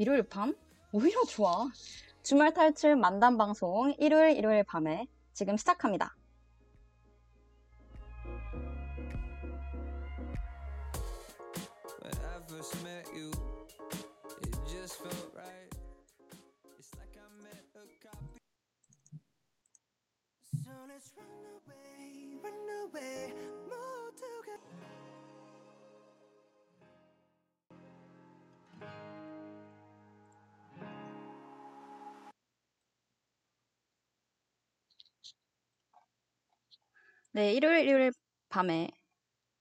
일요일 밤? 오히려 좋아. 주말 탈출 만담 방송 일요일 일요일 밤에 지금 시작합니다. 네, 일요일 일요일 밤에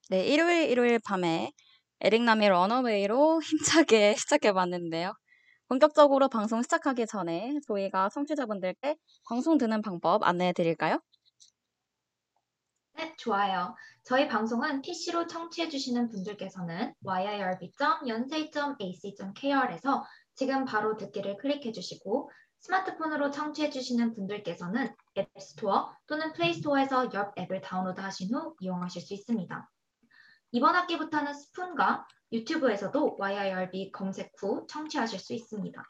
네, 일요일 일요일 밤에 에릭남의 런어웨이로 힘차게 시작해봤는데요. 본격적으로 방송 시작하기 전에 저희가 청취자분들께 방송 듣는 방법 안내해 드릴까요? 네, 좋아요. 저희 방송은 PC로 청취해주시는 분들께서는 yirb.연세.ac.kr에서 지금 바로 듣기를 클릭해주시고 스마트폰으로 청취해주시는 분들께서는 앱스토어 또는 플레이스토어에서 옆 앱을 다운로드 하신 후 이용하실 수 있습니다. 이번 학기부터는 스푼과 유튜브에서도 YIRB 검색 후 청취하실 수 있습니다.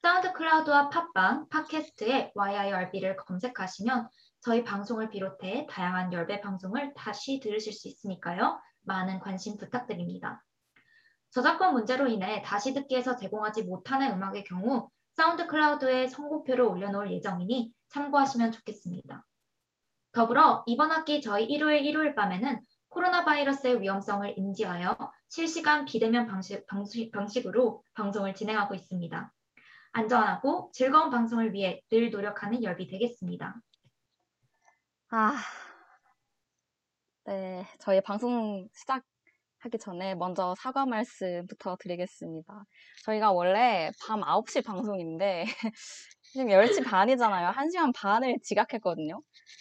사운드 클라우드와 팟빵, 팟캐스트에 YIRB를 검색하시면 저희 방송을 비롯해 다양한 YIRB 방송을 다시 들으실 수 있으니까요. 많은 관심 부탁드립니다. 저작권 문제로 인해 다시 듣기에서 제공하지 못하는 음악의 경우 사운드 클라우드에 선곡표를 올려놓을 예정이니 참고하시면 좋겠습니다. 더불어 이번 학기 저희 일요일 일요일 밤에는 코로나 바이러스의 위험성을 인지하여 실시간 비대면 방식, 방식, 방식으로 방송을 진행하고 있습니다. 안전하고 즐거운 방송을 위해 늘 노력하는 열비 되겠습니다. 아, 네, 저희 방송 시작 하기 전에 먼저 사과 말씀부터 드리겠습니다. 저희가 원래 밤 9시 방송인데 지금 10시 반이잖아요. 1시간 반을 지각했거든요.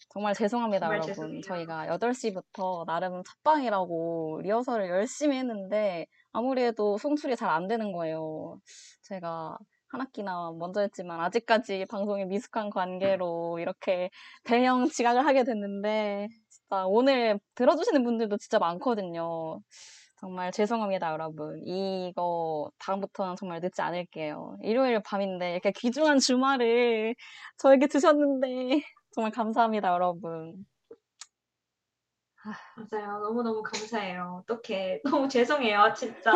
정말 죄송합니다, 정말 여러분. 죄송해요. 저희가 8시부터 나름 첫방이라고 리허설을 열심히 했는데 아무리 해도 송출이 잘 안 되는 거예요. 제가 한 학기나 먼저 했지만 아직까지 방송에 미숙한 관계로 이렇게 대형 지각을 하게 됐는데 진짜 오늘 들어주시는 분들도 진짜 많거든요. 정말 죄송합니다, 여러분. 이거 다음부터는 정말 늦지 않을게요. 일요일 밤인데 이렇게 귀중한 주말을 저에게 주셨는데 정말 감사합니다, 여러분. 맞아요. 너무너무 감사해요. 어떡해. 너무 죄송해요, 진짜.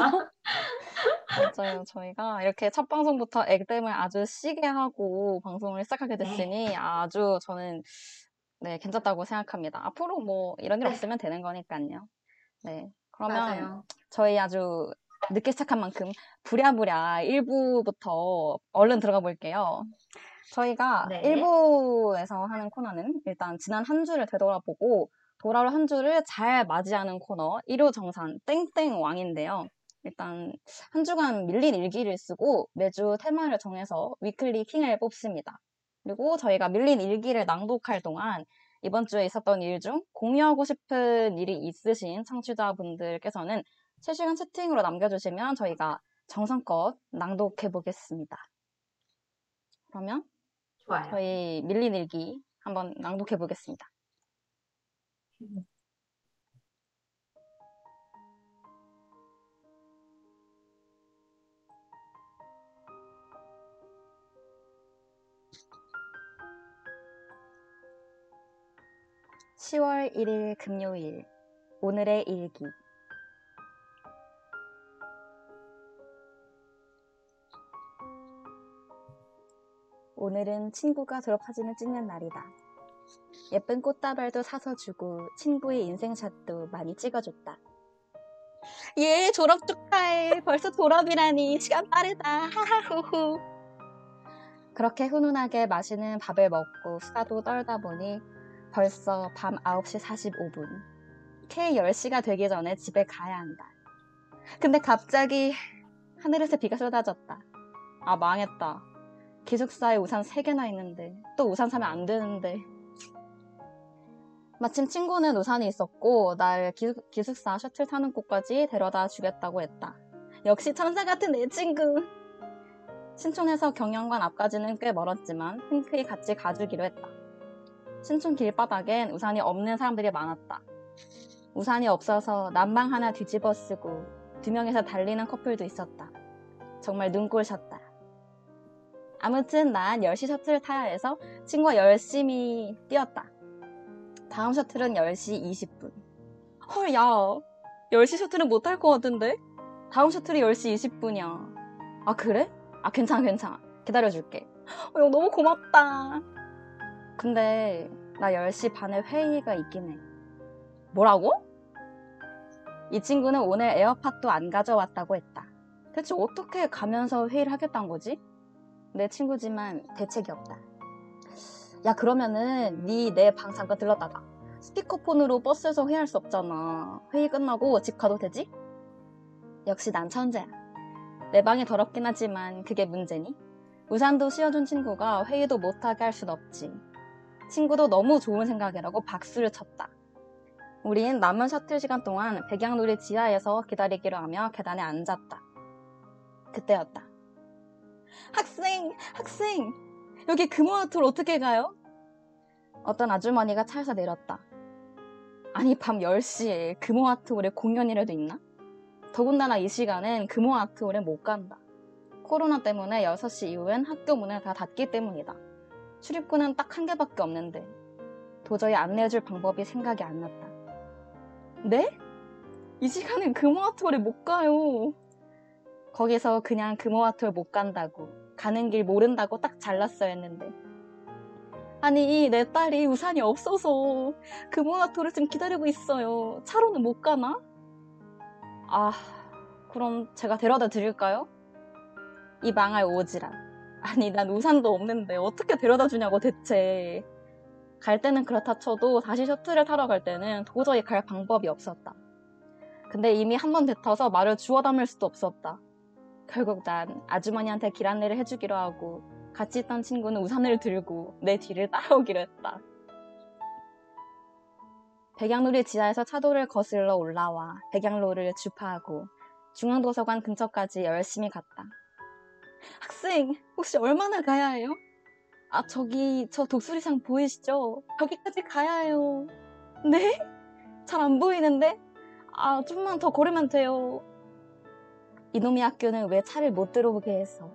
맞아요. 저희가 이렇게 첫 방송부터 액땜을 아주 시게 하고 방송을 시작하게 됐으니 아주 저는 네, 괜찮다고 생각합니다. 앞으로 뭐 이런 일 네. 없으면 되는 거니까요. 네. 그러면 맞아요. 저희 아주 늦게 시작한 만큼 부랴부랴 1부부터 얼른 들어가 볼게요. 저희가 네. 1부에서 하는 코너는 일단 지난 한 주를 되돌아보고 돌아올 한 주를 잘 맞이하는 코너 1호 정산 땡땡 왕인데요. 일단 한 주간 밀린 일기를 쓰고 매주 테마를 정해서 위클리 킹을 뽑습니다. 그리고 저희가 밀린 일기를 낭독할 동안 이번 주에 있었던 일 중 공유하고 싶은 일이 있으신 청취자분들께서는 실시간 채팅으로 남겨주시면 저희가 정성껏 낭독해 보겠습니다. 그러면 좋아요. 저희 밀린 일기 한번 낭독해 보겠습니다. (10월 1일) 금요일 오늘의 일기 오늘은 친구가 졸업사진을 찍는 날이다. 예쁜 꽃다발도 사서 주고 친구의 인생샷도 많이 찍어줬다. 예, 졸업 축하해. 벌써 졸업이라니. 시간 빠르다. 하하호호. 그렇게 훈훈하게 맛있는 밥을 먹고 수다도 떨다 보니 벌써 밤 9시 45분. K 10시가 되기 전에 집에 가야 한다. 근데 갑자기 하늘에서 비가 쏟아졌다. 아, 망했다. 기숙사에 우산 3개나 있는데 또 우산 사면 안 되는데 마침 친구는 우산이 있었고 날 기, 기숙사 셔틀 타는 곳까지 데려다 주겠다고 했다. 역시 천사 같은 내 친구. 신촌에서 경영관 앞까지는 꽤 멀었지만 흔쾌히 같이 가주기로 했다. 신촌 길바닥엔 우산이 없는 사람들이 많았다. 우산이 없어서 난방 하나 뒤집어 쓰고 두 명이서 달리는 커플도 있었다. 정말 눈꼴셨다. 아무튼 난 10시 셔틀을 타야 해서 친구와 열심히 뛰었다. 다음 셔틀은 10시 20분. 헐, 야. 10시 셔틀은 못 탈 것 같은데? 다음 셔틀이 10시 20분이야. 아, 그래? 아, 괜찮아, 괜찮아. 기다려줄게. 어, 야, 너무 고맙다. 근데 나 10시 반에 회의가 있긴 해. 뭐라고? 이 친구는 오늘 에어팟도 안 가져왔다고 했다. 대체 어떻게 가면서 회의를 하겠다는 거지? 내 친구지만 대책이 없다. 야 그러면은 네 내 방 잠깐 들렀다가 스피커폰으로 버스에서 회의할 수 없잖아. 회의 끝나고 집 가도 되지? 역시 난 천재야. 내 방이 더럽긴 하지만 그게 문제니? 우산도 씌워준 친구가 회의도 못하게 할 순 없지. 친구도 너무 좋은 생각이라고 박수를 쳤다. 우린 남은 셔틀 시간 동안 백양놀이 지하에서 기다리기로 하며 계단에 앉았다. 그때였다. 학생! 학생! 여기 금호아트를 어떻게 가요? 어떤 아주머니가 차에서 내렸다. 아니, 밤 10시에 금호아트홀에 공연이라도 있나? 더군다나 이 시간엔 금호아트홀에 못 간다. 코로나 때문에 6시 이후엔 학교 문을 다 닫기 때문이다. 출입구는 딱 한 개밖에 없는데 도저히 안내해줄 방법이 생각이 안 났다. 네? 이 시간엔 금호아트홀에 못 가요. 거기서 그냥 금호아트홀 못 간다고 가는 길 모른다고 딱 잘랐어야 했는데 아니 내 딸이 우산이 없어서 금호아트홀을 지금 기다리고 있어요. 차로는 못 가나? 아 그럼 제가 데려다 드릴까요? 이 망할 오지라. 아니, 난 우산도 없는데 어떻게 데려다 주냐고 대체. 갈 때는 그렇다 쳐도 다시 셔틀을 타러 갈 때는 도저히 갈 방법이 없었다. 근데 이미 한 번 뱉어서 말을 주워 담을 수도 없었다. 결국 난 아주머니한테 길 안내를 해주기로 하고 같이 있던 친구는 우산을 들고 내 뒤를 따라오기로 했다. 백양로리 지하에서 차도를 거슬러 올라와 백양로를 주파하고 중앙도서관 근처까지 열심히 갔다. 학생, 혹시 얼마나 가야 해요? 아, 저기, 저 독수리상 보이시죠? 거기까지 가야 해요. 네? 잘 안 보이는데? 아, 좀만 더 걸으면 돼요. 이놈의 학교는 왜 차를 못 들어오게 해서.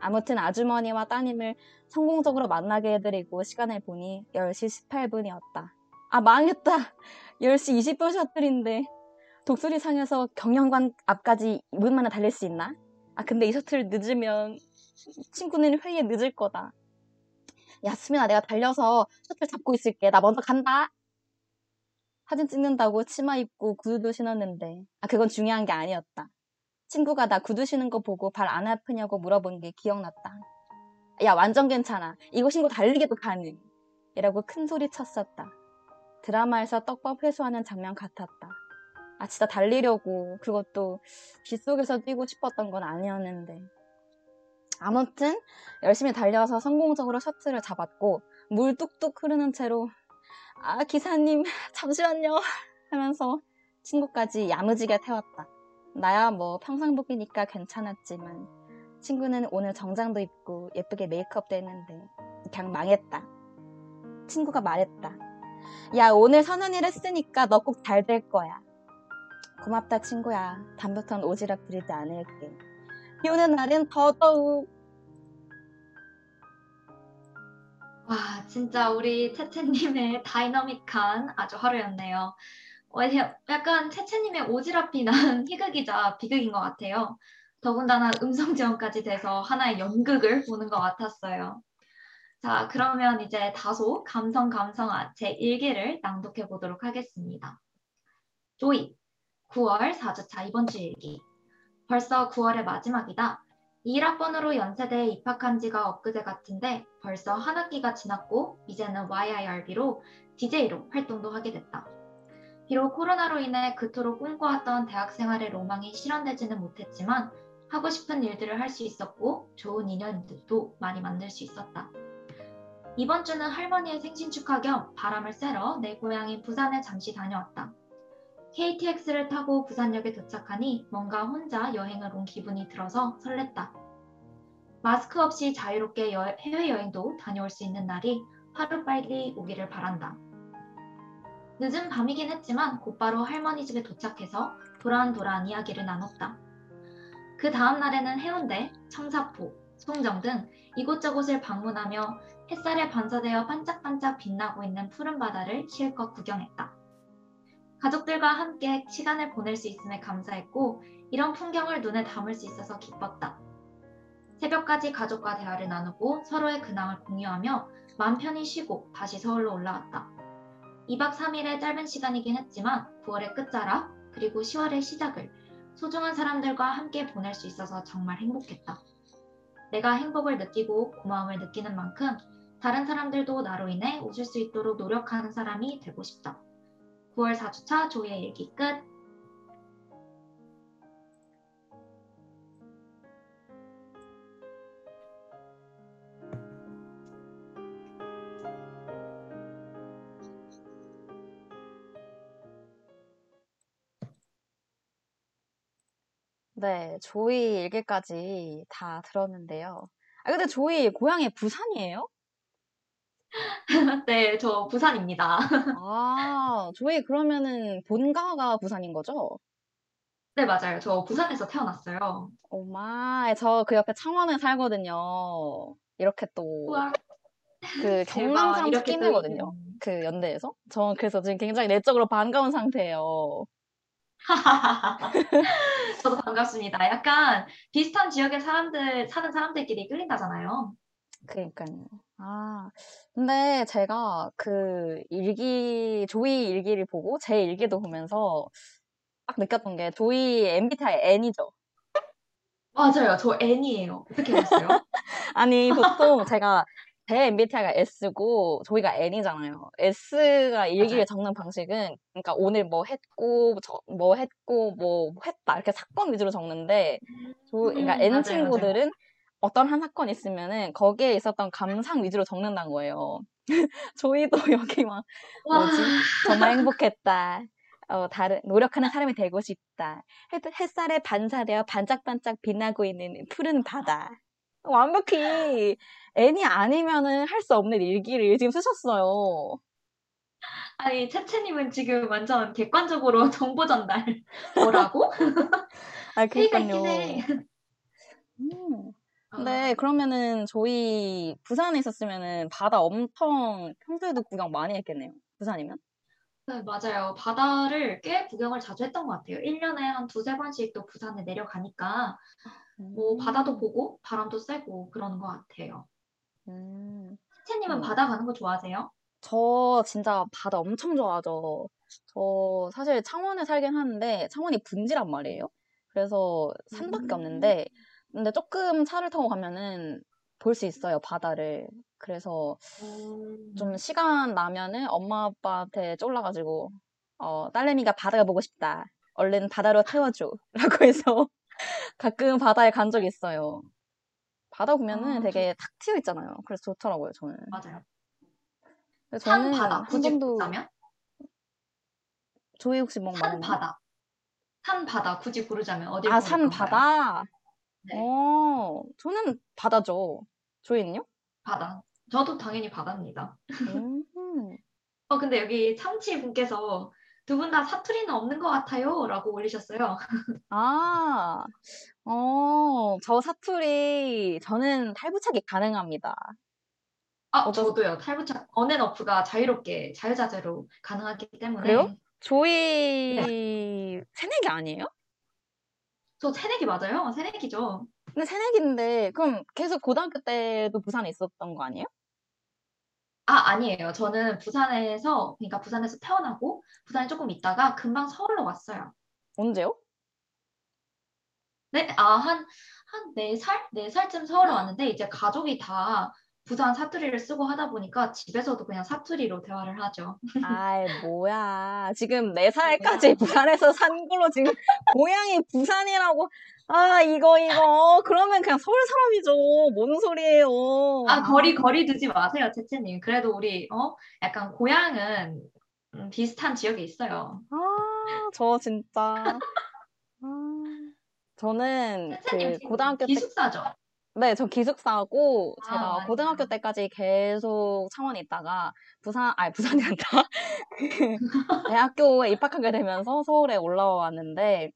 아무튼 아주머니와 따님을 성공적으로 만나게 해드리고 시간을 보니 10시 18분이었다. 아, 망했다. 10시 20분 셔틀인데. 독수리상에서 경영관 앞까지 2분 만에 달릴 수 있나? 아, 근데 이 셔틀 늦으면 친구는 회의에 늦을 거다. 야, 수민아, 내가 달려서 셔틀 잡고 있을게. 나 먼저 간다. 사진 찍는다고 치마 입고 구두도 신었는데, 아, 그건 중요한 게 아니었다. 친구가 나 구두 신은 거 보고 발 안 아프냐고 물어본 게 기억났다. 야, 완전 괜찮아. 이거 신고 달리기도 가능. 이라고 큰 소리 쳤었다. 드라마에서 떡밥 회수하는 장면 같았다. 아, 진짜 달리려고 그것도 빗속에서 뛰고 싶었던 건 아니었는데. 아무튼 열심히 달려서 성공적으로 셔틀을 잡았고 물 뚝뚝 흐르는 채로 아 기사님 잠시만요 하면서 친구까지 야무지게 태웠다. 나야 뭐 평상복이니까 괜찮았지만 친구는 오늘 정장도 입고 예쁘게 메이크업도 했는데 그냥 망했다. 친구가 말했다. 야 오늘 선언일 했으니까 너 꼭 잘 될 거야. 고맙다 친구야. 다음부턴 오지랖 부리지 않을게. 비 오는 날은 더더욱 와, 진짜 우리 채채님의 다이너믹한 아주 하루였네요. 어, 약간 채채님의 오지랖이 난 희극이자 비극인 것 같아요. 더군다나 음성 지원까지 돼서 하나의 연극을 보는 것 같았어요. 자, 그러면 이제 다소 감성 감성한 제 일기를 낭독해 보도록 하겠습니다. 조이, 9월 4주차 이번 주 일기. 벌써 9월의 마지막이다. 1학번으로 연세대에 입학한 지가 엊그제 같은데 벌써 한 학기가 지났고 이제는 YIRB로 DJ로 활동도 하게 됐다. 비록 코로나로 인해 그토록 꿈꿔왔던 대학 생활의 로망이 실현되지는 못했지만 하고 싶은 일들을 할 수 있었고 좋은 인연들도 많이 만들 수 있었다. 이번 주는 할머니의 생신 축하 겸 바람을 쐬러 내 고향인 부산에 잠시 다녀왔다. KTX를 타고 부산역에 도착하니 뭔가 혼자 여행을 온 기분이 들어서 설렜다. 마스크 없이 자유롭게 여, 해외여행도 다녀올 수 있는 날이 하루빨리 오기를 바란다. 늦은 밤이긴 했지만 곧바로 할머니 집에 도착해서 도란도란 이야기를 나눴다. 그 다음 날에는 해운대, 청사포, 송정 등 이곳저곳을 방문하며 햇살에 반사되어 반짝반짝 빛나고 있는 푸른 바다를 실컷 구경했다. 가족들과 함께 시간을 보낼 수 있음에 감사했고 이런 풍경을 눈에 담을 수 있어서 기뻤다. 새벽까지 가족과 대화를 나누고 서로의 근황을 공유하며 마음 편히 쉬고 다시 서울로 올라왔다. 2박 3일의 짧은 시간이긴 했지만 9월의 끝자락 그리고 10월의 시작을 소중한 사람들과 함께 보낼 수 있어서 정말 행복했다. 내가 행복을 느끼고 고마움을 느끼는 만큼 다른 사람들도 나로 인해 웃을 수 있도록 노력하는 사람이 되고 싶다. 9월 4주차 조의 일기 끝. 네, 조이 일기까지 다 들었는데요. 아, 근데 조이 고향이 부산이에요? 네, 저 부산입니다. 아, 조이 그러면은 본가가 부산인 거죠? 네, 맞아요. 저 부산에서 태어났어요. 오마, 저 그 옆에 창원에 살거든요. 이렇게 또 우와, 그 이렇게 또 끼이거든요. 그 연대에서. 저 그래서 지금 굉장히 내적으로 반가운 상태예요. 저도 반갑습니다. 약간 비슷한 지역의 사람들, 사는 사람들끼리 끌린다잖아요. 그러니까요. 아, 근데 제가 그 일기, 조이 일기를 보고 제 일기도 보면서 딱 느꼈던 게 조이 MBTI N이죠. 맞아요. 저 N이에요. 어떻게 알았어요? 아니, 보통 제가 제 MBTI가 S고 조이가 N이잖아요. S가 일기를. 적는 방식은 그러니까 오늘 뭐 했고 저- 뭐 했고 뭐 했다 이렇게 사건 위주로 적는데 조, 그러니까 음, N 맞아요, 친구들은 어떤 한 사건 있으면은 거기에 있었던 감상 위주로 적는다는 거예요. 조이도 여기 막 와, 뭐지? 정말 행복했다. 어, 다른, 노력하는 사람이 되고 싶다. 햇, 햇살에 반사되어 반짝반짝 빛나고 있는 푸른 바다. 완벽히 N이 아니면은 할 수 없는 일기를 지금 쓰셨어요. 아니, 채채님은 지금 완전 객관적으로 정보 전달. 뭐라고? 아, 그니까요. 해. 음. 아, 근데 그러면은 저희 부산에 있었으면은 바다 엄청 평소에도 구경 많이 했겠네요. 부산이면? 네, 맞아요. 바다를 꽤 구경을 자주 했던 것 같아요. 1년에 한 두세 번씩 또 부산에 내려가니까 뭐 바다도 음. 보고 바람도 쐬고 그러는 것 같아요. 음. 채채님은 음. 바다 가는 거 좋아하세요? 저 진짜 바다 엄청 좋아하죠. 저 사실 창원에 살긴 하는데 창원이 분지란 말이에요. 그래서 산밖에 음. 없는데 근데 조금 차를 타고 가면은 볼 수 있어요, 바다를. 그래서 음, 좀 시간 나면은 엄마 아빠한테 쫄라가지고 어, 딸내미가 바다가 보고 싶다. 얼른 바다로 태워줘. 라고 해서 가끔 바다에 간 적이 있어요. 바다 보면은 아, 되게 탁 트여 있잖아요. 그래서 좋더라고요, 저는. 맞아요. 산 저는 바다 굳이 번도 고르자면? 조이 혹시 뭐 산? 바다. 산 바다 굳이 고르자면 어딜 아, 산 건가요? 바다? 네, 어, 저는 바다죠. 조이는요? 바다. 저도 당연히 바다입니다. 음, 어, 근데 여기 참치 분께서 두 분 다 사투리는 없는 것 같아요. 라고 올리셨어요. 아, 어, 저 사투리, 저는 탈부착이 가능합니다. 아, 어떠, 저도요. 탈부착 언앤오프가 자유롭게 자유자재로 가능하기 그래요? 때문에 조이 네, 새내기 아니에요? 저 새내기 맞아요. 새내기죠. 근데 새내기인데, 그럼 계속 고등학교 때도 부산에 있었던 거 아니에요? 아, 아니에요. 저는 부산에서 그러니까 부산에서 태어나고 부산에 조금 있다가 금방 서울로 왔어요. 언제요? 네, 아, 한, 한네 살? 네 살쯤 서울에 왔는데, 이제 가족이 다 부산 사투리를 쓰고 하다 보니까 집에서도 그냥 사투리로 대화를 하죠. 아이, 뭐야. 지금 4살까지 뭐야. 부산에서 산 걸로 지금 고향이 부산이라고. 아, 이거, 이거. 그러면 그냥 서울 사람이죠. 뭔 소리예요. 아, 거리, 아, 거리 두지 마세요, 채채님. 그래도 우리, 어, 약간 고향은 음, 비슷한 지역에 있어요. 아, 저 진짜. 아, 저는 채채님 그 고등학교 때, 기숙사죠? 네, 저 기숙사고, 아, 제가 맞아요. 고등학교 때까지 계속 창원에 있다가, 부산, 아니, 부산이란다. 그, 대학교에 입학하게 되면서 서울에 올라왔는데,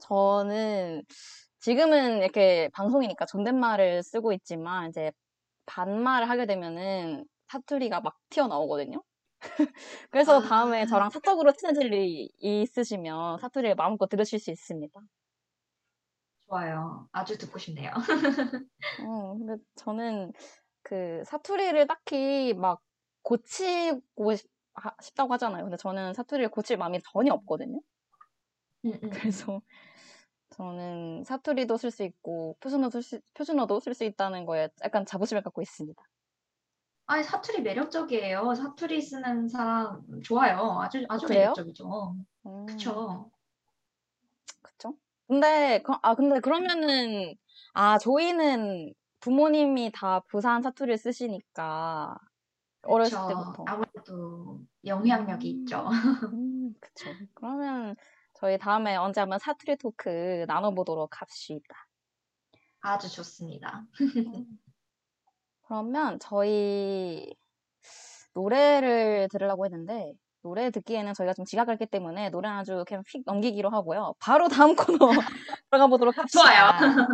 저는 지금은 이렇게 방송이니까 존댓말을 쓰고 있지만 이제 반말을 하게 되면은 사투리가 막 튀어나오거든요. 그래서 다음에 아. 저랑 사적으로 친해질 일이 있으시면 사투리를 마음껏 들으실 수 있습니다. 좋아요. 아주 듣고 싶네요. 어, 근데 저는 그 사투리를 딱히 막 고치고 싶, 하- 싶다고 하잖아요. 근데 저는 사투리를 고칠 마음이 전혀 없거든요. 음, 음. 그래서 저는 사투리도 쓸 수 있고 표준어도 쓸 수, 수 있다는 거에 약간 자부심을 갖고 있습니다. 아니, 사투리 매력적이에요. 사투리 쓰는 사람 좋아요. 아주, 아주 그래요? 매력적이죠. 음, 그쵸. 그쵸? 근데 그- 아 근데 그러면은 아 저희는 부모님이 다 부산 사투리를 쓰시니까 어렸을. 때부터 아무래도 영향력이 있죠. 음, 그쵸. 그러면 저희 다음에 언제 한번 사투리 토크 나눠보도록 합시다. 아주 좋습니다. 그러면 저희 노래를 들으려고 했는데 노래 듣기에는 저희가 좀 지각을 했기 때문에 노래 아주 그냥 휙 넘기기로 하고요. 바로 다음 코너 들어가 보도록 합시다. 좋아요.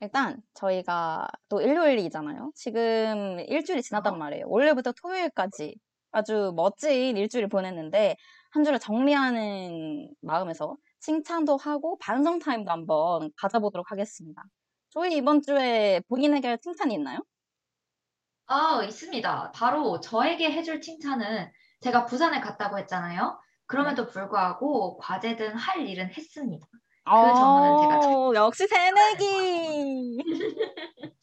일단 저희가 또 일요일이잖아요. 지금 일주일이 지났단 어. 말이에요. 월요일부터 토요일까지 아주 멋진 일주일을 보냈는데 한 주를 정리하는 마음에서 칭찬도 하고 반성 타임도 한번 가져보도록 하겠습니다. 저희 이번 주에 본인에게 할 칭찬이 있나요? 아, 있습니다. 바로 저에게 해줄 칭찬은 제가 부산에 갔다고 했잖아요. 그럼에도 불구하고 과제든 할 일은 했습니다. 점은 제가 참- 어, 역시 새내기.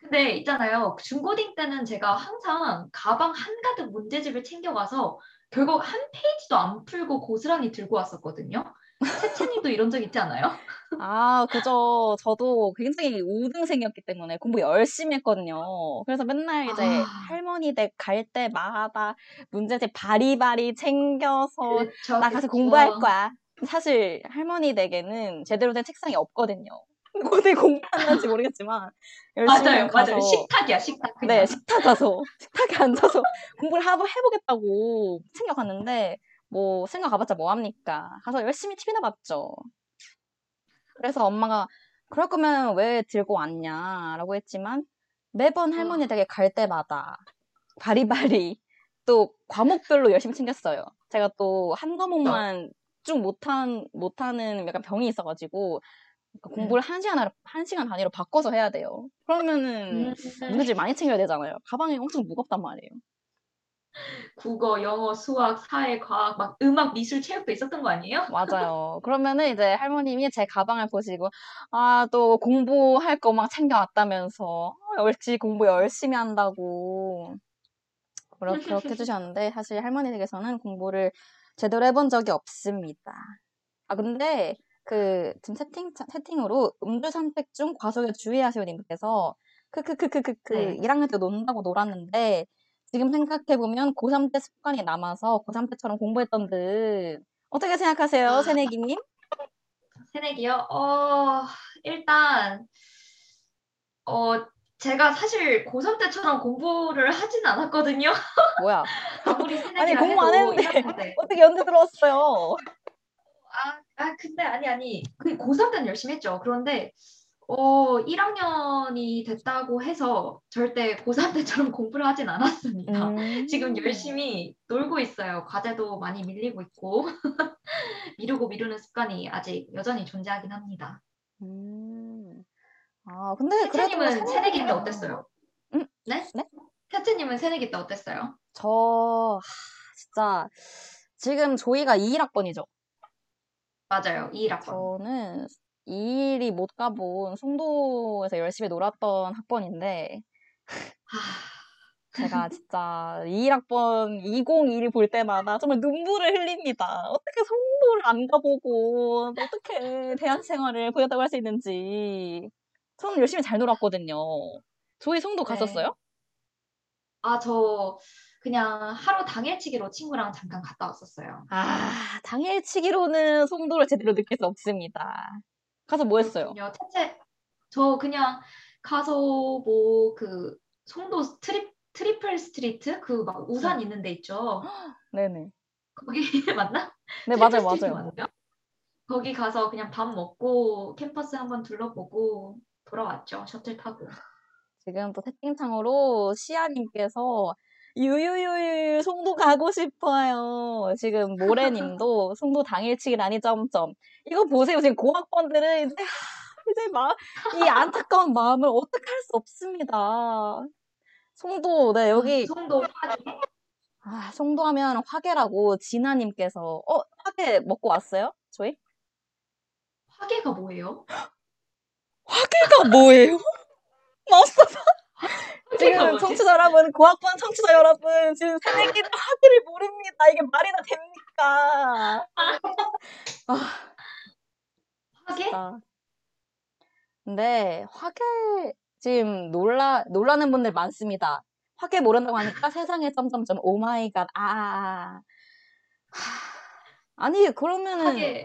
근데 있잖아요. 중고딩 때는 제가 항상 가방 한가득 문제집을 챙겨가서 결국 한 페이지도 안 풀고 고스란히 들고 왔었거든요. 채채님도 이런 적 있지 않아요? 아, 그죠. 저도 굉장히 우등생이었기 때문에 공부 열심히 했거든요. 그래서 맨날 이제 아. 할머니 댁 갈 때마다 문제집 바리바리 챙겨서 그쵸, 나 가서 그쵸. 공부할 거야. 사실 할머니 댁에는 제대로 된 책상이 없거든요. 어디 공부하는지 모르겠지만 열심히 맞아요, 가서 맞아요. 식탁이야, 식탁. 그냥. 네, 식탁 가서 식탁에 앉아서 공부를 한번 해보겠다고 챙겨갔는데 뭐 생각 가봤자 뭐 합니까? 가서 열심히 TV나 봤죠. 그래서 엄마가 그럴 거면 왜 들고 왔냐라고 했지만 매번 할머니 아. 댁에 갈 때마다 바리바리 또 과목별로 열심히 챙겼어요. 제가 또 한 과목만 쭉 못한 못하는 약간 병이 있어가지고 그러니까 음. 공부를 한 시간 한 시간 단위로 바꿔서 해야 돼요. 그러면은 음, 문제집 많이 챙겨야 되잖아요. 가방이 엄청 무겁단 말이에요. 국어, 영어, 수학, 사회, 과학, 막 음악, 미술, 체육도 있었던 거 아니에요? 맞아요. 그러면은 이제 할머님이 제 가방을 보시고, 아, 또 공부할 거 막 챙겨왔다면서, 아, 역시 공부 열심히 한다고. 그렇게, 그렇게 해주셨는데, 사실 할머니 댁에서는 공부를 제대로 해본 적이 없습니다. 아, 근데, 그, 지금 채팅, 채팅으로 음주 선택 중 과속에 주의하세요 님께서, 크크크크크크, 네. 1학년 때 논다고 놀았는데, 지금 생각해보면 고3 때 습관이 남아서 고3 때처럼 공부했던 듯. 어떻게 생각하세요, 아. 새내기님? 새내기요? 어, 일단, 어, 제가 사실 고3 때처럼 공부를 하진 않았거든요. 뭐야? 아무리 아니, 새내기라 공부 안 했는데. 1학년 때. 어떻게 연대 들어왔어요? 아, 아, 근데 아니, 아니. 그 고3 때는 열심히 했죠. 그런데, 어, 1학년이 됐다고 해서 절대 고3 때처럼 공부를 하진 않았습니다. 음. 지금 열심히 놀고 있어요. 과제도 많이 밀리고 있고, 미루고 미루는 습관이 아직 여전히 존재하긴 합니다. 음. 아, 근데 그래도 태채님은 새내기 때 어땠어요? 음? 네? 네? 태채님은 새내기 때 어땠어요? 저, 하, 진짜, 지금 조이가 21학번이죠. 맞아요. 2일학번. 저는 2일이 못 가본 송도에서 열심히 놀았던 학번인데, 제가 진짜 21학번 2021을 볼 때마다 정말 눈물을 흘립니다. 어떻게 송도를 안 가보고 어떻게 대학 생활을 보냈다고 할 수 있는지. 저는 열심히 잘 놀았거든요. 조이 송도 네. 갔었어요? 아, 저 그냥 하루 당일치기로 친구랑 잠깐 갔다 왔었어요. 아, 당일치기로는 송도를 제대로 느낄 수 없습니다. 가서 뭐 했어요? 채채, 저 그냥 가서 뭐 그 송도 트리, 트리플 스트리트 그 막 우산 있는 데 있죠. 네네. 거기 맞나? 네, 맞아요, 맞아요. 맞나요? 거기 가서 그냥 밥 먹고 캠퍼스 한번 둘러보고 돌아왔죠. 셔틀 타고. 지금 또 채팅창으로 시아님께서 유유유유 송도 가고 싶어요. 지금 모래님도 송도 당일치기라니 점점. 이거 보세요. 지금 고학번들은 이제 하, 이제 막 이 안타까운 마음을 어떡할 수 없습니다. 송도 네 여기 송도. 아, 송도 하면 화계라고 진아님께서 어 화계 먹고 왔어요? 저희? 화계가 뭐예요? 화계가 뭐예요? 화계가 지금 뭐지? 청취자 여러분, 고학번 청취자 여러분, 지금 새내기는 화계를 모릅니다. 이게 말이나 됩니까? 아, 화계? 진짜. 근데 화계 지금 놀라 놀라는 분들 많습니다. 화계 모른다고 하니까 세상에 점점점 oh my god. 아. 하, 아니 그러면은 화계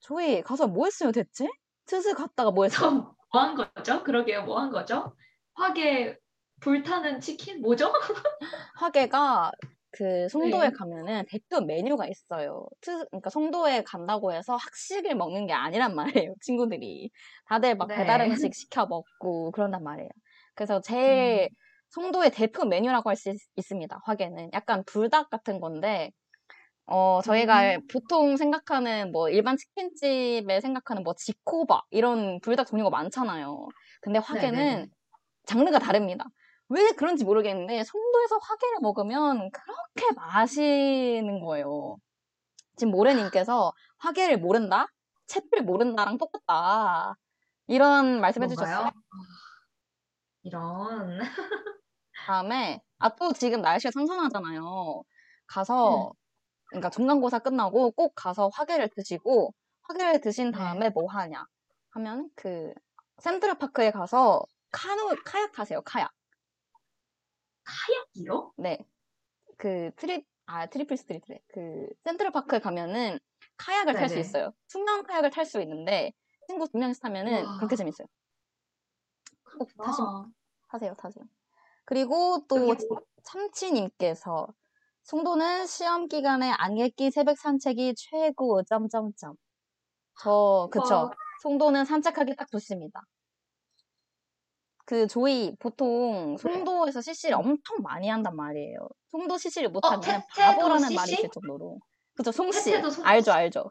저희 가서 뭐 했어요 대체? 스스 갔다가 뭐 했어요? 뭐한 거죠? 그러게요. 뭐 한 거죠? 화계 불타는 치킨 뭐죠? 화계가 그 송도에 네. 가면은 대표 메뉴가 있어요. 트, 그러니까 송도에 간다고 해서 학식을 먹는 게 아니란 말이에요, 친구들이. 다들 막 네. 배달 음식 시켜 먹고 그런단 말이에요. 그래서 제일 송도의 대표 메뉴라고 할 수 있습니다, 화계는. 약간 불닭 같은 건데, 어, 저희가 음. 보통 생각하는 뭐 일반 치킨집에 생각하는 뭐 지코바 이런 불닭 종류가 많잖아요. 근데 화계는 네네네. 장르가 다릅니다. 왜 그런지 모르겠는데 송도에서 화계를 먹으면 그렇게 맛있는 거예요. 지금 모래님께서 화계를 모른다? 채를 모른다랑 똑같다. 이런 말씀 뭔가요? 해주셨어요. 이런. 다음에 아 또 지금 날씨가 선선하잖아요. 가서 그러니까 중간고사 끝나고 꼭 가서 화계를 드시고 화계를 드신 네. 다음에 뭐 하냐 하면 그 센트럴파크에 가서 카누 카약 타세요. 카약. 카약이요? 네. 그 트립, 아, 트리플 스트리트래. 그 센트럴 파크에 가면은 카약을 탈 수. 있어요. 투명 카약을 탈 수 있는데 친구 두 명이서 타면은 와. 그렇게 재밌어요. 꼭 타시. 타세요, 타세요. 그리고 또 참치님께서 송도는 시험 기간에 안개끼 새벽 산책이 최고, 점점점. 저, 그쵸. 와. 송도는 산책하기 딱 좋습니다. 그 조이 네. 보통 송도에서 CC를 엄청 많이 한단 말이에요. 송도 CC를 못하면 어, 바보라는 말이? 있을 정도로. 그죠, 송씨. 알죠, 알죠.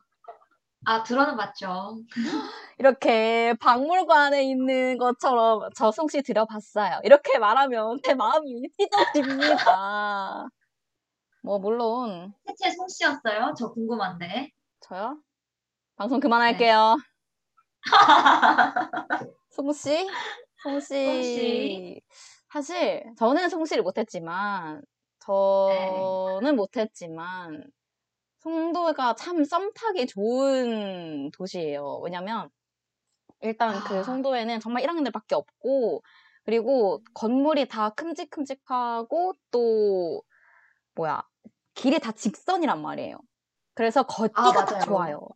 아, 들어는 봤죠. 이렇게 박물관에 있는 것처럼 저 송씨 들어봤어요. 이렇게 말하면 제 마음이 찢어집니다. 뭐, 물론, 태채 송씨였어요? 저 궁금한데. 저요? 방송 네. 그만할게요. 송씨? 송씨. 송씨. 사실, 저는 송씨를 못했지만, 저는 못했지만, 송도가 참 썸 타기 좋은 도시예요. 왜냐면, 일단 그 아. 송도에는 정말 1학년들밖에 없고, 그리고 건물이 다 큼직큼직하고, 또, 뭐야, 길이 다 직선이란 말이에요. 그래서 걷기가 아, 딱. 좋아요.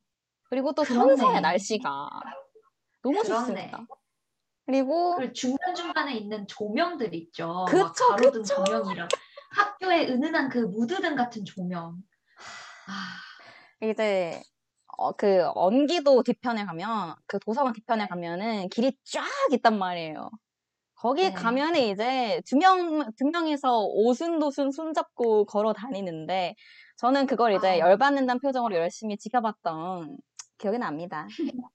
그리고 또. 선선해, 날씨가. 너무 그렇네. 좋습니다. 그리고, 그 중간 중간에 있는 조명들 있죠. 그쵸, 막 가로등 그쵸. 조명이랑 학교의 은은한 그 무드등 같은 조명. 아, 이제 어, 그 언기도 뒤편에 가면 그 도서관 뒤편에 가면은 길이 쫙 있단 말이에요. 거기 네. 가면은 이제 두 명, 두 명이서 오순도순 손잡고 걸어 다니는데 저는 그걸 이제 아. 열받는다는 표정으로 열심히 지켜봤던 기억이 납니다.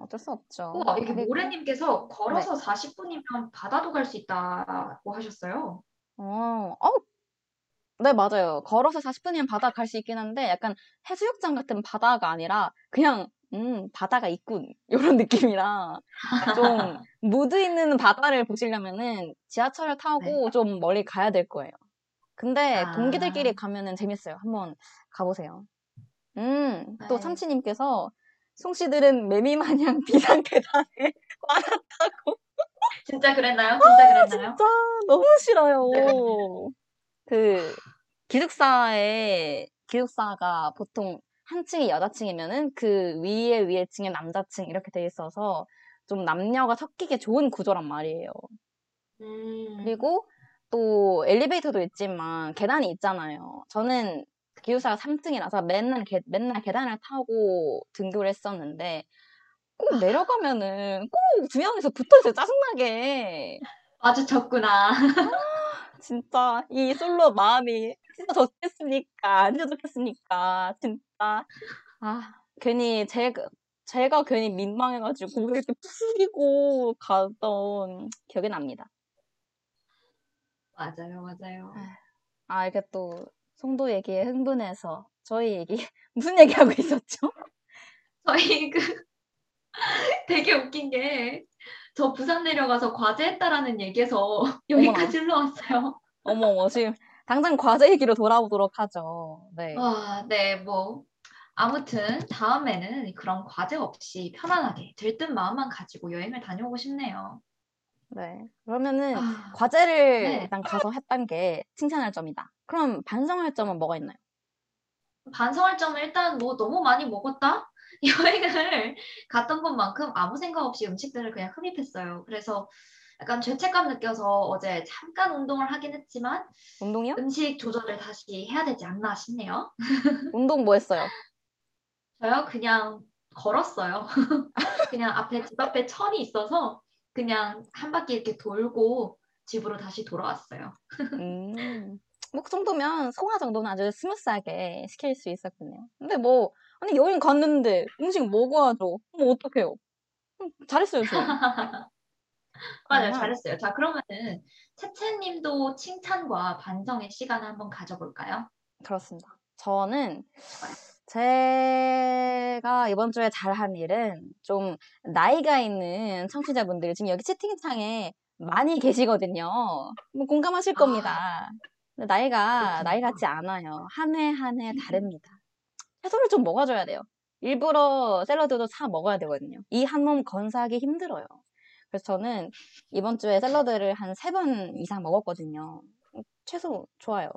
어쩔 수 없죠. 우와, 이게 그리고- 모래님께서 걸어서 40분이면 바다도 갈 수 있다고 하셨어요. 어, 어, 네, 맞아요. 걸어서 40분이면 바다 갈 수 있긴 한데, 약간 해수욕장 같은 바다가 아니라, 그냥, 음, 바다가 있군. 이런 느낌이라, 좀, 무드 있는 바다를 보시려면은 지하철을 타고 좀 멀리 가야 될 거예요. 근데 아. 동기들끼리 가면은 재밌어요. 한번 가보세요. 음, 또 네. 참치님께서, 송씨들은 매미 마냥 비상 계단에 많았다고. 진짜 그랬나요? 진짜 그랬나요? 진짜 너무 싫어요. 네. 그 기숙사에 기숙사가 보통 한 층이 여자층이면은 그 위에 위에 층에 남자층 이렇게 돼 있어서 좀 남녀가 섞이기 좋은 구조란 말이에요. 음, 그리고 또 엘리베이터도 있지만 계단이 있잖아요. 저는 기숙사가 3층이라서 맨날 계, 맨날 계단을 타고 등교를 했었는데 꼭 내려가면은 꼭 두 명이서 붙어 있어요. 짜증나게. 마주쳤구나. 진짜 이 솔로 마음이 진짜 좋겠습니까? 안 좋겠습니까? 진짜. 아, 괜히 제가 제가 괜히 민망해가지고 고개 이렇게 숙이고 가던 기억이 납니다. 맞아요, 맞아요. 아, 이게 또 송도 얘기에 흥분해서 저희 얘기 무슨 얘기하고 있었죠? 저희 그 되게 웃긴 게 저 부산 내려가서 과제했다라는 얘기에서 여기까지 흘러왔어요. 어머, 어머, 지금 당장 과제 얘기로 돌아오도록 하죠. 네. 와, 네, 뭐 아무튼 다음에는 그런 과제 없이 편안하게 들뜬 마음만 가지고 여행을 다녀오고 싶네요. 네. 그러면은 아, 과제를 네. 일단 가서 했던 게 칭찬할 점이다. 그럼 반성할 점은 뭐가 있나요? 반성할 점은 일단 뭐 너무 많이 먹었다? 여행을 갔던 것만큼 아무 생각 없이 음식들을 그냥 흡입했어요. 그래서 약간 죄책감 느껴서 어제 잠깐 운동을 하긴 했지만 운동이요? 음식 조절을 다시 해야 되지 않나 싶네요. 운동 뭐 했어요? 저요? 그냥 걸었어요. 그냥 앞에 집 앞에 천이 있어서 그냥 한 바퀴 이렇게 돌고 집으로 다시 돌아왔어요. 음, 뭐, 그 정도면 소화 정도는 아주 smooth하게 시킬 수 있었군요. 근데 뭐, 아니, 여행 갔는데 음식 먹어야죠. 뭐, 어떡해요. 음, 잘했어요, 저. 맞아요. 잘했어요. 자, 그러면은 채채님도 칭찬과 반성의 시간을 한번 가져볼까요? 그렇습니다. 저는 제가 이번 주에 잘한 일은 좀 나이가 있는 청취자분들 지금 여기 채팅창에 많이 계시거든요. 뭐 공감하실 아. 겁니다. 근데 나이가 그렇군요. 나이 같지 않아요. 한 해 한 해 다릅니다. 채소를 좀 먹어줘야 돼요. 일부러 샐러드도 사 먹어야 되거든요. 이 한 몸 건사하기 힘들어요. 그래서 저는 이번 주에 샐러드를 한 세 번 이상 먹었거든요. 채소 좋아요.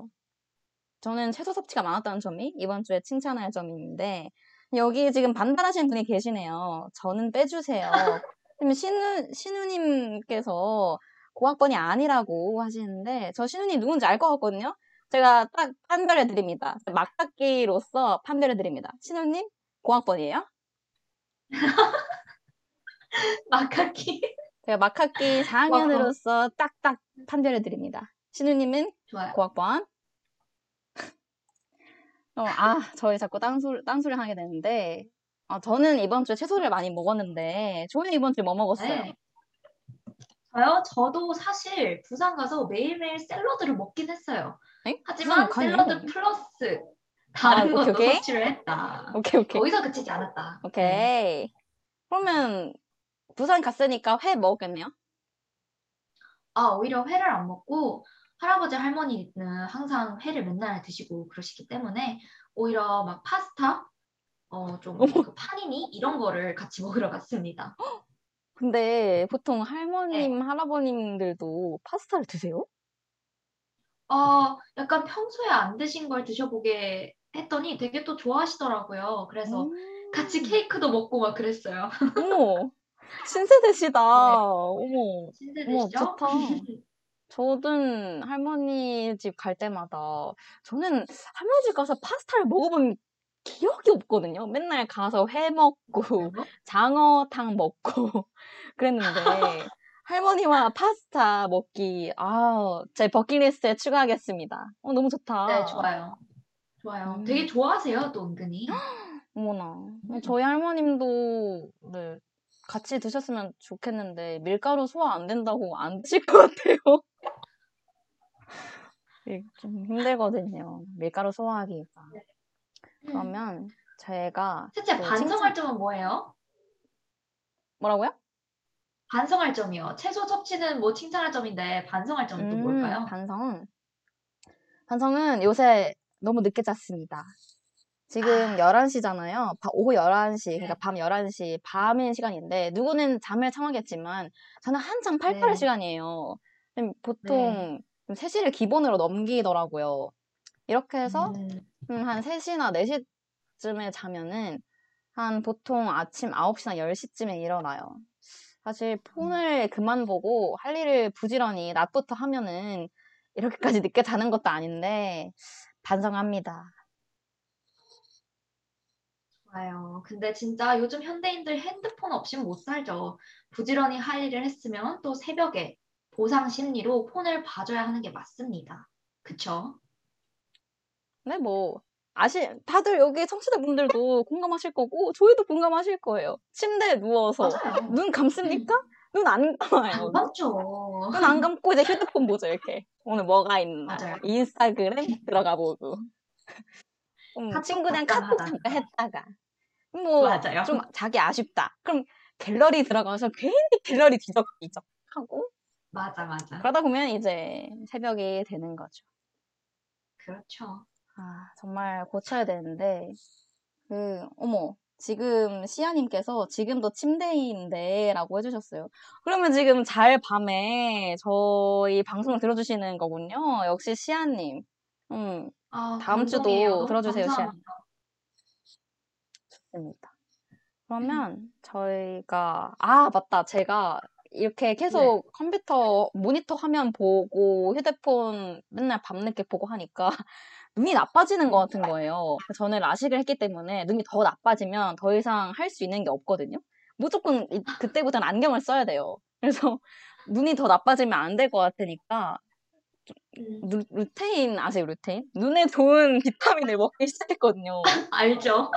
저는 채소 섭취가 많았다는 점이 이번 주에 칭찬할 점인데 여기 지금 반발하시는 분이 계시네요. 저는 빼주세요. 신우 신우님께서 고학번이 아니라고 하시는데 저 신우님 누군지 알 것 같거든요. 제가 딱 판별해 드립니다. 막학기로서 판별해 드립니다. 신우님 고학번이에요? 마카키. 제가 막학기 4학년으로서 딱딱 판별해 드립니다. 신우님은 좋아요. 고학번. 어, 아, 저희 자꾸 딴소리, 딴소리 하게 되는데, 아, 저는 이번 주에 채소를 많이 먹었는데, 조이 이번 주에 뭐 먹었어요? 네. 저요? 저도 사실 부산 가서 매일매일 샐러드를 먹긴 했어요. 에? 하지만? 샐러드 플러스 다른 아, 것도 오케이. 섭취를 했다. 오케이, 오케이. 거기서 그치지 않았다. 네. 오케이. 그러면, 부산 갔으니까 회 먹었겠네요? 아, 오히려 회를 안 먹고 할아버지 할머니는 항상 회를 맨날 드시고 그러시기 때문에 오히려 막 파스타, 어, 좀. 그 파니니 이런 거를 같이 먹으러 갔습니다. 근데 보통 할머님, 네. 할아버님들도 파스타를 드세요? 어, 약간 평소에 안 드신 걸 드셔보게 했더니 되게 또 좋아하시더라고요. 그래서 음. 같이 케이크도 먹고 막 그랬어요. 어머, 신세대시다. 어머. 신세대시죠? 좋다. 저는 할머니 집 갈 때마다 저는 할머니 집 가서 파스타를 먹어본 기억이 없거든요. 맨날 가서 회 먹고 장어탕 먹고 그랬는데 할머니와 파스타 먹기 아, 제 버킷리스트에 추가하겠습니다. 어, 너무 좋다. 네, 좋아요. 좋아요. 음. 되게 좋아하세요, 또 은근히. 어머나. 음. 저희 할머님도 네, 같이 드셨으면 좋겠는데 밀가루 소화 안 된다고 안 드실 것 같아요. 이게 좀 힘들거든요. 밀가루 소화하기가. 그러면 제가 셋째, 또 반성할 칭찬- 점은 뭐예요? 뭐라고요? 반성할 점이요. 채소 섭취는 뭐 칭찬할 점인데 반성할 점은 또 음, 뭘까요? 반성은 반성은 요새 너무 늦게 잤습니다. 지금 아. 11시잖아요. 오후 11시, 네. 그러니까 밤 11시, 밤인 시간인데 누구는 잠을 청하겠지만 저는 한창 팔팔할 네. 시간이에요. 음, 보통 3시를 기본으로 넘기더라고요. 이렇게 해서 음, 음, 한 3시나 4시쯤에 자면은 한 보통 아침 9시나 10시쯤에 일어나요. 사실 폰을 그만 보고 할 일을 부지런히 낮부터 하면은 이렇게까지 늦게 자는 것도 아닌데 반성합니다. 맞아요. 근데 진짜 요즘 현대인들 핸드폰 없이는 못 살죠. 부지런히 할 일을 했으면 또 새벽에 보상 심리로 폰을 봐줘야 하는 게 맞습니다. 그쵸? 네, 뭐, 아시, 다들 여기 청취자분들도 공감하실 거고, 저희도 공감하실 거예요. 침대에 누워서. 맞아요. 눈 감습니까? 눈 안 감아요. 안 맞죠. 눈 안 감고 이제 휴대폰 보죠, 이렇게. 오늘 뭐가 있나. 맞아요. 인스타그램 들어가 보고. 음, 카톡 친구랑 잠깐 카톡. 잠깐 했다가. 뭐. 좀 자기 아쉽다. 그럼 갤러리 들어가서 괜히 갤러리 뒤적뒤적 하고. 맞아, 맞아. 그러다 보면 이제 새벽이 되는 거죠. 그렇죠. 아, 정말 고쳐야 되는데, 그, 어머, 지금 시아님께서 지금도 침대인데 라고 해주셨어요. 그러면 지금 잘 밤에 저희 방송을 들어주시는 거군요. 역시 시아님. 음, 아, 다음 주도 들어주세요, 시아. 감사합니다. 좋습니다. 그러면 저희가, 아, 맞다. 제가 이렇게 계속 네. 컴퓨터 모니터 화면 보고 휴대폰 맨날 밤늦게 보고 하니까 눈이 나빠지는 것 같은 거예요. 저는 라식을 했기 때문에 눈이 더 나빠지면 더 이상 할 수 있는 게 없거든요. 무조건 이- 그때부터는 안경을 써야 돼요. 그래서 눈이 더 나빠지면 안 될 것 같으니까 음, 루, 루테인 아세요, 루테인? 눈에 좋은 비타민을 먹기 시작했거든요. 알죠?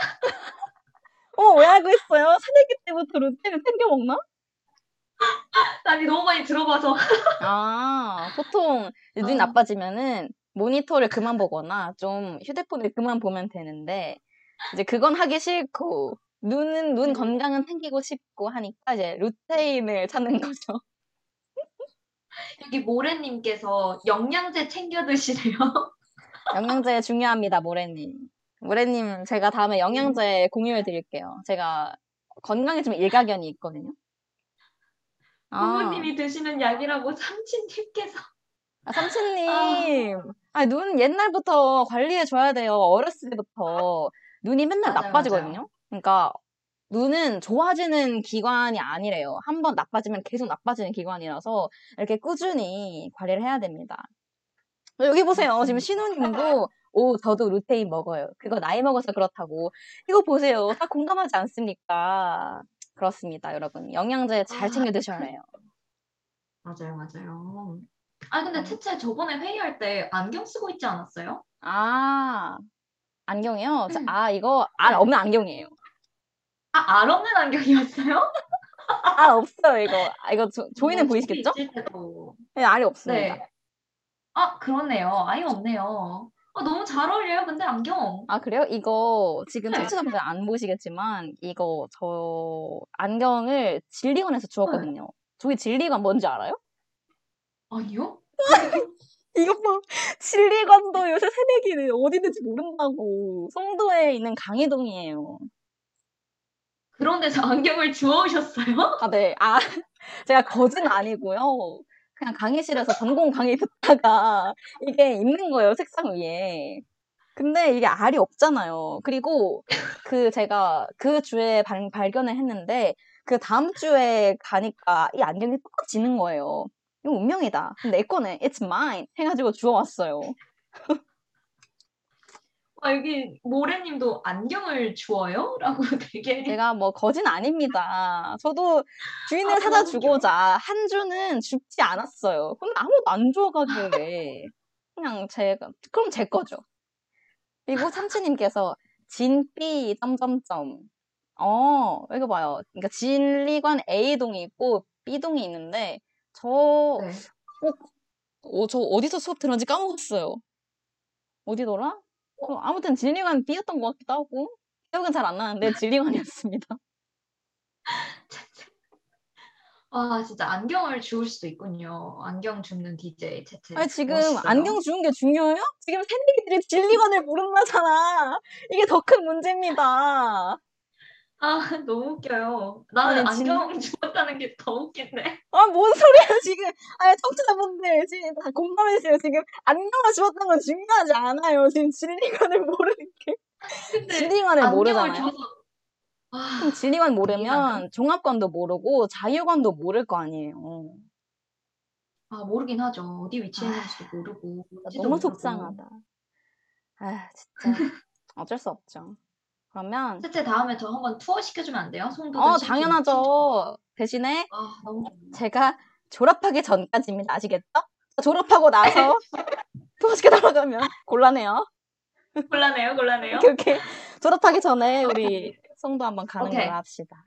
어, 왜 알고 있어요? 새내기 때부터 루테인을 챙겨 먹나? 아니, 너무 많이 들어봐서. 아, 보통 눈이 아. 나빠지면은 모니터를 그만 보거나 좀 휴대폰을 그만 보면 되는데 이제 그건 하기 싫고 눈은 눈 음. 건강은 챙기고 싶고 하니까 이제 루테인을 찾는 거죠. 여기 모래님께서 영양제 챙겨 드시래요. 영양제 중요합니다, 모래님. 모래님, 제가 다음에 영양제 공유해 드릴게요. 제가 건강에 좀 일가견이 있거든요. 아, 부모님이 드시는 약이라고 삼촌님께서. 아, 삼촌님. 아, 눈 옛날부터 관리해 줘야 돼요. 어렸을 때부터. 눈이 맨날 맞아요, 나빠지거든요. 그러니까 눈은 좋아지는 기관이 아니래요. 한 번 나빠지면 계속 나빠지는 기관이라서 이렇게 꾸준히 관리를 해야 됩니다. 여기 보세요. 지금 신우님도 오, 저도 루테인 먹어요. 그거 나이 먹어서 그렇다고. 이거 보세요. 다 공감하지 않습니까? 그렇습니다, 여러분. 영양제 잘 아. 챙겨 드셔야 해요. 맞아요, 맞아요. 아, 음. 근데 채채 저번에 회의할 때 안경 쓰고 있지 않았어요? 아, 안경이요? 자, 음. 아, 이거 알 네. 없는 안경이에요. 아, 알 없는 안경이었어요? 알 없어요, 이거. 아, 이거 조, 조이는 뭐 보이시겠죠? 네, 알이 없습니다. 네. 아, 그렇네요. 아예 없네요. 아, 너무 잘 어울려요, 근데 안경. 아, 그래요? 이거 지금 네. 청취자분들 안 보시겠지만, 이거 저 안경을 진리관에서 주웠거든요. 저기 진리관 뭔지 알아요? 아니요? 이것 봐. 진리관도 요새 새내기는 어디 있는지 모른다고. 송도에 있는 강의동이에요. 그런 데서 안경을 주워오셨어요? 아, 네. 아, 제가 거진 아니고요. 그냥 강의실에서 전공 강의 듣다가 이게 있는 거예요, 책상 위에. 근데 이게 알이 없잖아요. 그리고 그 제가 그 주에 발, 발견을 했는데 그 다음 주에 가니까 이 안경이 똑같이 있는 거예요. 이거 운명이다. 내 거네. It's mine. 해가지고 주워왔어요. 아, 여기 모래님도 안경을 주워요? 라고 되게. 제가 뭐 거진 아닙니다. 저도 주인을 아, 사다 주고자 한 주는 죽지 않았어요. 근데 아무도 안 주워가길래 그냥 제가 그럼 제 거죠. 그리고 삼촌님께서 진삐 점점점 어 이거 봐요. 그러니까 진리관 A동이 있고 B동이 있는데 저 네. 어, 저 어디서 수업 들었는지 까먹었어요. 어디더라? 어, 아무튼 진리관 B였던 것 같기도 하고 기억은 잘 안 나는데 진리관이었습니다. 아, 진짜 안경을 주울 수도 있군요. 안경 줍는 DJ 채채. 아니, 지금 멋있어요. 안경 주는 게 중요해요? 지금 새내기들이 진리관을 모른다잖아. 이게 더 큰 문제입니다. 아, 너무 웃겨요. 나는 아니, 진- 안경 주웠다는 게 더 웃긴데. 아, 뭔 소리야, 지금. 아니, 청취자분들, 지금 다 공감해주세요. 지금 안경을 주었다는 건 중요하지 않아요. 지금 진리관을 모르는 게. 진리관을 모르잖아요. 줘서 아, 그럼 진리관 모르면 종합관도 모르고 자유관도 모를 거 아니에요. 아, 모르긴 하죠. 어디 위치에 아, 있는지도 모르고. 너무 모르고. 속상하다. 아, 진짜. 어쩔 수 없죠. 그러면 셋째 다음에 저 한번 투어 시켜주면 안 돼요? 송도 어 당연하죠. 대신에 아 너무. 제가 졸업하기 전까지입니다. 아시겠죠? 졸업하고 나서 도시게 돌아가면 곤란해요. 곤란해요, 곤란해요. 오케이 오케이. 졸업하기 전에 우리 송도 한번 가는 오케이. 걸로 합시다.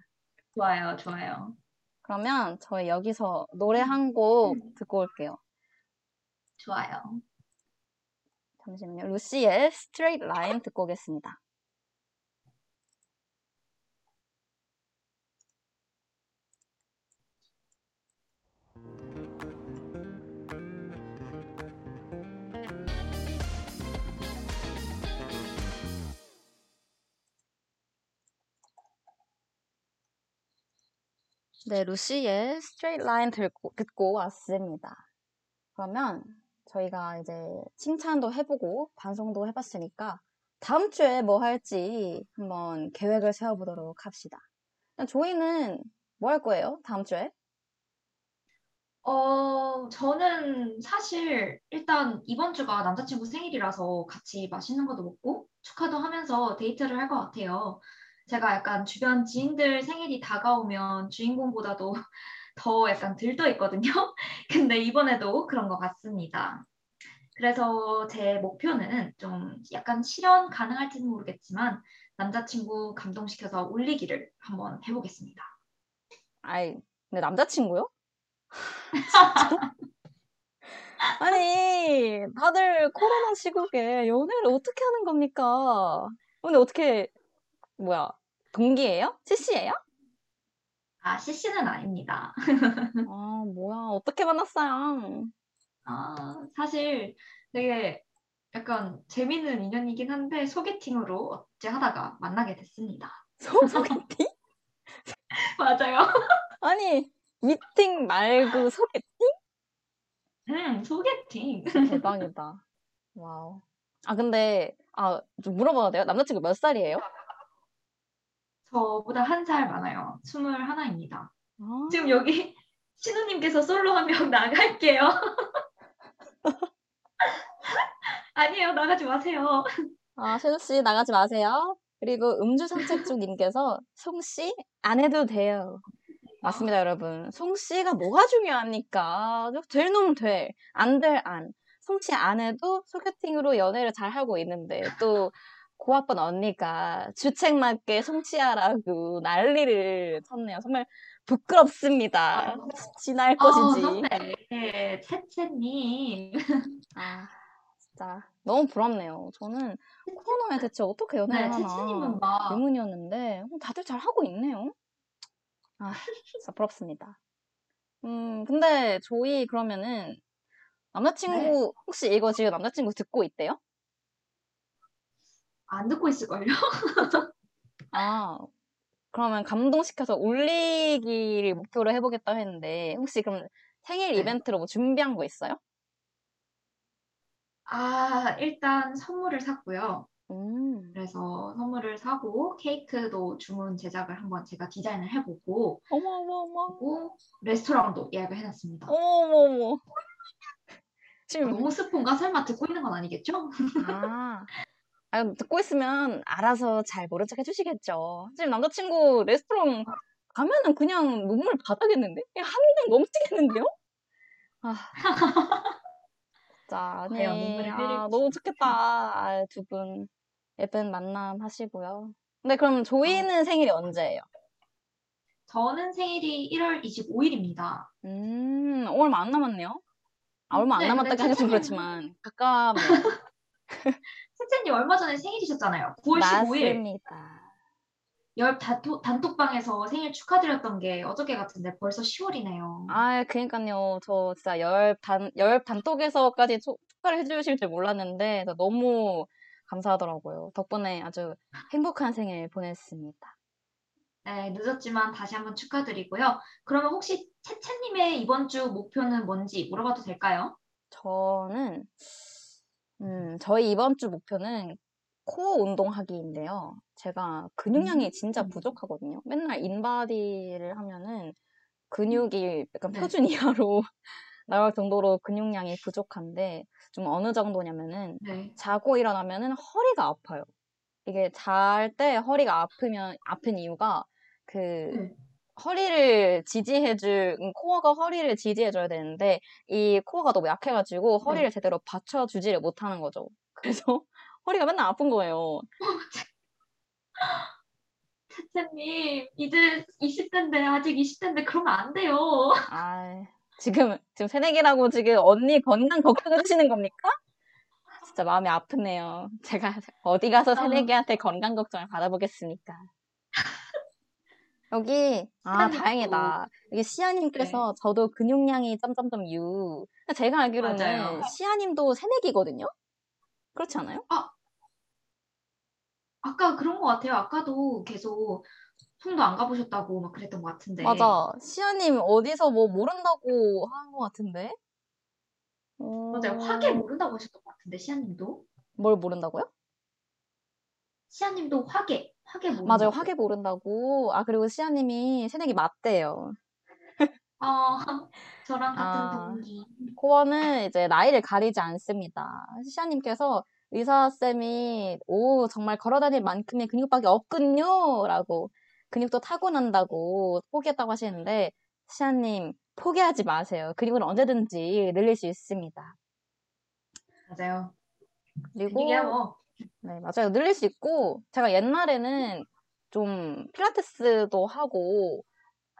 좋아요, 좋아요. 그러면 저희 여기서 노래 한 곡 음. 듣고 올게요. 좋아요. 잠시만요. 루시의 Straight Line 듣고 오겠습니다. 네, 루시의 Straight Line 듣고, 듣고 왔습니다. 그러면 저희가 이제 칭찬도 해보고 반성도 해봤으니까 다음 주에 뭐 할지 한번 계획을 세워보도록 합시다. 조이는 뭐 할 거예요? 다음 주에? 어, 저는 사실 일단 이번 주가 남자친구 생일이라서 같이 맛있는 것도 먹고 축하도 하면서 데이트를 할 것 같아요. 제가 약간 주변 지인들 생일이 다가오면 주인공보다도 더 약간 들떠 있거든요. 근데 이번에도 그런 것 같습니다. 그래서 제 목표는 좀 약간 실현 가능할지는 모르겠지만 남자친구 감동시켜서 울리기를 한번 해보겠습니다. 아이, 근데 남자친구요? 아니, 다들 코로나 시국에 연애를 어떻게 하는 겁니까? 근데 어떻게, 뭐야, 동기예요? CC예요? 아, CC는 아닙니다. 아, 뭐야, 어떻게 만났어요? 아, 사실 되게 약간 재밌는 인연이긴 한데 소개팅으로 어째 하다가 만나게 됐습니다. 소, 소개팅? 맞아요. 아니, 미팅 말고 소개팅? 음, 소개팅. 대박이다. Wow. 아, 근데, 아, 좀 물어봐도 돼요? 남자친구 몇 살이에요? 저보다 한 살 많아요. 21입니다. 아, 지금 여기 신우님께서 솔로 한 명 나갈게요. 아니에요, 나가지 마세요. 아, 셰누씨 나가지 마세요. 그리고 음주 산책중님께서 송CC 안 해도 돼요. 맞습니다, 여러분. 송CC가 뭐가 중요합니까? 될놈 돼. 안될 안. 송씨 안 해도 소개팅으로 연애를 잘 하고 있는데 또 고아번 언니가 주책 맞게 송씨하라고 난리를 쳤네요. 정말 부끄럽습니다. 지날 아, 것이지. 선배, 네, 채채님. 아, 진짜 너무 부럽네요. 저는 코로나에 대체 어떻게 연애를 네, 하나 의문이었는데 어, 다들 잘 하고 있네요. 아, 진짜 부럽습니다. 음, 근데 조이 그러면은 남자친구 네. 혹시 이거 지금 남자친구 듣고 있대요? 안 듣고 있을걸요? 아, 그러면 감동시켜서 울리기를 목표로 해보겠다 했는데 혹시 그럼 생일 네. 이벤트로 뭐 준비한 거 있어요? 아, 일단 선물을 샀고요. 음, 그래서 선물을 사고 케이크도 주문 제작을 한번 제가 디자인을 해보고 어머 어머 어머 그리고 레스토랑도 예약을 해놨습니다. 어머 어머 어머. 지금 너무 스폰가 설마 듣고 있는 건 아니겠죠? 아, 아, 듣고 있으면 알아서 잘 모른 척 해주시겠죠. 지금 남자친구 레스토랑 가면은 그냥 눈물 바다겠는데? 한강 넘치겠는데요? 아, 아니, 눈물을 아. 너무 좋겠다. 아, 두 분, 예쁜 만남 하시고요. 근데 그럼 조이는 생일이 언제예요? 저는 생일이 1월 25일입니다. 음, 얼마 안 남았네요. 아, 얼마 안 네, 남았다고 근데 하긴 좀 그렇지만, 가깝네요. 셋째님 얼마 전에 생일이셨잖아요. 9월 15일. 맞습니다. 열 단톡, 단톡방에서 생일 축하드렸던 게 어저께 같은데 벌써 10월이네요. 아, 그니까요. 저 진짜 열 단, 열 단톡에서까지 초- 축하를 해주실 줄 몰랐는데, 저 너무 감사하더라고요. 덕분에 아주 행복한 생일 보냈습니다. 네, 늦었지만 다시 한번 축하드리고요. 그러면 혹시 채채님의 이번 주 목표는 뭔지 물어봐도 될까요? 저는, 음, 저희 이번 주 목표는 코어 운동하기인데요. 제가 근육량이 진짜 음. 부족하거든요. 맨날 인바디를 하면은 근육이 약간 네. 표준 이하로 나올 정도로 근육량이 부족한데, 좀 어느 정도냐면은, 네. 자고 일어나면은 허리가 아파요. 이게 잘 때 허리가 아프면 아픈 이유가 그 네. 허리를 지지해줄 음, 코어가 허리를 지지해줘야 되는데 이 코어가 너무 약해가지고 네. 허리를 제대로 받쳐주지를 못하는 거죠. 그래서 허리가 맨날 아픈 거예요. 채채님, 이제 20대인데, 아직 20대인데, 그러면 안 돼요. 아 지금 지금 새내기라고 지금 언니 건강 걱정해 주시는 겁니까? 진짜 마음이 아프네요. 제가 어디 가서 아. 새내기한테 건강 걱정을 받아보겠습니까? 여기 아 다행이다. 여기 시아님께서 저도 근육량이 점점점 유. 제가 알기로는 맞아요. 시아님도 새내기거든요. 그렇지 않아요? 아까 그런 것 같아요. 아까도 계속 송도 안 가보셨다고 막 그랬던 것 같은데. 맞아. 시아님 어디서 뭐 모른다고 한 것 같은데. 어, 맞아요. 화계 모른다고 하셨던 것 같은데, 시아님도. 뭘 모른다고요? 시아님도 화계, 화계 모른다고. 맞아요. 화계 모른다고. 아 그리고 시아님이 새내기 맞대요. 아, 저랑 같은 아. 동기. 코어는 이제 나이를 가리지 않습니다. 시아님께서 의사쌤이 오 정말 걸어다닐 만큼의 근육밖에 없군요 라고 근육도 타고난다고 포기했다고 하시는데 시아님 포기하지 마세요. 근육은 언제든지 늘릴 수 있습니다. 맞아요. 그리고 네, 맞아요. 늘릴 수 있고, 제가 옛날에는 좀 필라테스도 하고,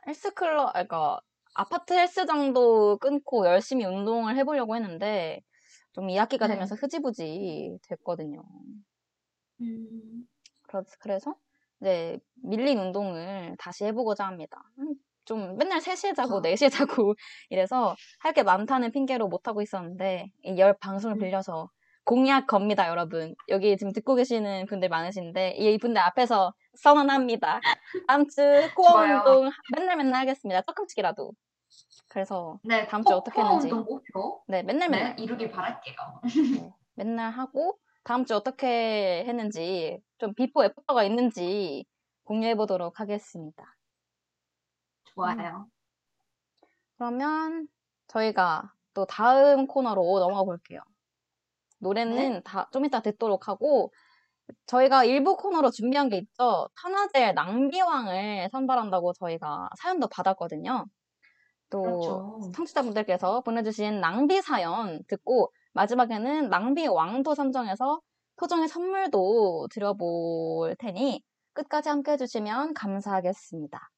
헬스클럽, 그러니까 아파트 헬스장도 끊고 열심히 운동을 해보려고 했는데, 좀 2학기가 네. 되면서 흐지부지 됐거든요. 음, 그래서, 그래서 이제 밀린 운동을 다시 해보고자 합니다. 음, 좀 맨날 3시에 자고 어. 4시에 자고 이래서 할 게 많다는 핑계로 못하고 있었는데, 이 열 방송을 음. 빌려서 공약 겁니다, 여러분. 여기 지금 듣고 계시는 분들 많으신데, 이 분들 앞에서 선언합니다. 다음 주 코어. 운동 맨날 맨날 하겠습니다. 조금씩이라도. 그래서, 네, 다음 주에 코- 어떻게 했는지. 운동 목표. 네, 맨날 맨날. 네, 이루길 바랄게요. 네, 맨날 하고, 다음 주 어떻게 했는지, 좀 비포 애프터가 있는지 공유해 보도록 하겠습니다. 좋아요. 그러면 저희가 또 다음 코너로 넘어가 볼게요. 노래는 다좀 이따 듣도록 하고 저희가 일부 코너로 준비한 게 있죠. 탄화젤 낭비왕을 선발한다고 저희가 사연도 받았거든요. 또 그렇죠. 청취자분들께서 보내주신 낭비 사연 듣고 마지막에는 낭비 왕도 선정해서 소정의 선물도 드려볼 테니 끝까지 함께 해주시면 감사하겠습니다.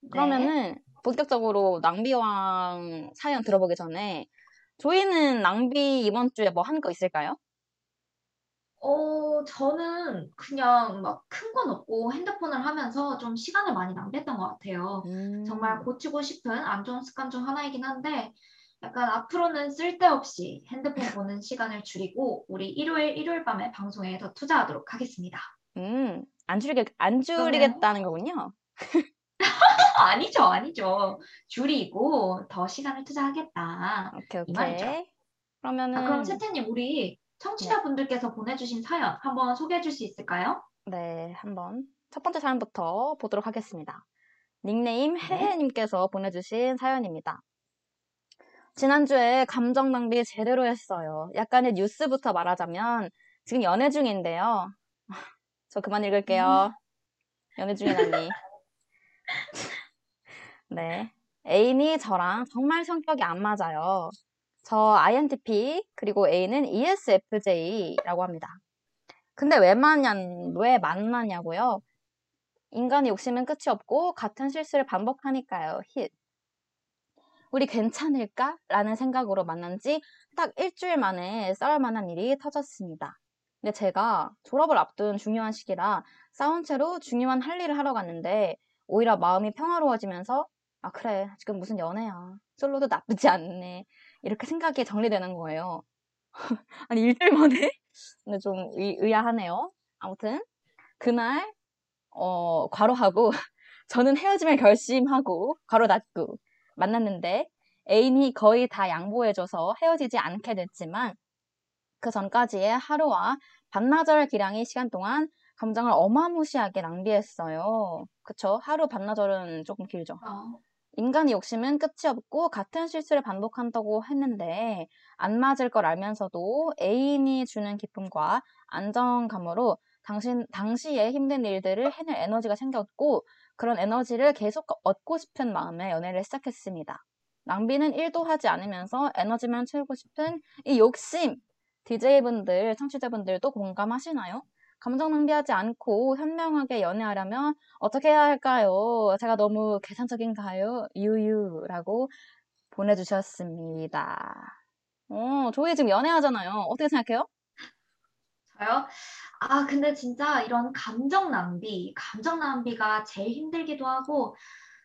네. 그러면은 본격적으로 낭비왕 사연 들어보기 전에 조이는 낭비 이번 주에 뭐 한 거 있을까요? 어, 저는 그냥 막 큰 건 없고 핸드폰을 하면서 좀 시간을 많이 낭비했던 것 같아요. 음. 정말 고치고 싶은 안 좋은 습관 중 하나이긴 한데 약간 앞으로는 쓸데없이 핸드폰 보는 시간을 줄이고 우리 일요일 일요일 밤에 방송에 더 투자하도록 하겠습니다. 음, 안 줄이겠, 안 줄이겠다는 거군요. 아니죠, 아니죠. 줄이고 더 시간을 투자하겠다. 오케이, 이 말이죠. 오케이. 그러면은, 아, 그럼 채태님 우리 청취자분들께서 보내주신 사연 한번 소개해 줄 수 있을까요? 네, 한번 첫 번째 사연부터 보도록 하겠습니다. 닉네임 해해님께서 보내주신 사연입니다. 지난주에 감정 낭비 제대로 했어요. 약간의 뉴스부터 말하자면 지금 연애 중인데요. 저 그만 읽을게요. 연애 중이라니. 네. 애인이 저랑 정말 성격이 안 맞아요. 저 INTP, 그리고 A는 ESFJ라고 합니다. 근데 왜 만나, 왜 만나냐고요? 인간의 욕심은 끝이 없고 같은 실수를 반복하니까요. 힛. 우리 괜찮을까? 라는 생각으로 만난 지 딱 일주일 만에 싸울 만한 일이 터졌습니다. 근데 제가 졸업을 앞둔 중요한 시기라 싸운 채로 중요한 할 일을 하러 갔는데 오히려 마음이 평화로워지면서 아 그래 지금 무슨 연애야 솔로도 나쁘지 않네 이렇게 생각이 정리되는 거예요. 아니 일주일 만에? 근데 좀 의, 의아하네요. 아무튼 그날 어 괄호하고 저는 헤어짐을 결심하고 괄호 닫고 만났는데 애인이 거의 다 양보해줘서 헤어지지 않게 됐지만 그 전까지의 하루와 반나절 기량의 시간 동안 감정을 어마무시하게 낭비했어요. 그쵸? 하루 반나절은 조금 길죠. 어, 인간의 욕심은 끝이 없고 같은 실수를 반복한다고 했는데 안 맞을 걸 알면서도 애인이 주는 기쁨과 안정감으로 당신, 당시에 힘든 일들을 해낼 에너지가 생겼고, 그런 에너지를 계속 얻고 싶은 마음에 연애를 시작했습니다. 낭비는 1도 하지 않으면서 에너지만 채우고 싶은 이 욕심! DJ분들, 청취자분들도 공감하시나요? 감정 낭비하지 않고 현명하게 연애하려면 어떻게 해야 할까요? 제가 너무 계산적인가요? 유유라고 보내주셨습니다. 어, 조이 지금 연애하잖아요. 어떻게 생각해요? 저요? 아, 근데 진짜 이런 감정 낭비, 감정 낭비가 제일 힘들기도 하고,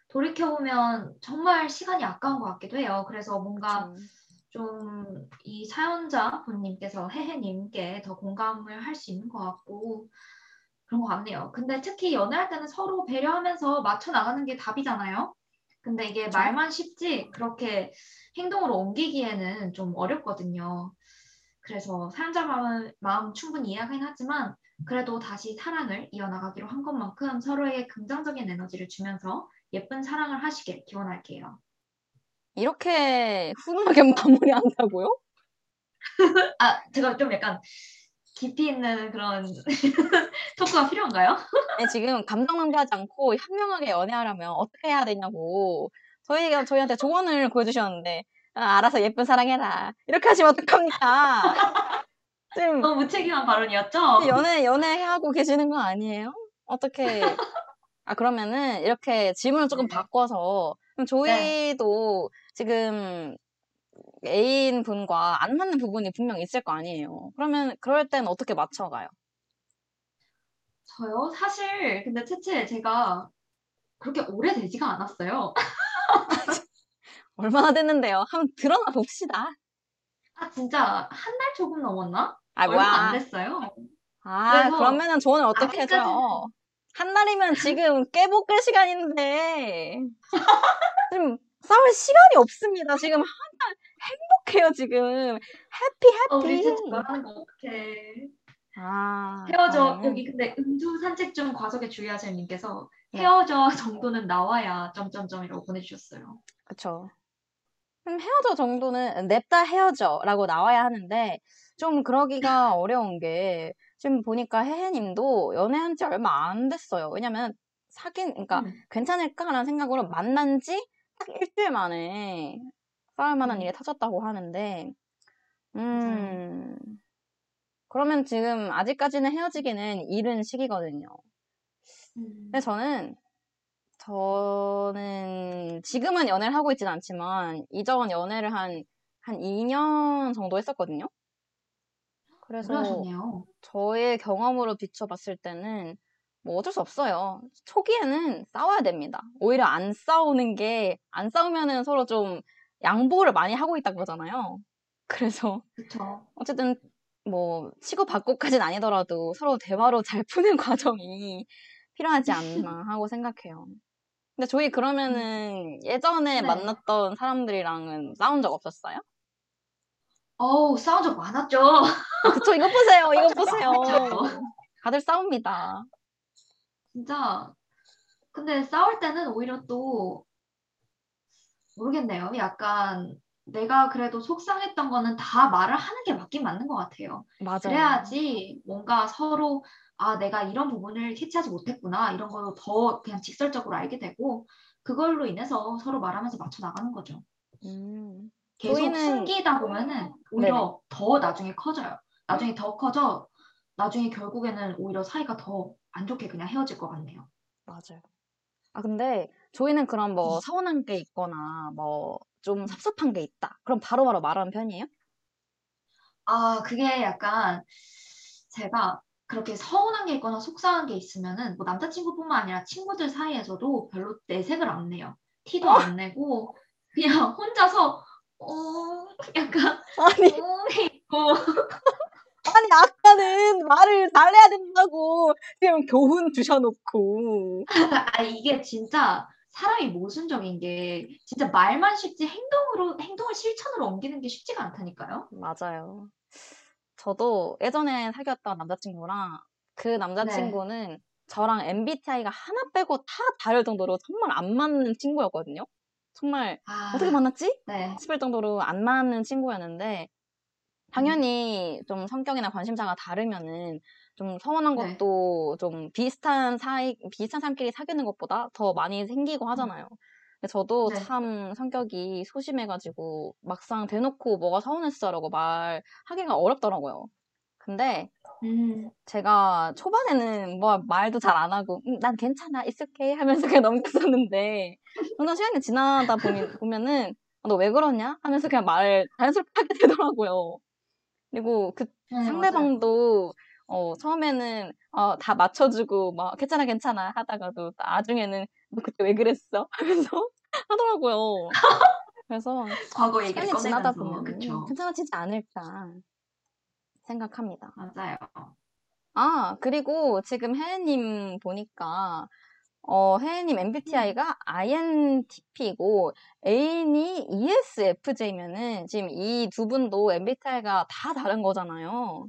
돌이켜보면 정말 시간이 아까운 것 같기도 해요. 그래서 뭔가 좀, 좀 이 사연자 분님께서 혜혜님께 더 공감을 할 수 있는 것 같고, 그런 것 같네요. 근데 특히 연애할 때는 서로 배려하면서 맞춰 나가는 게 답이잖아요. 근데 이게? 말만 쉽지 그렇게 행동으로 옮기기에는 좀 어렵거든요. 그래서 사연자 마음, 마음 충분히 이해하긴 하지만 그래도 다시 사랑을 이어나가기로 한 것만큼 서로에게 긍정적인 에너지를 주면서 예쁜 사랑을 하시길 기원할게요. 이렇게 훈훈하게 마무리한다고요? 아, 제가 좀 약간 깊이 있는 그런 토크가 필요한가요? 아니, 지금 감정 낭비하지 않고 현명하게 연애하려면 어떻게 해야 되냐고 저희가 저희한테 조언을 구해주셨는데 아, 알아서 예쁜 사랑해라 이렇게 하시면 어떡합니까? 지금 너무 무책임한 발언이었죠? 연애 연애하고 계시는 거 아니에요? 어떻게 아 그러면은 이렇게 질문을 조금 네. 바꿔서 그럼 저희도 지금 애인 분과 안 맞는 부분이 분명 있을 거 아니에요. 그러면 그럴 땐 어떻게 맞춰가요? 저요? 사실 근데 채채 제가 그렇게 오래되지가 않았어요. 얼마나 됐는데요? 한번 드러나 봅시다. 아, 진짜 한 달 조금 넘었나? 아 얼마 안 뭐야? 됐어요. 아 그러면은 조언을 어떻게 해줘요? 아직까지는- 한 달이면 지금 깨볶을 시간인데 지금 싸울 시간이 없습니다. 지금 한달 행복해요 지금 해피 어, 해피. 채채 말하는 거 어떡해. 아 헤어져. 그러면은 여기 근데 음주 산책 중 과속에 주의하세요 님께서 네. 헤어져 정도는 나와야 점점점이라고 보내주셨어요. 그쵸. 그럼 헤어져 정도는 냅다 헤어져라고 나와야 하는데 좀 그러기가 어려운 게 지금 보니까 혜혜님도 연애한 지 얼마 안 됐어요. 왜냐면 사귄 그러니까 음. 괜찮을까라는 생각으로 만난 지 딱 일주일 만에 싸울 만한 음. 일이 터졌다고 하는데 음 그러면 지금 아직까지는 헤어지기는 이른 시기거든요. 음. 근데 저는 저는 지금은 연애를 하고 있진 않지만 이전 연애를 한, 한 2년 정도 했었거든요. 그래서 오래 하셨네요. 저의 경험으로 비춰봤을 때는 뭐 어쩔 수 없어요. 초기에는 싸워야 됩니다. 오히려 안 싸우는 게, 안 싸우면은 서로 좀 양보를 많이 하고 있다 그러잖아요. 그래서 그쵸. 어쨌든 뭐 치고받고까지는 아니더라도 서로 대화로 잘 푸는 과정이 필요하지 않나 하고 생각해요. 근데 저희 그러면은 네. 예전에 만났던 사람들이랑은 싸운 적 없었어요? 어우 싸운 적 많았죠. 아, 그쵸, 이거 보세요, 이거 보세요. 다들 싸웁니다. 진짜. 근데 싸울 때는 오히려 또 모르겠네요. 약간 내가 그래도 속상했던 거는 다 말을 하는 게 맞긴 맞는 것 같아요. 맞아요. 그래야지 뭔가 서로 아, 내가 이런 부분을 캐치하지 못했구나. 이런 거도 더 그냥 직설적으로 알게 되고 그걸로 인해서 서로 말하면서 맞춰 나가는 거죠. 음, 계속 저희는- 숨기다 보면은 오히려 더 나중에 커져요. 나중에 더 커져. 나중에 결국에는 오히려 사이가 더 안 좋게 그냥 헤어질 것 같네요. 맞아요. 아, 근데 저희는 그럼 뭐 음. 서운한 게 있거나 뭐 좀 섭섭한 게 있다. 그럼 바로 바로 말하는 편이에요? 아, 그게 약간 제가 그렇게 서운한 게 있거나 속상한 게 있으면은 뭐 남자친구뿐만 아니라 친구들 사이에서도 별로 내색을 안 내요. 티도 안 내고 그냥 혼자서 어 약간 아니, 어 있고 아니, 아까는 말을 잘해야 된다고 지금 교훈 주셔놓고. 아 이게 진짜 사람이 모순적인 게 진짜 말만 쉽지 행동으로 행동을 실천으로 옮기는 게 쉽지가 않다니까요. 맞아요. 저도 예전에 사귀었던 남자친구랑 그 남자친구는 저랑 MBTI가 하나 빼고 다 다를 정도로 정말 안 맞는 친구였거든요. 정말 아, 어떻게 만났지? 네. 싶을 정도로 안 맞는 친구였는데 당연히 좀 성격이나 관심사가 다르면은 좀 서운한 네. 것도 좀 비슷한 사이, 비슷한 사람끼리 사귀는 것보다 더 많이 생기고 하잖아요. 근데 저도 네. 참 성격이 소심해가지고 막상 대놓고 뭐가 서운했어라고 말하기가 어렵더라고요. 근데 음, 제가 초반에는 뭐 말도 잘 안 하고 음, 난 괜찮아, okay 하면서 그냥 넘겼었는데 점점 시간이 지나다 보면, 보면은 너 왜 그러냐? 하면서 그냥 말 자연스럽게 하게 되더라고요. 그리고 그 네. 상대방도 어, 처음에는 어, 다 맞춰주고 막 괜찮아 괜찮아 하다가도 나중에는 너 그때 왜 그랬어? 하면서 하더라고요. 그래서 과거 얘기를 지나다 보면 그쵸. 괜찮아지지 않을까 생각합니다. 맞아요. 아, 그리고 지금 혜혜님 보니까, 어, 혜혜님 MBTI가 INTP고, 애인이 ESFJ면은, 지금 이 두 분도 MBTI가 다 다른 거잖아요.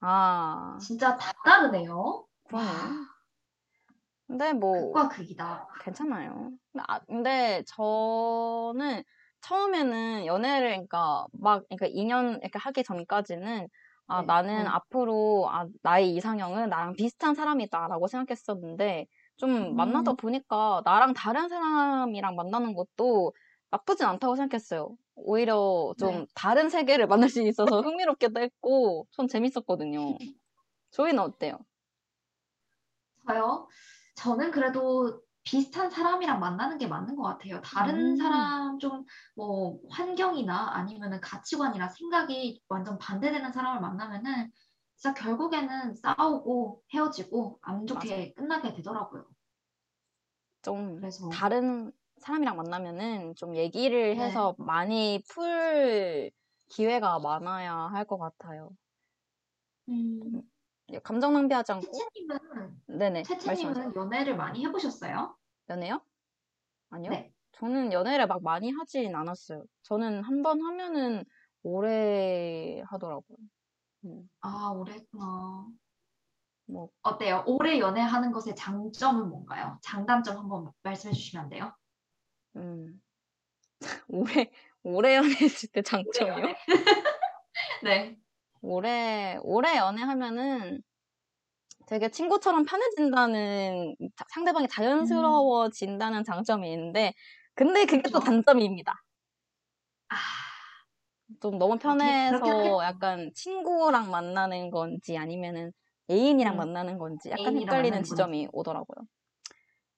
아, 진짜 다 다르네요. 그러네. 근데 뭐, 극과 극이다. 괜찮아요. 근데, 아, 근데 저는 처음에는 연애를, 그러니까 막, 그러니까 2년 이렇게 하기 전까지는, 아, 네, 나는 네. 앞으로, 아, 나의 이상형은 나랑 비슷한 사람이다라고 생각했었는데, 좀 만나다 음. 보니까 나랑 다른 사람이랑 만나는 것도 나쁘진 않다고 생각했어요. 오히려 좀 네. 다른 세계를 만날 수 있어서 흥미롭기도 했고, 전 재밌었거든요. 조이는 어때요? 저요? 저는 그래도 비슷한 사람이랑 만나는 게 맞는 것 같아요. 다른 음. 사람 좀 뭐 환경이나 아니면은 가치관이나 생각이 완전 반대되는 사람을 만나면은 진짜 결국에는 싸우고 헤어지고 안 좋게 끝나게 되더라고요. 좀 그래서 다른 사람이랑 만나면은 좀 얘기를 네. 해서 많이 풀 기회가 많아야 할 것 같아요. 음, 예, 감정 낭비하지 않고, 채채님은 네네. 채채님은 연애를 많이 해보셨어요? 연애요? 아니요? 네. 저는 연애를 막 많이 하진 않았어요. 저는 한 번 하면은 오래 하더라고요. 음, 아, 오래 했구나. 뭐, 어때요? 오래 연애하는 것의 장점은 뭔가요? 장단점 한번 말씀해 주시면 안 돼요? 음, 오래, 오래 연애했을 때 장점이요? 네. 오래, 오래 연애하면은 되게 친구처럼 편해진다는, 자- 상대방이 자연스러워진다는 장점이 있는데, 근데 그게 또. 단점입니다. 아, 좀 너무 그렇게- 편해서. 약간 친구랑 만나는 건지 아니면은 애인이랑 음, 만나는 건지 약간 헷갈리는 지점이 건지. 오더라고요.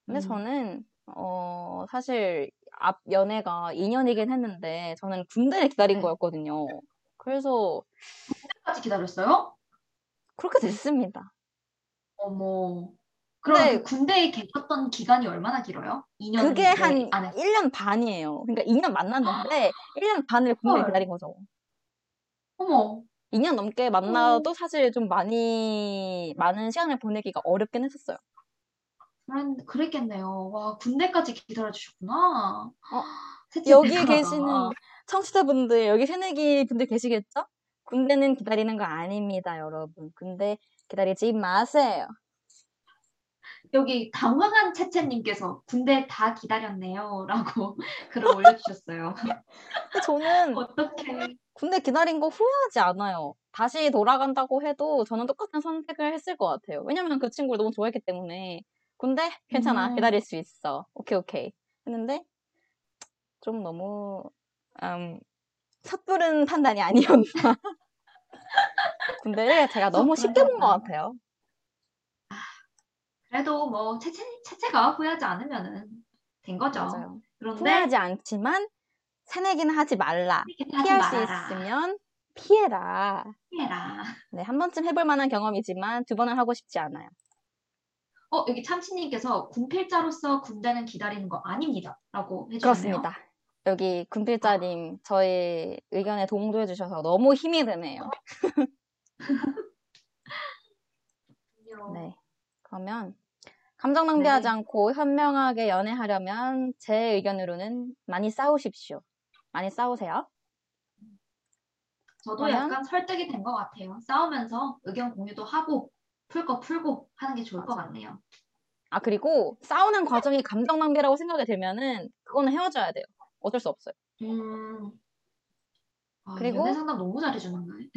근데 음, 저는, 어, 사실 앞 연애가 2년이긴 했는데, 저는 군대를 기다린 네. 거였거든요. 그래서 까지 기다렸어요? 그렇게 됐습니다. 어머. 그럼 근데 그 군대에 계셨던 기간이 얼마나 길어요? 2년 그게 한내 안에. 1년 반이에요. 그러니까 2년 만났는데 1년 반을 군대를 헐. 기다린 거죠. 어머. 2년 넘게 어, 만나도 사실 좀 많이 많은 시간을 보내기가 어렵긴 했었어요. 그랬, 그랬겠네요. 와, 군대까지 기다려 주셨구나. 어, 채채 여기. 계시는 청취자분들, 여기 새내기 분들 계시겠죠? 군대는 기다리는 거 아닙니다, 여러분. 군대 기다리지 마세요. 여기 당황한 채채님께서 군대 다 기다렸네요. 라고 글을 올려주셨어요. 저는 어떡해. 군대 기다린 거 후회하지 않아요. 다시 돌아간다고 해도 저는 똑같은 선택을 했을 것 같아요. 왜냐면 그 친구를 너무 좋아했기 때문에. 군대? 괜찮아. 음, 기다릴 수 있어. 오케이, 오케이. 했는데, 좀 너무, 음, 섣부른 판단이 아니었나. 군대를 제가 너무 쉽게 본 것. 같아요. 그래도 뭐 채채, 채채가 후회하지 않으면은 된 거죠. 맞아요. 그런데 후회하지 않지만, 새내기는 하지 말라. 이렇게 하지 피할 수 말아라. 있으면 피해라. 해라. 네, 한 번쯤 해볼 만한 경험이지만 두 번은 하고 싶지 않아요. 어, 여기 참치님께서 군필자로서 군대는 기다리는 거 아닙니다. 라고 해주셨네요. 그렇습니다. 여기 군필자님 저희 의견에 도움도 해주셔서 너무 힘이 되네요. 네. 그러면 감정 낭비하지 네. 않고 현명하게 연애하려면 제 의견으로는 많이 싸우십시오. 많이 싸우세요. 저도 그러면 약간 설득이 된 것 같아요. 싸우면서 의견 공유도 하고 풀 거 풀고 하는 게 좋을 것 맞아요. 같네요. 아 그리고 싸우는 과정이 감정 낭비라고 생각이 들면은 그거는 헤어져야 돼요. 어쩔 수 없어요. 음, 아, 그리고 연애 상담 너무 잘해주는 거예요.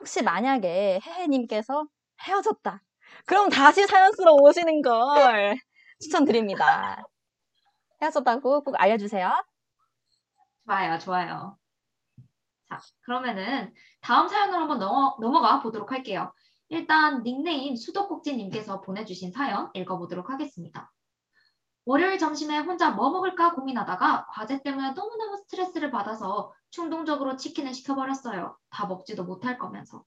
혹시 만약에 혜혜님께서 헤어졌다. 그럼 다시 사연 쓰러 오시는 걸 추천드립니다. 헤어졌다고 꼭 알려주세요. 좋아요, 좋아요. 자, 그러면은 다음 사연으로 한번 넘어, 넘어가 보도록 할게요. 일단 닉네임 수도꼭지님께서 보내주신 사연 읽어보도록 하겠습니다. 월요일 점심에 혼자 뭐 먹을까 고민하다가 과제 때문에 너무너무 스트레스를 받아서 충동적으로 치킨을 시켜버렸어요. 다 먹지도 못할 거면서.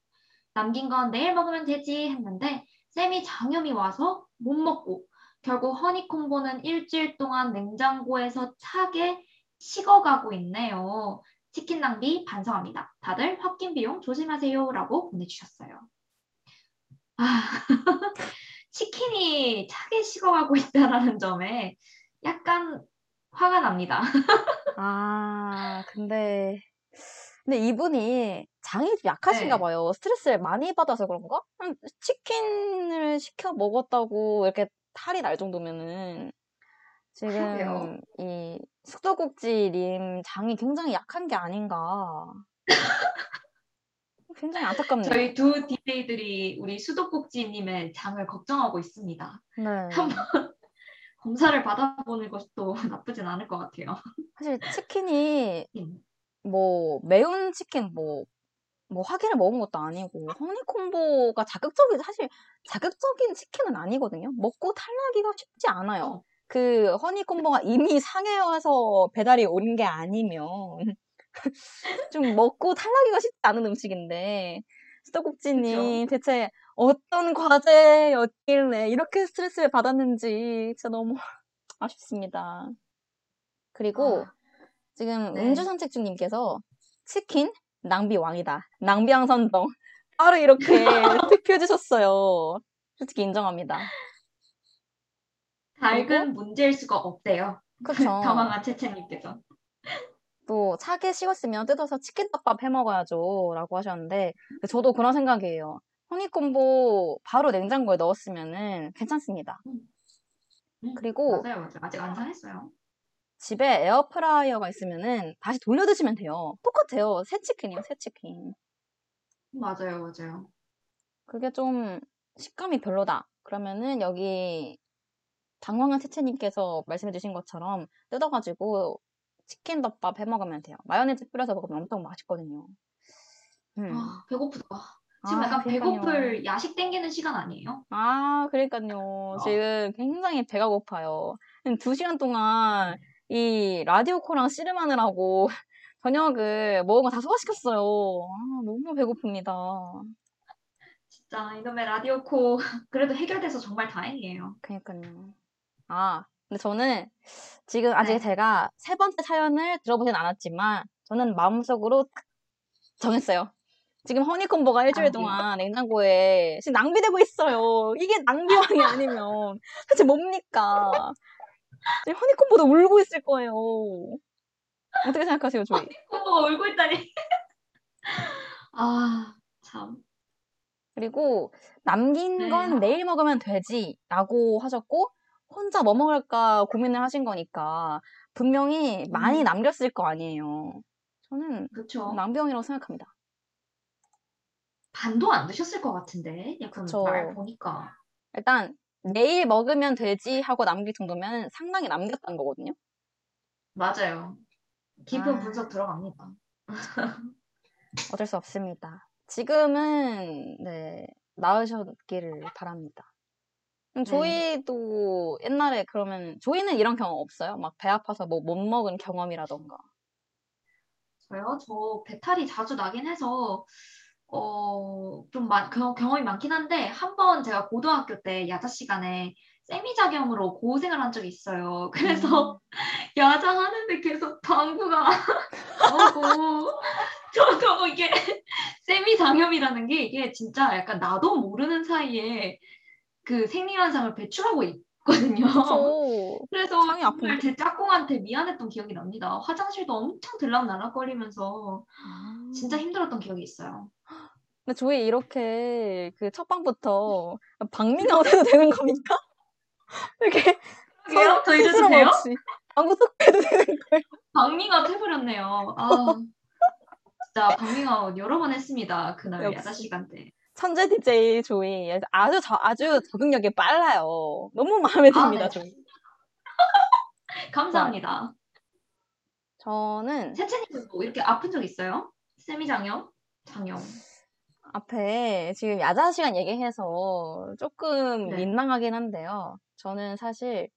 남긴 건 내일 먹으면 되지 했는데 쌤이 장염이 와서 못 먹고 결국 허니콤보는 일주일 동안 냉장고에서 차게 식어가고 있네요. 치킨 낭비 반성합니다. 다들 홧김 비용 조심하세요. 라고 보내주셨어요. 아, 치킨이 차게 식어가고 있다라는 점에 약간 화가 납니다. 아, 근데, 근데 이분이 장이 좀 약하신가 네. 봐요. 스트레스를 많이 받아서 그런가? 치킨을 시켜 먹었다고 이렇게 탈이 날 정도면은 지금 그러게요. 이 숙소국지님 장이 굉장히 약한 게 아닌가. 굉장히 안타깝네요. 저희 두 DJ들이 우리 수도꼭지님의 장을 걱정하고 있습니다. 네. 한번 검사를 받아보는 것도 나쁘진 않을 것 같아요. 사실 치킨이 음. 뭐 매운 치킨 뭐, 뭐 화기를 먹은 것도 아니고 허니콤보가 자극적인 사실 자극적인 치킨은 아니거든요. 먹고 탈나기가 쉽지 않아요. 어. 그 허니콤보가 이미 상해여서 배달이 온 게 아니면 좀 먹고 탈나기가 쉽지 않은 음식인데 수도꼭지님 대체 어떤 과제였길래 이렇게 스트레스를 받았는지 진짜 너무 아쉽습니다. 그리고 아, 지금 네. 음주 산책 중님께서 치킨 낭비 왕이다. 낭비왕 선정. 바로 이렇게 투표해 주셨어요. 솔직히 인정합니다. 닭은 문제일 수가 없대요. 그쵸. 당황한 채채님께서. 또 차게 식었으면 뜯어서 치킨덮밥 해 먹어야죠. 라고 하셨는데 저도 그런 생각이에요. 허니콤보 바로 냉장고에 넣었으면은 괜찮습니다. 음, 그리고 맞아요, 맞아요. 아직 안 상했어요. 집에 에어프라이어가 있으면은 다시 돌려 드시면 돼요. 똑같아요. 새 치킨이요, 새 치킨. 맞아요, 맞아요. 그게 좀 식감이 별로다. 그러면은 여기 당황한 채채님께서 말씀해주신 것처럼 뜯어가지고 치킨 덮밥 해 먹으면 돼요. 마요네즈 뿌려서 먹으면 엄청 맛있거든요. 음. 아, 배고프다. 지금 아, 약간 그러니까요. 배고플 야식 땡기는 시간 아니에요? 아, 그러니까요. 지금 굉장히 배가 고파요. 두 시간 동안 이 라디오코랑 씨름하느라고 저녁을 먹은 거 다 소화시켰어요. 아, 너무 배고픕니다. 진짜 이놈의 라디오코 그래도 해결돼서 정말 다행이에요. 그니까요. 아, 근데 저는 지금 아직 네. 제가 세 번째 사연을 들어보진 않았지만 저는 마음속으로 딱 정했어요. 지금 허니콤보가 일주일 낭비. 동안 냉장고에 지금 낭비되고 있어요. 이게 낭비왕이 아니면 대체 뭡니까? 지금 허니콤보도 울고 있을 거예요. 어떻게 생각하세요, 조이? 콤보가 울고 있다니. 아, 참. 그리고 남긴 네. 건 내일 먹으면 되지라고 하셨고 혼자 뭐 먹을까 고민을 하신 거니까 분명히 많이 음. 남겼을 거 아니에요. 저는 그쵸. 낭비형이라고 생각합니다. 반도 안 드셨을 것 같은데. 약간. 말 보니까. 일단 내일 먹으면 되지 하고 남길 정도면 상당히 남겼다는 거거든요. 맞아요. 깊은 아. 분석 들어갑니다. 어쩔 수 없습니다. 지금은 네 나으셨기를 바랍니다. 그럼 네. 조이도 옛날에 그러면 조이는 이런 경험 없어요? 막 배 아파서 뭐 못 먹은 경험이라던가. 저요? 저 배탈이 자주 나긴 해서 어, 좀 많, 경- 경험이 많긴 한데 한 번 제가 고등학교 때 야자 시간에 세미작용으로 고생을 한 적이 있어요. 그래서 야자 하는데 계속 방구가 나오고 저도 이게 세미장염이라는 게 이게 진짜 약간 나도 모르는 사이에 그 생리현상을 배출하고 있 거든요. 그쵸. 그래서 정말? 제 짝꿍한테 미안했던 기억이 납니다. 화장실도 엄청 들락날락거리면서 진짜 힘들었던 기억이 있어요. 근데 조이 이렇게 그 첫방부터 방밍아웃 해도 되는 겁니까? 이렇게 그러게요? 저 이래도 돼요? 방구 속 해도 되는 거예요? 방밍아웃 해버렸네요. 아, 진짜 방밍아웃 여러 번 했습니다. 그날. 야자 시간 때. 천재 DJ 조이 아주 저, 아주 적응력이 빨라요. 너무 마음에 아, 듭니다, 네. 조이. 감사합니다. 저는 채채님은 뭐 이렇게 아픈 적 있어요? 세미장염? 장염. 앞에 지금 야자 시간 얘기해서 조금 네. 민망하긴 한데요. 저는 사실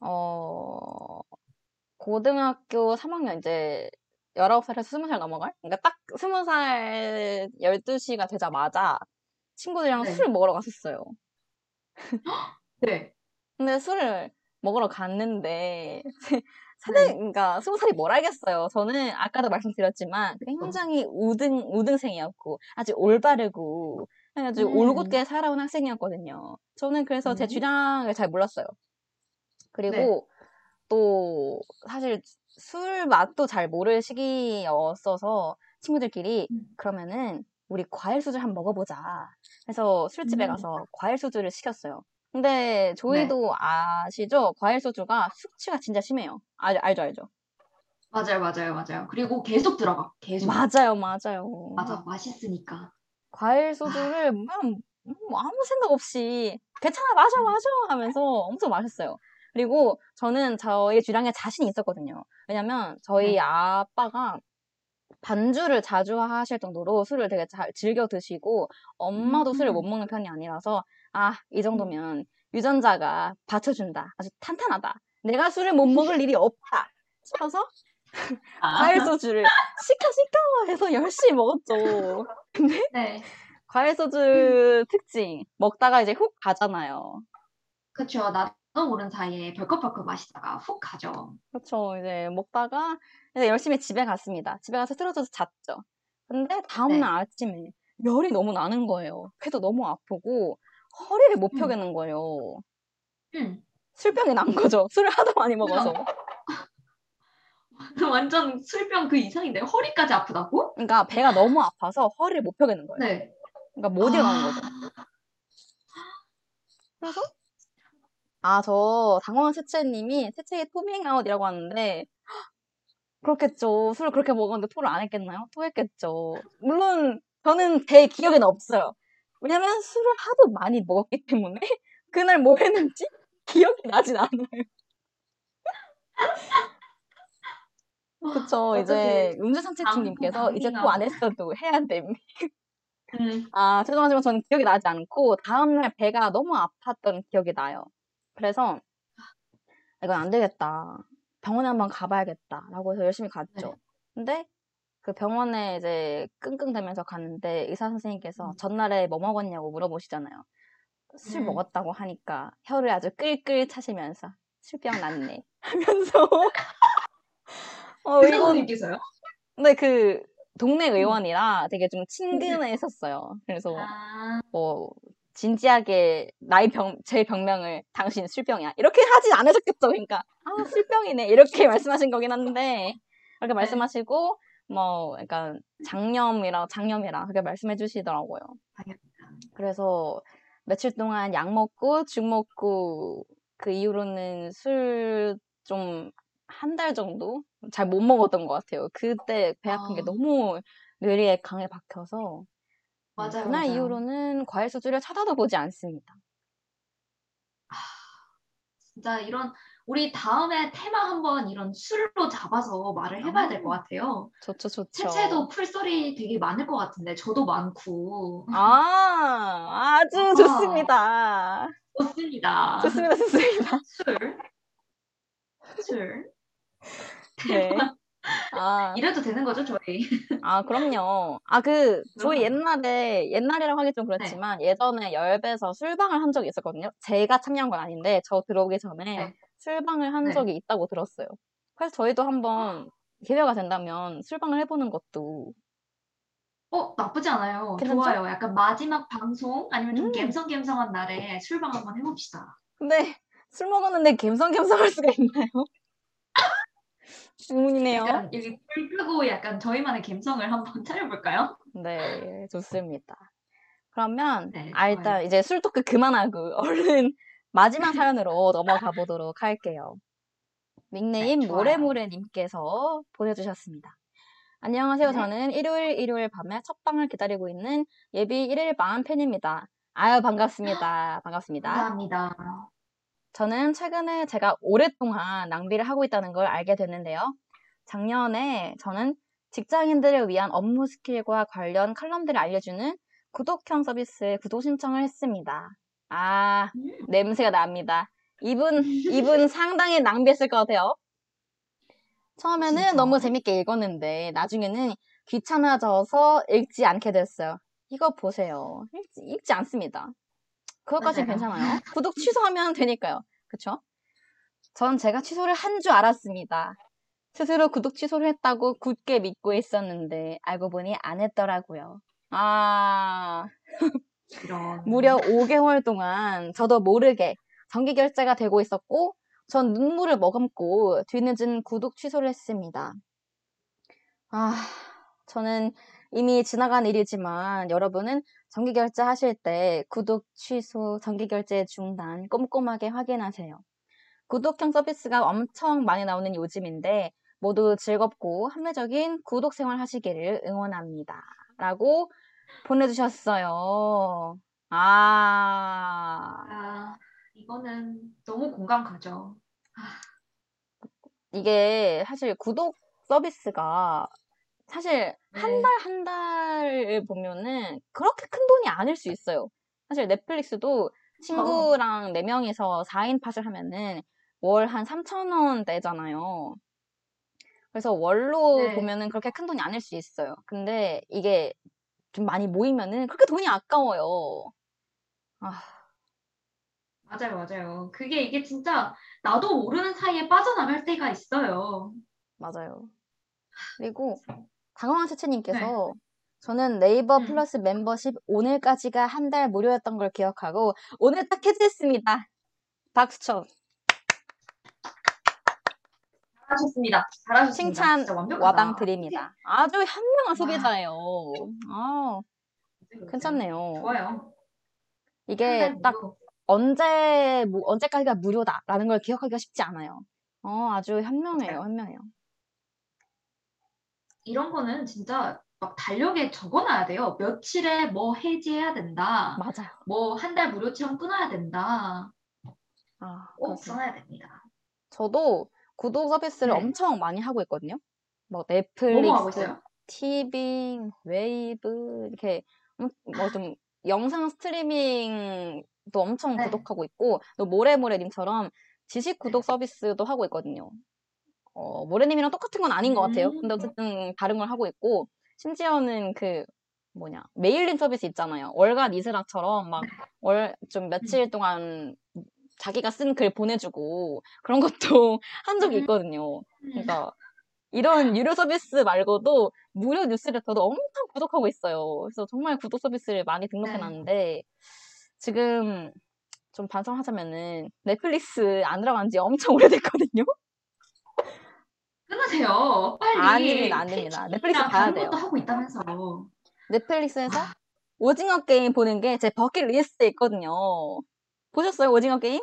어 고등학교 3학년 이제 19살에서 20살 넘어갈? 그러니까 딱 20살 12시가 되자마자 친구들이랑 네. 술을 먹으러 갔었어요. 네. 근데 술을 먹으러 갔는데 세대 네. 그러니까 20살이 뭘 알겠어요. 저는 아까도 말씀드렸지만 굉장히 우등 우등생이었고 아주 올바르고 아주 음. 올곧게 살아온 학생이었거든요. 저는 그래서 제 음. 주량을 잘 몰랐어요. 그리고 네. 또 사실 술 맛도 잘 모를 시기였어서 친구들끼리 음. 그러면은 우리 과일 소주 한번 먹어보자. 해서 술집에 음. 가서 과일 소주를 시켰어요. 근데 조이도 아시죠? 과일 소주가 숙취가 진짜 심해요. 알, 알죠, 알죠? 맞아요, 맞아요, 맞아요. 그리고 계속 들어가. 계속. 맞아요, 맞아요. 맞아, 맛있으니까. 과일 소주를 그냥 뭐 아무 생각 없이 괜찮아, 마셔, 마셔 하면서 엄청 마셨어요. 그리고 저는 저의 주량에 자신이 있었거든요. 왜냐면 저희 네. 아빠가 반주를 자주 하실 정도로 술을 되게 잘 즐겨 드시고 엄마도 술을 음. 못 먹는 편이 아니라서 아, 이 정도면 유전자가 받쳐준다. 아주 탄탄하다. 내가 술을 못 먹을 일이 없다. 싶어서 아, 과일 소주를 시켜 시켜 해서 열심히 먹었죠. 근데 네. 과일 소주 특징 먹다가 이제 훅 가잖아요. 그쵸. 나 도 모르는 사이에 벌컥벌컥 마시다가 훅 가죠. 그렇죠. 이제 먹다가 이제 열심히 집에 갔습니다. 집에 가서 쓰러져서 잤죠. 근데 다음날 아침에 열이 너무 나는 거예요. 그래도 너무 아프고 허리를 못 음. 펴겠는 거예요. 응. 술병이 난 거죠. 술을 하도 많이 먹어서. 완전 술병 그 이상인데 허리까지 아프다고? 그러니까 배가 너무 아파서 허리를 못 펴겠는 거예요. 네. 그러니까 못 일어나는 거죠. 그래서 아, 저 당황한 채채님이 채채의 토밍아웃이라고 하는데 그렇겠죠. 술을 그렇게 먹었는데 토를 안 했겠나요? 토했겠죠. 물론 저는 제 기억에는 없어요. 왜냐면 술을 하도 많이 먹었기 때문에 그날 뭐 했는지 기억이 나진 않아요. 그쵸. 이제 어떡해. 음주상체증님께서 이제 또 안 했어도 해야 됨. 음. 아, 죄송하지만 저는 기억이 나지 않고 다음날 배가 너무 아팠던 기억이 나요. 그래서 이건 안 되겠다. 병원에 한번 가봐야겠다라고 해서 열심히 갔죠. 네. 근데 그 병원에 이제 끙끙대면서 갔는데 의사 선생님께서 음. 전날에 뭐 먹었냐고 물어보시잖아요. 술 음. 먹었다고 하니까 혀를 아주 끌끌 차시면서 술병 났네 하면서 어, 선생님께서요? 근데 그 동네 의원이라 되게 좀 친근했었어요. 그래서 아, 뭐 진지하게 나의 병, 제 병명을 당신 술병이야 이렇게 하진 않으셨겠죠. 그러니까 아 술병이네 이렇게 말씀하신 거긴 한데 그렇게 말씀하시고 뭐 약간 장염이라 장염이라 그렇게 말씀해 주시더라고요. 그래서 며칠 동안 약 먹고 죽 먹고 그 이후로는 술 좀 한 달 정도 잘 못 먹었던 것 같아요. 그때 배 아픈 게 아. 너무 뇌리에 강에 박혀서 맞아요, 그날 맞아요. 이후로는 과일 소주를 쳐다도 보지 않습니다. 진짜 이런 우리 다음에 테마 한번 이런 술로 잡아서 말을 해봐야 될 것 같아요. 좋죠, 좋죠. 채채도 풀소리 되게 많을 것 같은데 저도 많고 아, 아주 아하. 좋습니다. 좋습니다. 좋습니다, 좋습니다. 술, 술 네. 아, 이래도 되는 거죠 저희? 아, 그럼요. 아, 그, 저희. 옛날에, 옛날이라고 하기 좀 그렇지만, 예전에 열배에서 술방을 한 적이 있었거든요. 제가 참여한 건 아닌데, 저 들어오기 전에 네. 술방을 한 네. 적이 있다고 들었어요. 그래서 저희도 한번 기회가 된다면 술방을 해보는 것도, 어 나쁘지 않아요. 괜찮죠? 좋아요. 약간 마지막 방송 아니면 좀 음. 갬성갬성한 날에 술방 한번 해봅시다. 근데 술 먹었는데 갬성갬성할 수가 있나요? 여기 불 끄고 약간 저희만의 갬성을 한번 차려볼까요? 네, 좋습니다. 그러면, 네, 아, 일단 이제 술 토크 그만하고, 얼른 마지막 사연으로 넘어가 보도록 할게요. 닉네임 네. 모래모래님께서 보내주셨습니다. 안녕하세요. 네. 저는 일요일 일요일 밤에 첫 방을 기다리고 있는 예비 1일 마음 팬입니다. 아유, 반갑습니다. 반갑습니다. 감사합니다. 저는 최근에 제가 오랫동안 낭비를 하고 있다는 걸 알게 됐는데요. 작년에 저는 직장인들을 위한 업무 스킬과 관련 칼럼들을 알려주는 구독형 서비스에 구독 신청을 했습니다. 아, 음. 냄새가 납니다. 이분, 이분 상당히 낭비했을 것 같아요. 처음에는 진짜? 너무 재밌게 읽었는데, 나중에는 귀찮아져서 읽지 않게 됐어요. 이거 보세요. 읽지, 읽지 않습니다. 그것까진 맞아요. 괜찮아요. 구독 취소하면 되니까요. 그쵸? 전 제가 취소를 한 줄 알았습니다. 스스로 구독 취소를 했다고 굳게 믿고 있었는데, 알고 보니 안 했더라고요. 아, 이런. 무려 5개월 동안 저도 모르게 정기 결제가 되고 있었고, 전 눈물을 머금고 뒤늦은 구독 취소를 했습니다. 아, 저는 이미 지나간 일이지만 여러분은 정기 결제 하실 때 구독 취소, 정기 결제 중단 꼼꼼하게 확인하세요. 구독형 서비스가 엄청 많이 나오는 요즘인데 모두 즐겁고 합리적인 구독 생활 하시기를 응원합니다. 라고 보내주셨어요. 아, 아, 이거는 너무 공감 가죠. 이게 사실 구독 서비스가 사실 한 네. 달한 달을 보면은 그렇게 큰 돈이 아닐 수 있어요. 사실 넷플릭스도 친구랑 네 명이서 4인 팟을 하면은 월 한 3,000원 내잖아요. 그래서 월로 네. 보면은 그렇게 큰 돈이 아닐 수 있어요. 근데 이게 좀 많이 모이면은 그렇게 돈이 아까워요. 아, 맞아요, 맞아요. 그게 이게 진짜 나도 모르는 사이에 빠져나갈 때가 있어요. 맞아요. 그리고 강황 채채님께서 네. 저는 네이버 음. 플러스 멤버십 오늘까지가 한 달 무료였던 걸 기억하고 오늘 딱 해지했습니다. 박수쳐. 잘하셨습니다. 잘하셨습니다. 칭찬. 와방 드립니다. 아주 현명한 와. 소비자예요. 아, 맞아요. 괜찮네요. 좋아요. 이게 딱 무료. 언제, 뭐, 언제까지가 무료다라는 걸 기억하기가 쉽지 않아요. 어, 아주 현명해요. 현명해요. 이런 거는 진짜 막 달력에 적어놔야 돼요. 며칠에 뭐 해지해야 된다. 맞아요. 뭐한 달 무료 체험 끊어야 된다. 아, 꼭. 써놔야 됩니다. 저도 구독 서비스를 네. 엄청 많이 하고 있거든요. 뭐 넷플릭스? 티빙, 웨이브 이렇게 뭐 좀 영상 스트리밍도 엄청 네. 구독하고 있고 또 모래모래님처럼 지식 구독 서비스도 하고 있거든요. 어, 모래님이랑 똑같은 건 아닌 것 같아요. 근데 음. 어쨌든 다른 걸 하고 있고 심지어는 그 뭐냐 mailing 서비스 있잖아요. 월간 이슬아처럼 막 월 좀 며칠 동안 자기가 쓴 글 보내주고 그런 것도 한 적이 음. 있거든요. 음. 그러니까 이런 유료 서비스 말고도 무료 뉴스레터도 엄청 구독하고 있어요. 그래서 정말 구독 서비스를 많이 등록해 네. 놨는데 지금 좀 반성하자면은 넷플릭스 안 들어간 지 엄청 오래됐거든요. 끊으세요. 빨리. 아닙니다, 안 됩니다. 넷플릭스 봐야 돼요. 하고 있다면서. 넷플릭스에서 아. 오징어 게임 보는 게 제 버킷리스트에 있거든요. 보셨어요, 오징어 게임?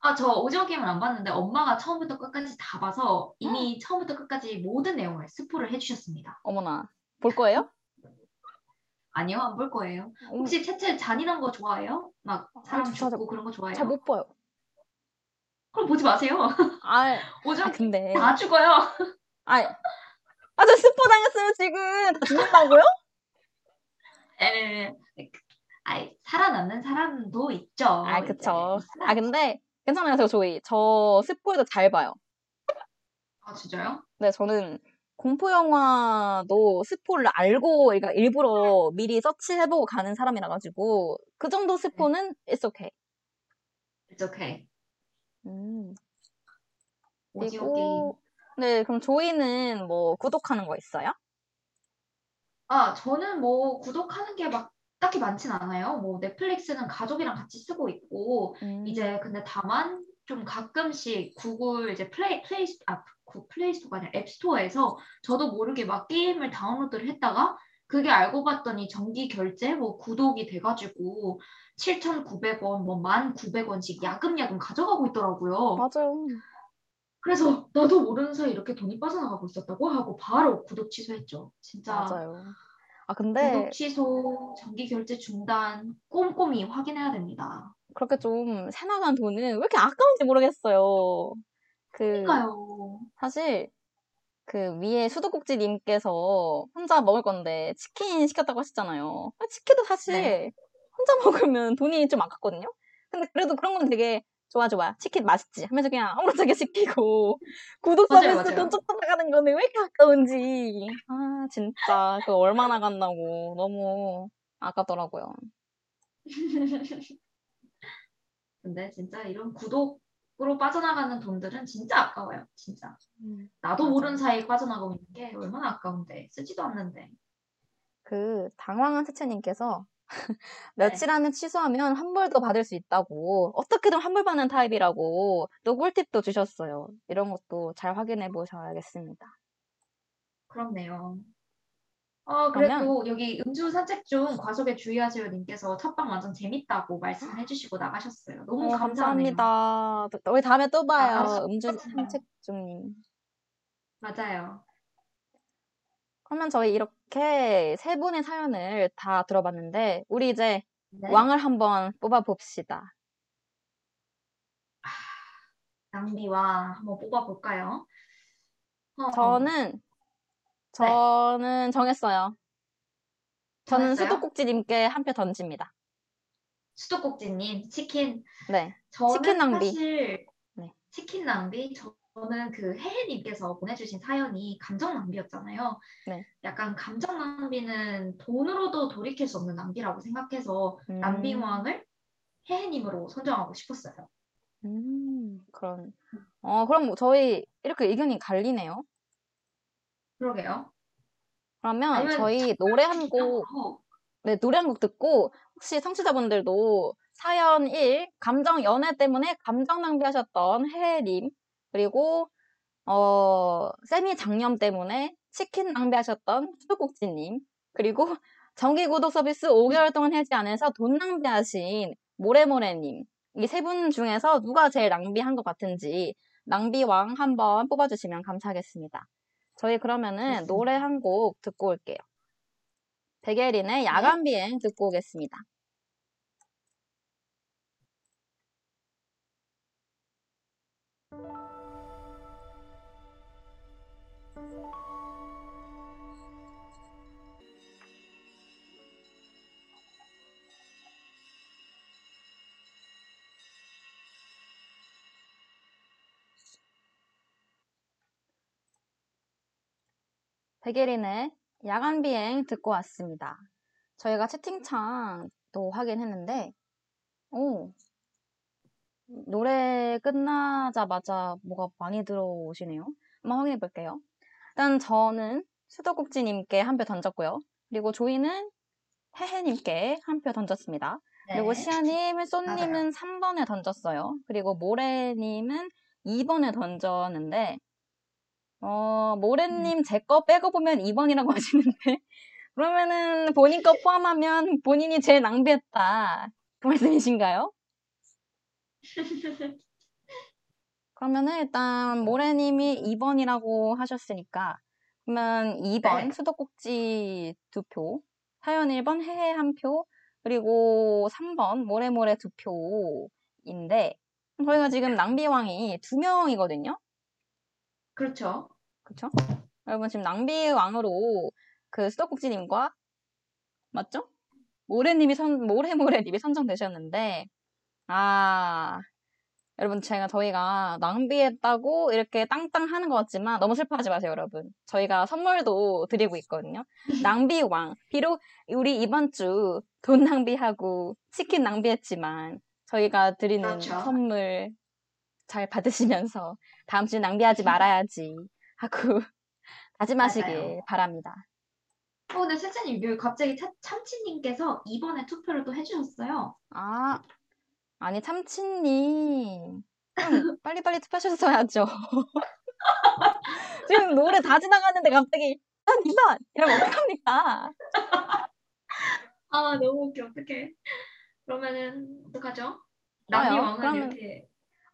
아, 저 오징어 게임을 안 봤는데 엄마가 처음부터 끝까지 다 봐서 이미 처음부터 끝까지 모든 내용을 스포를 해주셨습니다. 어머나, 볼 거예요? 아니요, 안 볼 거예요. 혹시 채채 잔인한 거 좋아해요? 막 사람 아, 저- 죽고 그런 거 좋아해요? 잘 못 봐요. 그럼 보지 마세요. 아, 오징어 아, 근데. 다 죽어요. 아, 아, 저 스포 당했어요, 지금. 다 죽는다고요? 에, 아이, 살아남는 사람도 있죠. 아. 그쵸. 아, 근데 괜찮아요, 저 조이. 저 스포에도 잘 봐요. 아, 진짜요? 네, 저는 공포 영화도 스포를 알고, 그러니까 일부러 미리 서치해보고 가는 사람이라 가지고 그 정도 스포는 it's okay. It's okay. 음, 오징어 게임. 그리고 네, 그럼 조이는 뭐 구독하는 거 있어요? 아, 저는 뭐 구독하는 게 막 딱히 많진 않아요. 뭐 넷플릭스는 가족이랑 같이 쓰고 있고, 음, 이제 근데 다만 좀 가끔씩 구글 이제 플레이, 플레이, 아, 구- 플레이스토어가 아니라 앱스토어에서 저도 모르게 막 게임을 다운로드를 했다가 그게 알고 봤더니 정기 결제 뭐 구독이 돼가지고 7,900원, 뭐 1,900원씩 야금야금 가져가고 있더라고요. 맞아요. 그래서 나도 모르는 사이 이렇게 돈이 빠져나가고 있었다고 하고 바로 구독 취소했죠. 진짜 맞아요. 아, 근데 구독 취소, 정기 결제 중단 꼼꼼히 확인해야 됩니다. 그렇게 좀 새나간 돈은 왜 이렇게 아까운지 모르겠어요. 그, 그러니까요. 사실 그 위에 수도꼭지님께서 혼자 먹을 건데 치킨 시켰다고 하셨잖아요. 아, 치킨도 사실 네. 혼자 먹으면 돈이 좀 아깝거든요. 근데 그래도 그런 건 되게 좋아 좋아 치킨 맛있지 하면서 그냥 아무렇게 시키고 구독 서비스. 돈 쪽쪽 나가는 거는 왜 이렇게 아까운지 아 진짜 그거 얼마나 간다고 너무 아깝더라고요. 근데 진짜 이런 구독으로 빠져나가는 돈들은 진짜 아까워요. 진짜. 나도 맞아요. 모르는 사이에 빠져나가고 있는 게 얼마나 아까운데 쓰지도 않는데. 그 당황한 세채님께서 네. 며칠 안에 취소하면 환불도 받을 수 있다고 어떻게든 환불 받는 타입이라고 또 꿀팁도 주셨어요. 이런 것도 잘 확인해 보셔야겠습니다. 그렇네요. 어, 그러면- 그래도 여기 음주 산책 중 과속에 주의하세요 님께서 첫방 완전 재밌다고 말씀해 주시고 나가셨어요. 너무 어, 감사하네요. 감사합니다. 우리 다음에 또 봐요. 아, 음주 그렇구나. 산책 중님. 맞아요. 그러면 저희 이렇게 세 분의 사연을 다 들어봤는데 우리 이제 네. 왕을 한번 뽑아 봅시다. 낭비와 한번 뽑아볼까요? 어, 저는 저는 정했어요. 저는 정했어요? 수도꼭지님께 한 표 던집니다. 수도꼭지님 치킨 네. 저는 치킨 낭비. 사실 네. 치킨 낭비 저는 그 혜혜님께서 보내주신 사연이 감정 낭비였잖아요. 네. 약간 감정 낭비는 돈으로도 돌이킬 수 없는 낭비라고 생각해서 음. 낭비왕을 혜혜님으로 선정하고 싶었어요. 음, 그런. 어, 그럼 저희 이렇게 의견이 갈리네요. 그러게요. 그러면 저희 노래 한 곡, 네, 노래 한 곡 듣고 혹시 청취자분들도 사연 1, 감정 연애 때문에 감정 낭비하셨던 혜혜님, 그리고 어, 세미 장염 때문에 치킨 낭비하셨던 수도꼭지님, 그리고 정기 구독 서비스 5개월 동안 해지 않아서 돈 낭비하신 모래모래님, 이 세 분 중에서 누가 제일 낭비한 것 같은지 낭비왕 한번 뽑아주시면 감사하겠습니다. 저희 그러면은. 노래 한 곡 듣고 올게요. 백예린의 야간 비행 듣고 오겠습니다. 백예린의 야간 비행 듣고 왔습니다. 저희가 채팅창도 확인했는데, 오, 노래 끝나자마자 뭐가 많이 들어오시네요. 한번 확인해 볼게요. 일단 저는 수도꼭지님께 한 표 던졌고요. 그리고 조이는 해해님께 한 표 던졌습니다. 그리고 네. 시아님, 쏘님은 3번에 던졌어요. 그리고 모래님은 2번에 던졌는데, 어, 모래님 제 거 빼고 보면 2번이라고 하시는데, 그러면은 본인 거 포함하면 본인이 제일 낭비했다. 그 말씀이신가요? 그러면은 일단 모래님이 2번이라고 하셨으니까, 그러면 2번 네. 수도꼭지 두 표, 사연 1번 해해 한 표, 그리고 3번 모래모래 두 표인데, 저희가 지금 낭비왕이 두 명이거든요? 그렇죠. 그쵸? 여러분 지금 낭비왕으로 그 수도꼭지님과 맞죠? 모래님이 선 모래모래님이 선정되셨는데 아 여러분 제가 저희가 낭비했다고 이렇게 땅땅 하는 것 같지만 너무 슬퍼하지 마세요 여러분 저희가 선물도 드리고 있거든요 낭비왕 비록 우리 이번 주 돈 낭비하고 치킨 낭비했지만 저희가 드리는 그렇죠. 선물 잘 받으시면서 다음 주 낭비하지 말아야지 하고 다짐하시길. 바랍니다. 어, 근데 여기 갑자기 차- 참치님께서 이번에 투표를 또 해주셨어요. 아, 아니 참치님 좀 빨리 빨리 투표하셨어야죠. 지금 노래 다 지나갔는데 갑자기 아, 2번 이러면 어떡합니까? 아, 너무 웃겨. 어떡해. 그러면은, 어떡하죠? 좋아요. 낭비왕은 그러면- 이렇게.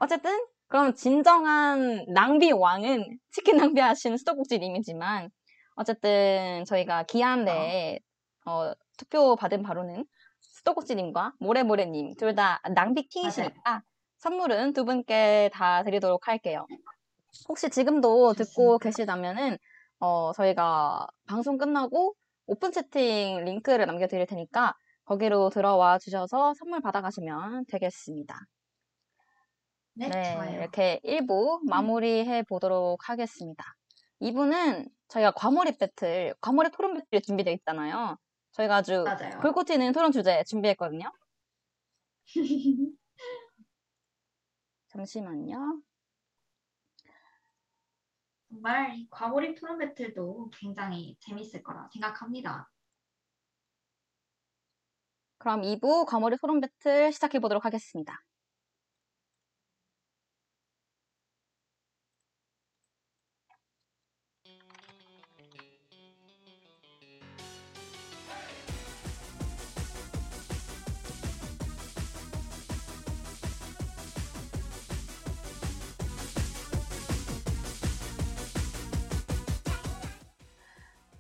어쨌든 그럼 진정한 낭비 왕은 치킨 낭비하신 수도꼭지님이지만 어쨌든 저희가 기한 내에 어, 투표 받은 바로는 수도꼭지님과 모래모래님 둘 다 낭비 킹이시니까 선물은 두 분께 다 드리도록 할게요. 혹시 지금도 듣고 계시다면은 어, 저희가 방송 끝나고 오픈 채팅 링크를 남겨드릴 테니까 거기로 들어와 주셔서 선물 받아가시면 되겠습니다. 네, 네, 좋아요. 이렇게 1부 마무리해 보도록 하겠습니다. 2부는 저희가 과몰입 배틀, 과몰입 토론 배틀이 준비되어 있잖아요. 저희가 아주 맞아요. 불꽃 튀는 토론 주제 준비했거든요. 잠시만요. 정말 이 과몰입 토론 배틀도 굉장히 재밌을 거라 생각합니다. 그럼 2부 과몰입 토론 배틀 시작해 보도록 하겠습니다.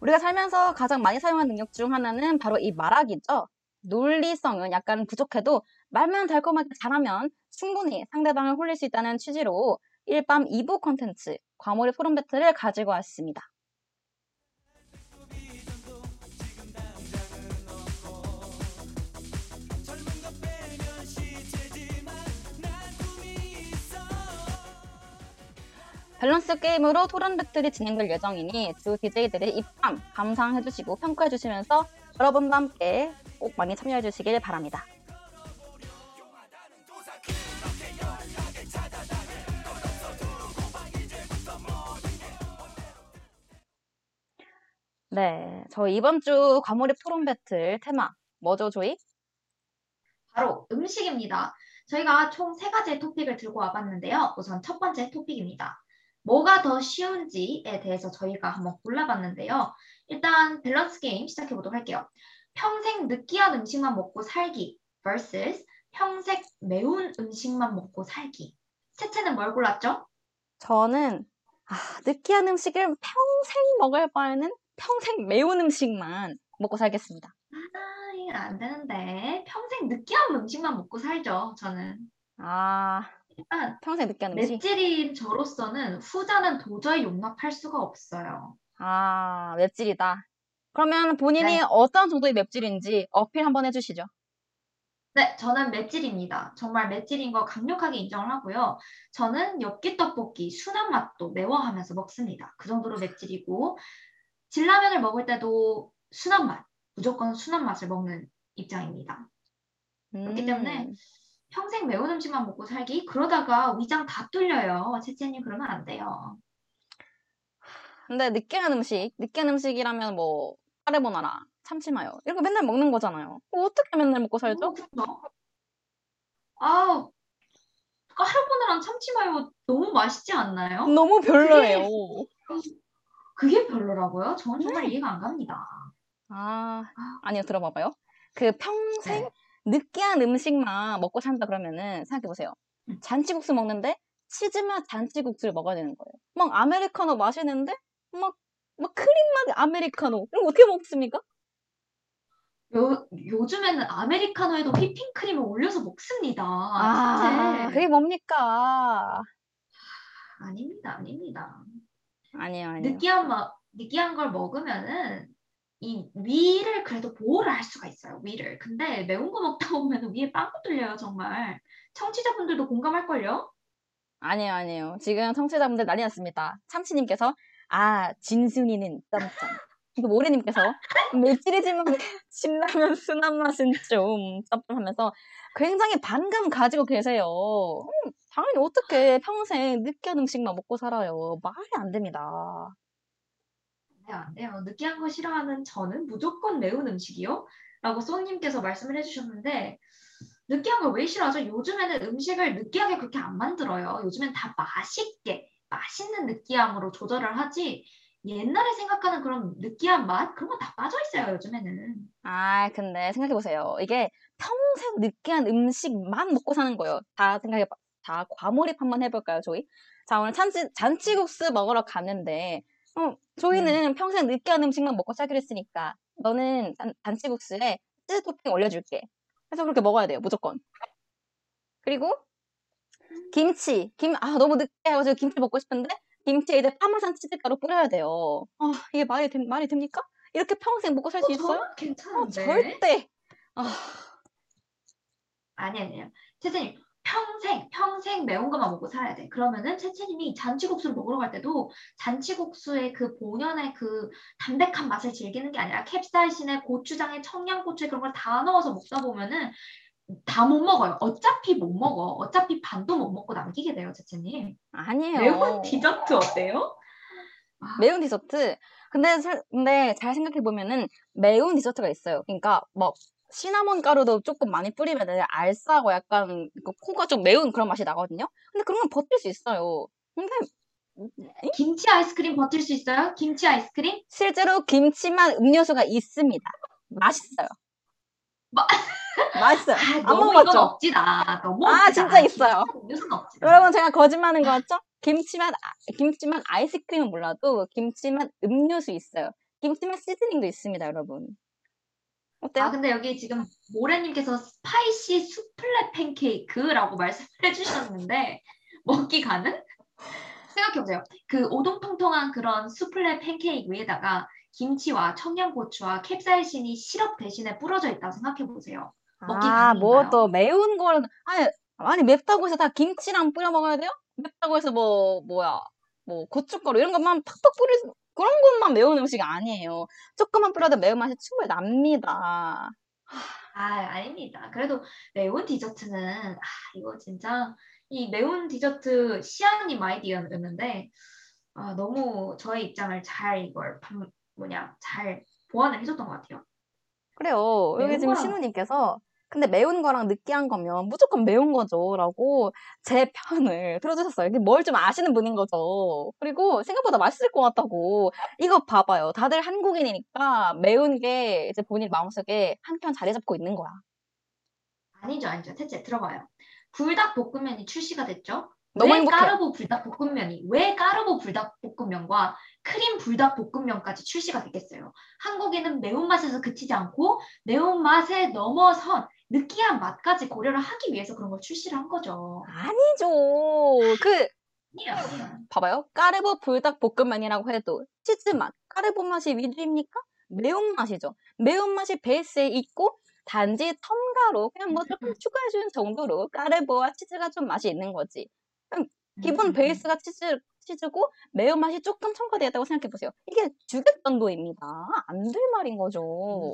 우리가 살면서 가장 많이 사용한 능력 중 하나는 바로 이 말하기죠. 논리성은 약간 부족해도 말만 달콤하게 잘하면 충분히 상대방을 홀릴 수 있다는 취지로 1밤 2부 콘텐츠 과몰입 토론 배틀을 가지고 왔습니다. 밸런스 게임으로 토론 배틀이 진행될 예정이니 두 DJ들의 입담 감상해주시고 평가해주시면서 여러분과 함께 꼭 많이 참여해주시길 바랍니다. 네, 저 이번 주 과몰입 토론 배틀 테마 뭐죠, 조이? 바로 음식입니다. 저희가 총 세 가지의 토픽을 들고 와봤는데요. 우선 첫 번째 토픽입니다. 뭐가 더 쉬운지에 대해서 저희가 한번 골라봤는데요. 일단 밸런스 게임 시작해 보도록 할게요. 평생 느끼한 음식만 먹고 살기 vs 평생 매운 음식만 먹고 살기. 채채는 뭘 골랐죠? 저는 아, 느끼한 음식을 평생 먹을 바에는 평생 매운 음식만 먹고 살겠습니다. 아, 이거 안 되는데. 평생 느끼한 음식만 먹고 살죠, 저는. 아, 일단 평생 느끼한 음식? 맵찔인 저로서는 후자는 도저히 용납할 수가 없어요. 아, 맵찔이다. 그러면 본인이 네. 어떤 정도의 맵찔인지 어필 한번 해주시죠. 네, 저는 맵찔입니다. 정말 맵찔인 거 강력하게 인정을 하고요. 저는 엽기 떡볶이 순한 맛도 매워하면서 먹습니다. 그 정도로 맵찔이고 진라면을 먹을 때도 순한 맛, 무조건 순한 맛을 먹는 입장입니다. 그렇기 때문에 음, 평생 매운 음식만 먹고 살기 그러다가 위장 다 뚫려요. 채채님 그러면 안 돼요. 근데 느끼한 음식, 느끼한 음식이라면 뭐 까르보나라, 참치마요 이런 거 맨날 먹는 거잖아요. 뭐 어떻게 맨날 먹고 살죠? 어, 그렇죠. 아, 까르보나랑 참치마요 너무 맛있지 않나요? 너무 별로예요. 그게 별로라고요? 저는 정말 음. 이해가 안 갑니다. 아, 아니요, 들어봐봐요. 그 평생 네. 느끼한 음식만 먹고 산다 그러면은 생각해보세요. 음. 잔치국수 먹는데 치즈맛 잔치국수를 먹어야 되는 거예요. 막 아메리카노 마시는데 막, 막 크림맛 아메리카노. 이런 거 어떻게 먹습니까? 요, 요즘에는 아메리카노에도 휘핑크림을 올려서 먹습니다. 아, 진짜. 그게 뭡니까? 아닙니다, 아닙니다. 아니에요, 아니에요. 느끼한 맛, 느끼한 걸 먹으면은 이 위를 그래도 보호를 할 수가 있어요. 위를. 근데 매운 거 먹다 보면 위에 빵꾸 뚫려요, 정말. 청취자분들도 공감할걸요? 아니에요, 아니에요. 지금 청취자분들 난리 났습니다. 참치님께서, 아, 진순이는 점점. 그리고 모래님께서, 맵찔이지만 신라면 순한 맛은 좀, 점점 하면서 굉장히 반감 가지고 계세요. 음, 당연히 어떻게 평생 느끼한 음식만 먹고 살아요. 말이 안 됩니다. 네, 안 돼요. 느끼한 거 싫어하는 저는 무조건 매운 음식이요? 라고 쏘님께서 말씀을 해주셨는데, 느끼한 걸 왜 싫어하죠? 요즘에는 음식을 느끼하게 그렇게 안 만들어요. 요즘엔 다 맛있게, 맛있는 느끼함으로 조절을 하지, 옛날에 생각하는 그런 느끼한 맛? 그런 거다 빠져 있어요, 요즘에는. 아, 근데 생각해 보세요. 이게 평생 느끼한 음식만 먹고 사는 거예요. 다 생각해 봐. 다 과몰입 한번 해볼까요, 저희? 자, 오늘 잔치, 잔치국수 먹으러 갔는데, 어, 저희는 평생 느끼한 음식만 먹고 살기로 했으니까, 너는 잔, 잔치국수에 치즈 토핑 올려줄게. 그래서 그렇게 먹어야 돼요, 무조건. 그리고, 김치. 김, 아, 너무 느끼해가지고 김치 먹고 싶은데, 김치에 이제 파마산 치즈가루 뿌려야 돼요. 아, 이게 말이, 됨- 말이 됩니까? 이렇게 평생 먹고 살 수 있어요? 어, 괜찮은데. 절대. 아, 아니 아니에요. 채채님 평생 평생 매운 것만 먹고 살아야 돼. 그러면은 채채님이 잔치국수를 먹으러 갈 때도 잔치국수의 그 본연의 그 담백한 맛을 즐기는 게 아니라 캡사이신에 고추장에 청양고추에 그런 걸 다 넣어서 먹다 보면은 다 못 먹어요. 어차피 못 먹어. 어차피 반도 못 먹고 남기게 돼요, 채채님. 아니에요. 매운 디저트 어때요? 아, 매운 디저트. 근데, 살- 근데 잘 생각해 보면은 매운 디저트가 있어요. 그러니까 막 시나몬 가루도 조금 많이 뿌리면 알싸하고 약간 그 코가 좀 매운 그런 맛이 나거든요. 근데 그런 건 버틸 수 있어요. 근데 김치 아이스크림 버틸 수 있어요? 김치 아이스크림? 실제로 김치만 음료수가 있습니다. 맛있어요. 마- 맛있어요. 아, 안 너무 먹어봤죠? 이건 억지다. 너무 아, 억지다. 진짜 있어요. 여러분 제가 거짓말하는 거 같죠? 김치맛 아- 김치맛 아이스크림은 몰라도 김치맛 음료수 있어요. 김치맛 seasoning도 있습니다, 여러분. 어때요? 아, 근데 여기 지금 모래님께서 spicy 수플레 팬케이크라고 말씀을 해주셨는데, 먹기 가능? 생각해보세요. 그 오동통통한 그런 수플레 팬케이크 위에다가 김치와 청양고추와 캡사이신이 시럽 대신에 뿌려져 있다고 생각해보세요. 먹기 아? 뭐 또 매운 거는 아니 아니 맵다고 해서 다 김치랑 뿌려 먹어야 돼요? 맵다고 해서 뭐 뭐야 뭐 고춧가루 이런 것만 팍팍 뿌릴 수- 그런 것만 매운 음식이 아니에요. 조금만 뿌려도 매운맛이 충분히 납니다. 아, 아닙니다. 그래도 매운 디저트는, 아, 이거 진짜, 이 매운 디저트 시아님 아이디어였는데, 아, 너무 저의 입장을 잘 이걸, 방- 뭐냐, 잘 보완을 해줬던 것 같아요. 그래요. 여기 지금 신우님께서 근데 매운 거랑 느끼한 거면 무조건 매운 거죠 라고 제 편을 들어주셨어요. 이게 뭘좀 아시는 분인 거죠. 그리고 생각보다 맛있을 것 같다고. 이거 봐봐요. 다들 한국인이니까 매운 게 이제 본인 마음속에 한 편 자리 잡고 있는 거야. 아니죠, 아니죠. 셋째, 들어봐요. 불닭볶음면이 출시가 됐죠? 너무 왜 행복해. 까르보 불닭볶음면이, 왜 까르보 불닭볶음면과 크림 불닭볶음면까지 출시가 됐겠어요? 한국인은 매운맛에서 그치지 않고 매운맛에 넘어선 느끼한 맛까지 고려를 하기 위해서 그런 걸 출시를 한 거죠. 아니죠. 그. 봐봐요. 까르보 불닭 볶음면이라고 해도 치즈 맛, 까르보 맛이 위주입니까? 매운 맛이죠. 매운 맛이 베이스에 있고 단지 첨가로 그냥 뭐 조금 추가해 주는 정도로 까르보와 치즈가 좀 맛이 있는 거지. 기본 음, 베이스가 치즈, 치즈고 매운맛이 조금 첨가되었다고 생각해보세요. 이게 주객전도입니다. 안 될 말인 거죠.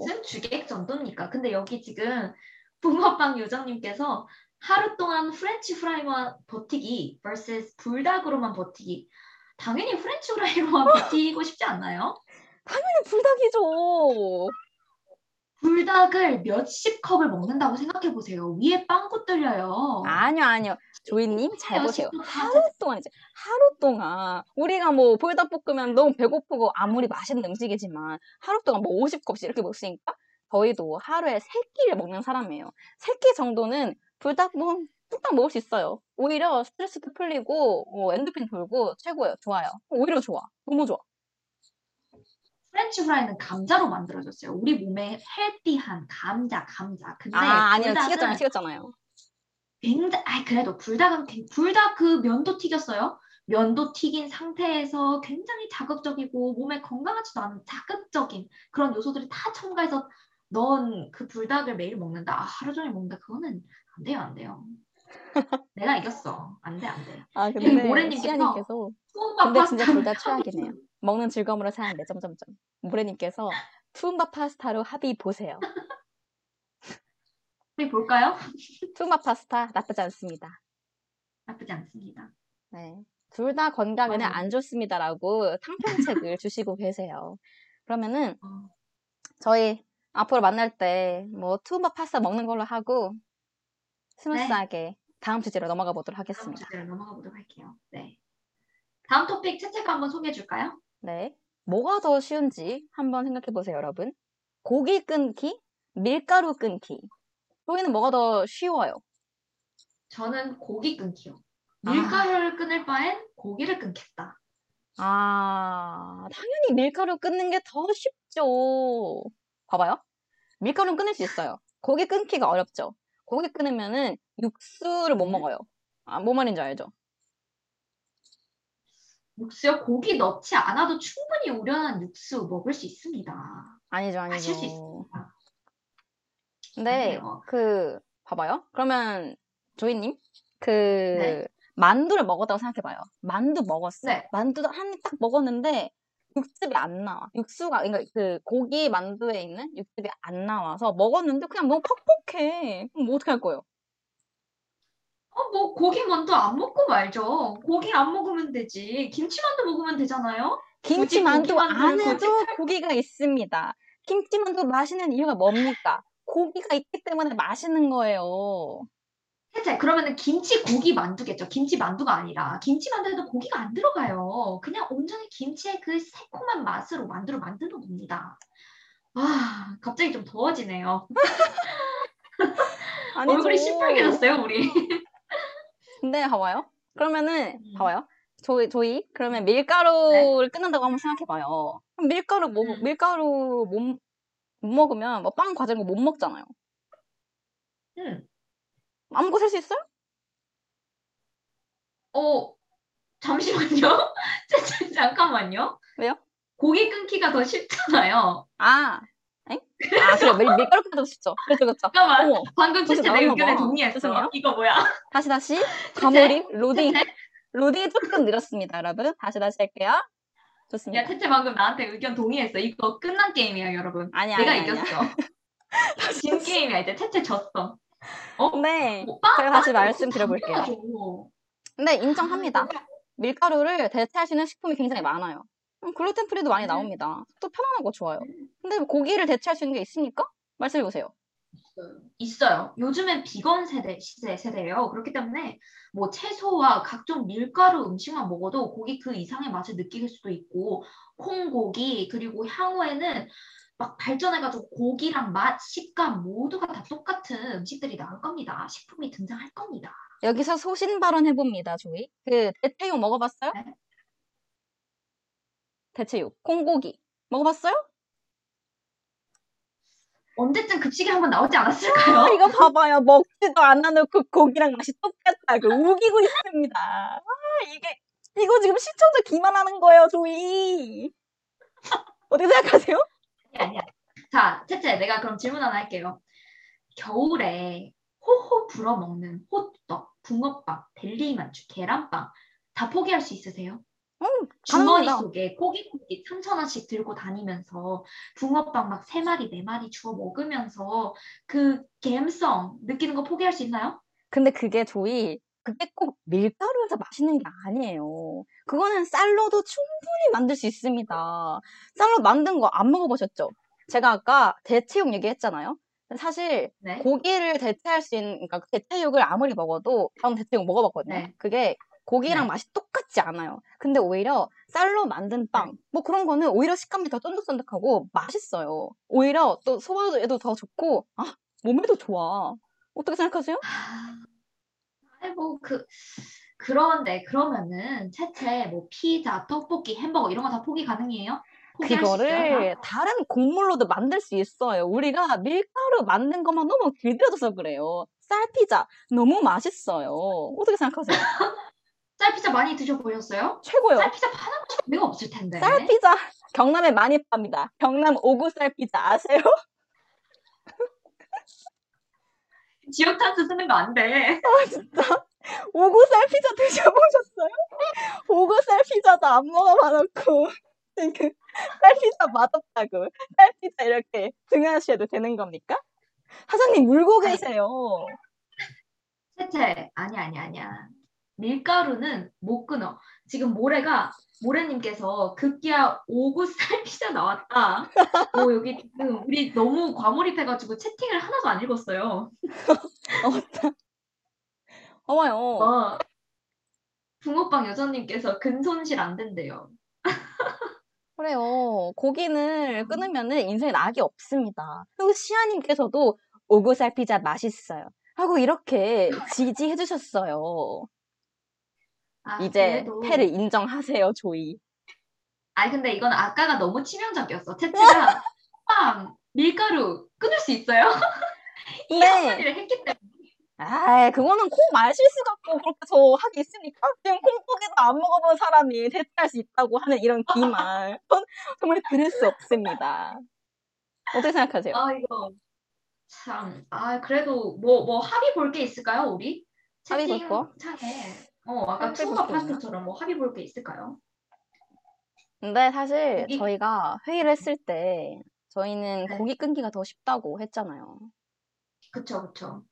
무슨 주객 전도입니까? 근데 여기 지금 붕어빵 요정님께서 하루 동안 프렌치 프라이만 버티기 vs 불닭으로만 버티기. 당연히 프렌치 프라이로만 버티고 싶지 않나요? 불닭이죠. 불닭을 몇십 컵을 먹는다고 생각해 보세요. 위에 빵꾸 뚫려요. 아니요, 아니요. 조이님, 잘 보세요. 몇십 컵다 하루. 하루 동안 우리가 뭐 불닭볶음면 너무 배고프고 아무리 맛있는 음식이지만 하루 동안 뭐 50컵씩 이렇게 먹으니까 저희도 하루에 3끼를 먹는 사람이에요. 3끼 정도는 불닭 뭐 뚝딱 먹을 수 있어요. 오히려 스트레스도 풀리고 어, 엔도핀 돌고 최고예요. 좋아요. 오히려 좋아. 너무 좋아. 프렌치 프라이는 감자로 만들어졌어요. 우리 몸에 healthy한 감자, 감자. 근데 아, 아니요. 튀겼잖아요. 튀겼잖아요. 굉장히, 아, 그래도 불닭은, 굉- 불닭 그 면도 튀겼어요. 면도 튀긴 상태에서 굉장히 자극적이고 몸에 건강하지도 않은 자극적인 그런 요소들이 다 첨가해서 넣은 그 불닭을 매일 먹는다. 아, 하루 종일 먹는다. 그거는 안 돼요, 안 돼요. 내가 이겼어. 안 돼, 안 돼. 아, 근데 모래님께서 근데 진짜 둘 다 최악이네요. 먹는 즐거움으로 사는데 점점점. 모래님께서 투움바 파스타로 합의 보세요. 우리 볼까요? 투움바 파스타 나쁘지 않습니다. 나쁘지 않습니다. 네. 둘 다 건강에는 맞아요. 안 좋습니다라고 탕평책을 주시고 계세요. 그러면은 어, 저희 앞으로 만날 때 뭐 투움바 파스타 먹는 걸로 하고 스무스하게 다음 주제로 넘어가 보도록 다음 하겠습니다. 주제로 넘어가 보도록 할게요. 네. 다음 토픽 채채가 한번 소개해 줄까요? 네. 뭐가 더 쉬운지 한번 생각해 보세요, 여러분. 고기 끊기, 밀가루 끊기. 저희는 뭐가 더 쉬워요? 저는 고기 끊기요. 밀가루를 끊을 바엔 고기를 끊겠다. 아, 당연히 밀가루 끊는 게 더 쉽죠. 봐봐요. 밀가루는 끊을 수 있어요. 고기 끊기가 어렵죠. 고기 끊으면은 육수를 못 네. 먹어요. 아, 뭔 말인지 알죠? 육수요? 고기 넣지 않아도 충분히 우려난 육수 먹을 수 있습니다. 아니죠, 마실 수 아니죠. 있습니다. 근데 아니에요. 그 봐봐요. 그러면 조이님 그 네. 만두를 먹었다고 생각해봐요. 만두 먹었어. 네. 만두 한 입 딱 먹었는데 육즙이 안 나와. 육수가 그러니까 그 고기 만두에 있는 육즙이 안 나와서 먹었는데 그냥 너무 퍽퍽해. 그럼 뭐 어떻게 할 거예요? 어, 뭐 고기 만두 안 먹고 말죠. 고기 안 먹으면 되지. 김치 만두 먹으면 되잖아요. 김치 만두 안에도 고기가 있습니다. 김치 만두 맛있는 이유가 뭡니까? 고기가 있기 때문에 맛있는 거예요. 해제 그러면은 김치 고기 만두겠죠. 김치 만두가 아니라 김치 만두에도 고기가 안 들어가요. 그냥 온전히 김치의 그 새콤한 맛으로 만두를 만드는 겁니다. 아, 갑자기 좀 더워지네요. 아니죠. 얼굴이 시뻘개졌어요, 우리. 근데 봐봐요. 그러면은 음. 봐봐요. 저희 저희 그러면 밀가루를 끊는다고 한번 생각해봐요. 밀가루 뭐 음. 밀가루 못, 못 먹으면 뭐 빵 과자 이런 거못 먹잖아요. 음. 아무거 살 수 있어요? 어, 잠시만요. 잠깐만요. 왜요? 고기 끊기가 더 쉽잖아요. 아, 엥? 아 그래 밀, 밀가루 끊어도 쉽죠. 그렇죠 그렇죠. 잠깐만. 어머 방금 채채 내 의견에 봐. 동의했어. 죄송해요. 이거 뭐야? 다시 다시 과몰입 로딩? 로딩이 조금 느렸습니다, 여러분. 다시 다시 할게요. 좋습니다. 야, 채채 방금 나한테 의견 동의했어. 이거 끝난 게임이야, 여러분. 아니야 내가 아니야 아니야. 이겼어. 진 게임이야. 이제 채채 졌어. 어? 네. 뭐 빵? 제가 다시 빵 말씀드려볼게요. 당연하죠. 근데 인정합니다. 아, 밀가루를 대체할 수 있는 식품이 굉장히 많아요. 음, 글루텐 free도 많이 음. 나옵니다. 또 편안하고 좋아요. 근데 뭐 고기를 대체할 수 있는 게 있습니까? 말씀해 보세요. 있어요. 요즘엔 비건 세대 시대 세대예요. 그렇기 때문에 뭐 채소와 각종 밀가루 음식만 먹어도 고기 그 이상의 맛을 느낄 수도 있고 콩고기 그리고 향후에는 막 발전해가지고 고기랑 맛, 식감 모두가 다 똑같은 음식들이 나올 겁니다. 식품이 등장할 겁니다. 여기서 소신 발언 해봅니다, 조이. 그 대체육 먹어봤어요? 네. 대체육, 콩고기 먹어봤어요? 언제쯤 급식에 한번 나오지 아, 않았을까요? 이거 봐봐요. 먹지도 않아놓고 고기랑 맛이 똑같다고 우기고 있습니다. 아, 이게 이거 지금 시청자 기만하는 거예요, 조이. 어떻게 생각하세요? 아니, 아니야. 자, 채채, 내가 그럼 질문 하나 할게요. 겨울에 호호 불어 먹는 호떡, 붕어빵, 델리만주, 계란빵 다 포기할 수 있으세요? 음, 주머니. 속에 꼬깃꼬깃 3,000원씩 들고 다니면서 붕어빵 막 세 마리 네 마리 주워 먹으면서 그 갬성 느끼는 거 포기할 수 있나요? 근데 그게 조이, 그게 꼭 밀가루에서 맛있는 게 아니에요. 그거는 쌀로도 충분히 만들 수 있습니다. 쌀로 만든 거 안 먹어보셨죠? 제가 아까 대체육 얘기했잖아요. 사실 네. 고기를 대체할 수 있는, 그러니까 대체육을 아무리 먹어도, 저는 대체육 먹어봤거든요. 네. 그게 고기랑 네. 맛이 똑같지 않아요. 근데 오히려 쌀로 만든 빵, 뭐 그런 거는 오히려 식감이 더 쫀득쫀득하고 맛있어요. 오히려 또 소화에도 더 좋고, 아, 몸에도 좋아. 어떻게 생각하세요? 아, 뭐그 그런데 그러면은 채채 뭐 피자, 떡볶이, 햄버거 이런 거 다 포기 가능해요? 있어요? 그거를 다른 곡물로도 만들 수 있어요. 우리가 밀가루 만든 것만 너무 길들여져서 그래요. 쌀피자 너무 맛있어요. 어떻게 생각하세요? 쌀피자 많이 드셔보셨어요? 최고요. 쌀피자 파는 곳이 없을 텐데. 쌀피자 경남에 많이 팝니다. 경남 오구 쌀피자 아세요? 지역 탄스 쓰는 거 안 돼. 진짜 오구 쌀피자 드셔보셨어요? 오구 쌀피자도 안 먹어봐놓고 지금 쌀피자 맛없다고 쌀피자 이렇게 등하셔도 되는 겁니까? 사장님 물고 계세요. 채채 아니 아니 아니야. 밀가루는 못 끊어. 지금 모래가 모래님께서 급기야 오구 쌀피자 나왔다. 뭐 여기 지금 우리 너무 과몰입해가지고 채팅을 하나도 안 읽었어요. 어따. 어머요. 어, 붕어빵 여자님께서 근손실 안 된대요. 그래요. 고기를 끊으면은 인생에 낙이 없습니다. 그리고 시아님께서도 오구살 피자 맛있어요. 하고 이렇게 지지해 주셨어요. 아, 이제 그래도- 패를 인정하세요, 조이. 아니 근데 이건 아까가 너무 치명적이었어. 채채가 빵 밀가루 끊을 수 있어요? 이 네. 한마디를 했기 때문에. 아, 그거는 콩 말 실수 갖고 그렇게 저 하기 있습니까? 지금 콩고기도 안 먹어본 사람이 대체할 수 있다고 하는 이런 기말. 전 정말 들을 수 없습니다. 어떻게 생각하세요? 아 이거 참. 아 그래도 뭐 뭐 합의 볼 게 있을까요 우리? 합의 볼 거? 채팅창에 어 아까 합의 투어가 볼게 있나? 파스처럼 뭐 합의 볼 게 있을까요? 근데 사실 고기? 저희가 회의를 했을 때 저희는 네. 고기 끊기가 더 쉽다고 했잖아요. 그쵸 그쵸.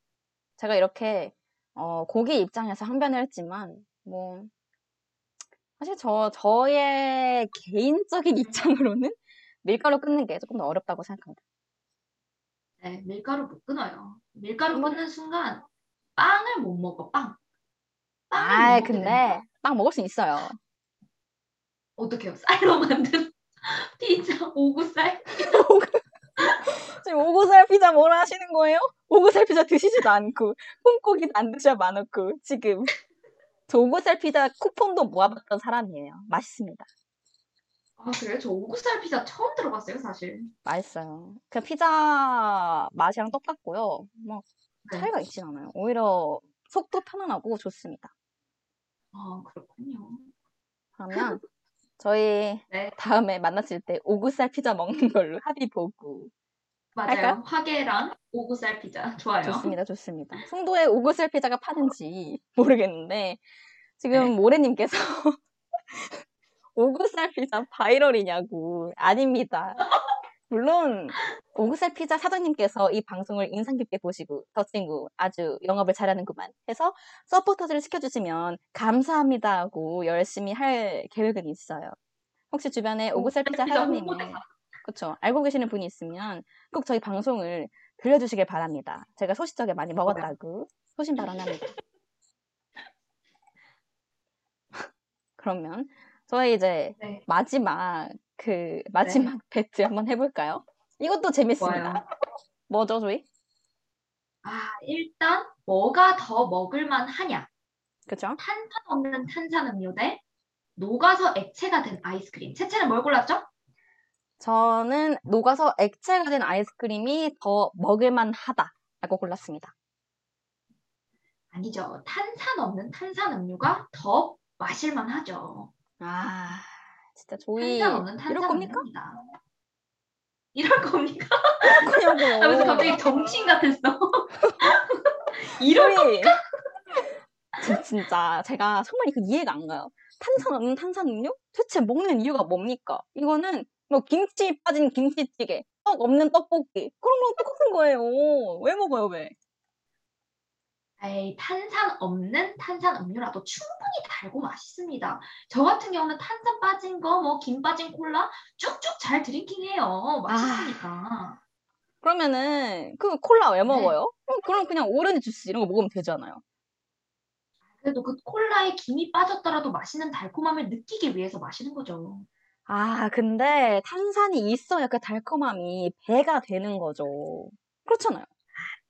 제가 이렇게 어, 고기 입장에서 항변을 했지만 뭐 사실 저 저의 개인적인 입장으로는 밀가루 끊는 게 조금 더 어렵다고 생각합니다. 네 밀가루 못 끊어요. 밀가루 뭐- 끊는 순간 빵을 못 먹어 빵. 아, 근데. 빵 먹을 수 있어요. 어떡해요? 쌀로 만든 피자 오구쌀? 지금 오고살 피자 뭐라 하시는 거예요? 오고살 피자 드시지도 않고 콩고기도 안 드셔 많았고 지금 저 오고살 피자 쿠폰도 모아봤던 사람이에요. 맛있습니다. 아 그래요? 저 오구쌀 피자 처음 들어봤어요 사실. 맛있어요. 그냥 피자 맛이랑 똑같고요. 뭐 네. 차이가 있진 않아요. 오히려 속도 편안하고 좋습니다. 아 그렇군요. 그러면 저희 네 다음에 만났을 때 오구살 피자 먹는 걸로 합의 보고 맞아요. 할까요? 화계랑 오구쌀 피자 좋아요. 좋습니다, 좋습니다. 송도에 오구살 피자가 파는지 모르겠는데 지금 모래님께서 오구살 피자 바이럴이냐고 아닙니다. 물론 오구살 피자 사장님께서 이 방송을 인상 깊게 보시고 저 친구 아주 영업을 잘하는구만 해서 서포터즈를 시켜주시면 감사합니다 하고 열심히 할 계획은 있어요. 혹시 주변에 오구살 피자 홍보대사. 그쵸 알고 계시는 분이 있으면 꼭 저희 방송을 들려주시길 바랍니다. 제가 소시적에 많이 먹었다고 소신 발언합니다. 그러면 저희 이제 네 마지막 그 마지막 배트 한번 해볼까요? 이것도 재밌습니다. 뭐죠, 저희? 아 일단 뭐가 더 먹을만 하냐? 그쵸? 탄산 없는 탄산 음료 대 녹아서 액체가 된 아이스크림. 채채는 뭘 골랐죠? 저는 녹아서 액체가 된 아이스크림이 더 먹을만 하다라고 골랐습니다. 아니죠. 탄산 없는 탄산 음료가 더 마실만 하죠. 아, 진짜 조이 탄산 이럴 겁니까? 이럴 겁니까? 그냐고. 하면서 갑자기 정치인 같았어. 이럴. 진- 진짜 제가 정말 이거 이해가 안 가요. 탄산 없는 탄산 음료? 대체 먹는 이유가 뭡니까? 이거는 뭐 김치 빠진 김치찌개, 떡 없는 떡볶이 그런 거랑 똑같은 거예요. 왜 먹어요, 왜? 에이, 탄산 없는 탄산 음료라도 충분히 달고 맛있습니다. 저 같은 경우는 탄산 빠진 거, 뭐, 김 빠진 콜라 쭉쭉 잘 드링킹해요. 맛있으니까. 그러면은 그 콜라 왜 네. 먹어요? 어, 그럼 그냥 오렌지 주스 이런 거 먹으면 되잖아요. 그래도 그 콜라에 김이 빠졌더라도 맛있는 달콤함을 느끼기 위해서 마시는 거죠. 아, 근데 탄산이 있어야 그 달콤함이 배가 되는 거죠. 그렇잖아요.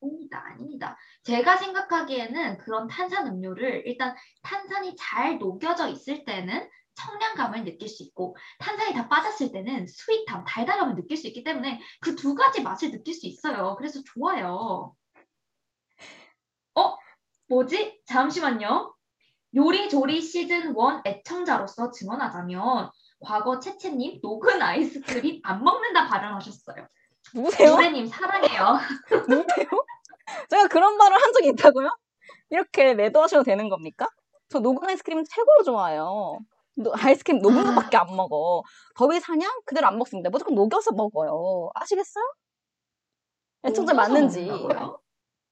아닙니다, 아닙니다. 제가 생각하기에는 그런 탄산 음료를 일단 탄산이 잘 녹여져 있을 때는 청량감을 느낄 수 있고 탄산이 다 빠졌을 때는 스윗함, 달달함을 느낄 수 있기 때문에 그 두 가지 맛을 느낄 수 있어요. 그래서 좋아요. 어? 뭐지? 잠시만요. 요리조리 시즌 1 애청자로서 증언하자면 과거 채채님 녹은 아이스크림 안 먹는다 발언하셨어요. 누구세요? 노래님 사랑해요. 누구세요? 제가 그런 말을 한 적이 있다고요? 이렇게 매도하셔도 되는 겁니까? 저 녹은 아이스크림 최고로 좋아해요. 노- 아이스크림 녹은 아. 것밖에 안 먹어. 더위 사냥? 그대로 안 먹습니다. 무조건 녹여서 먹어요. 아시겠어요? 애청자 녹여서 맞는지. 먹는다고요?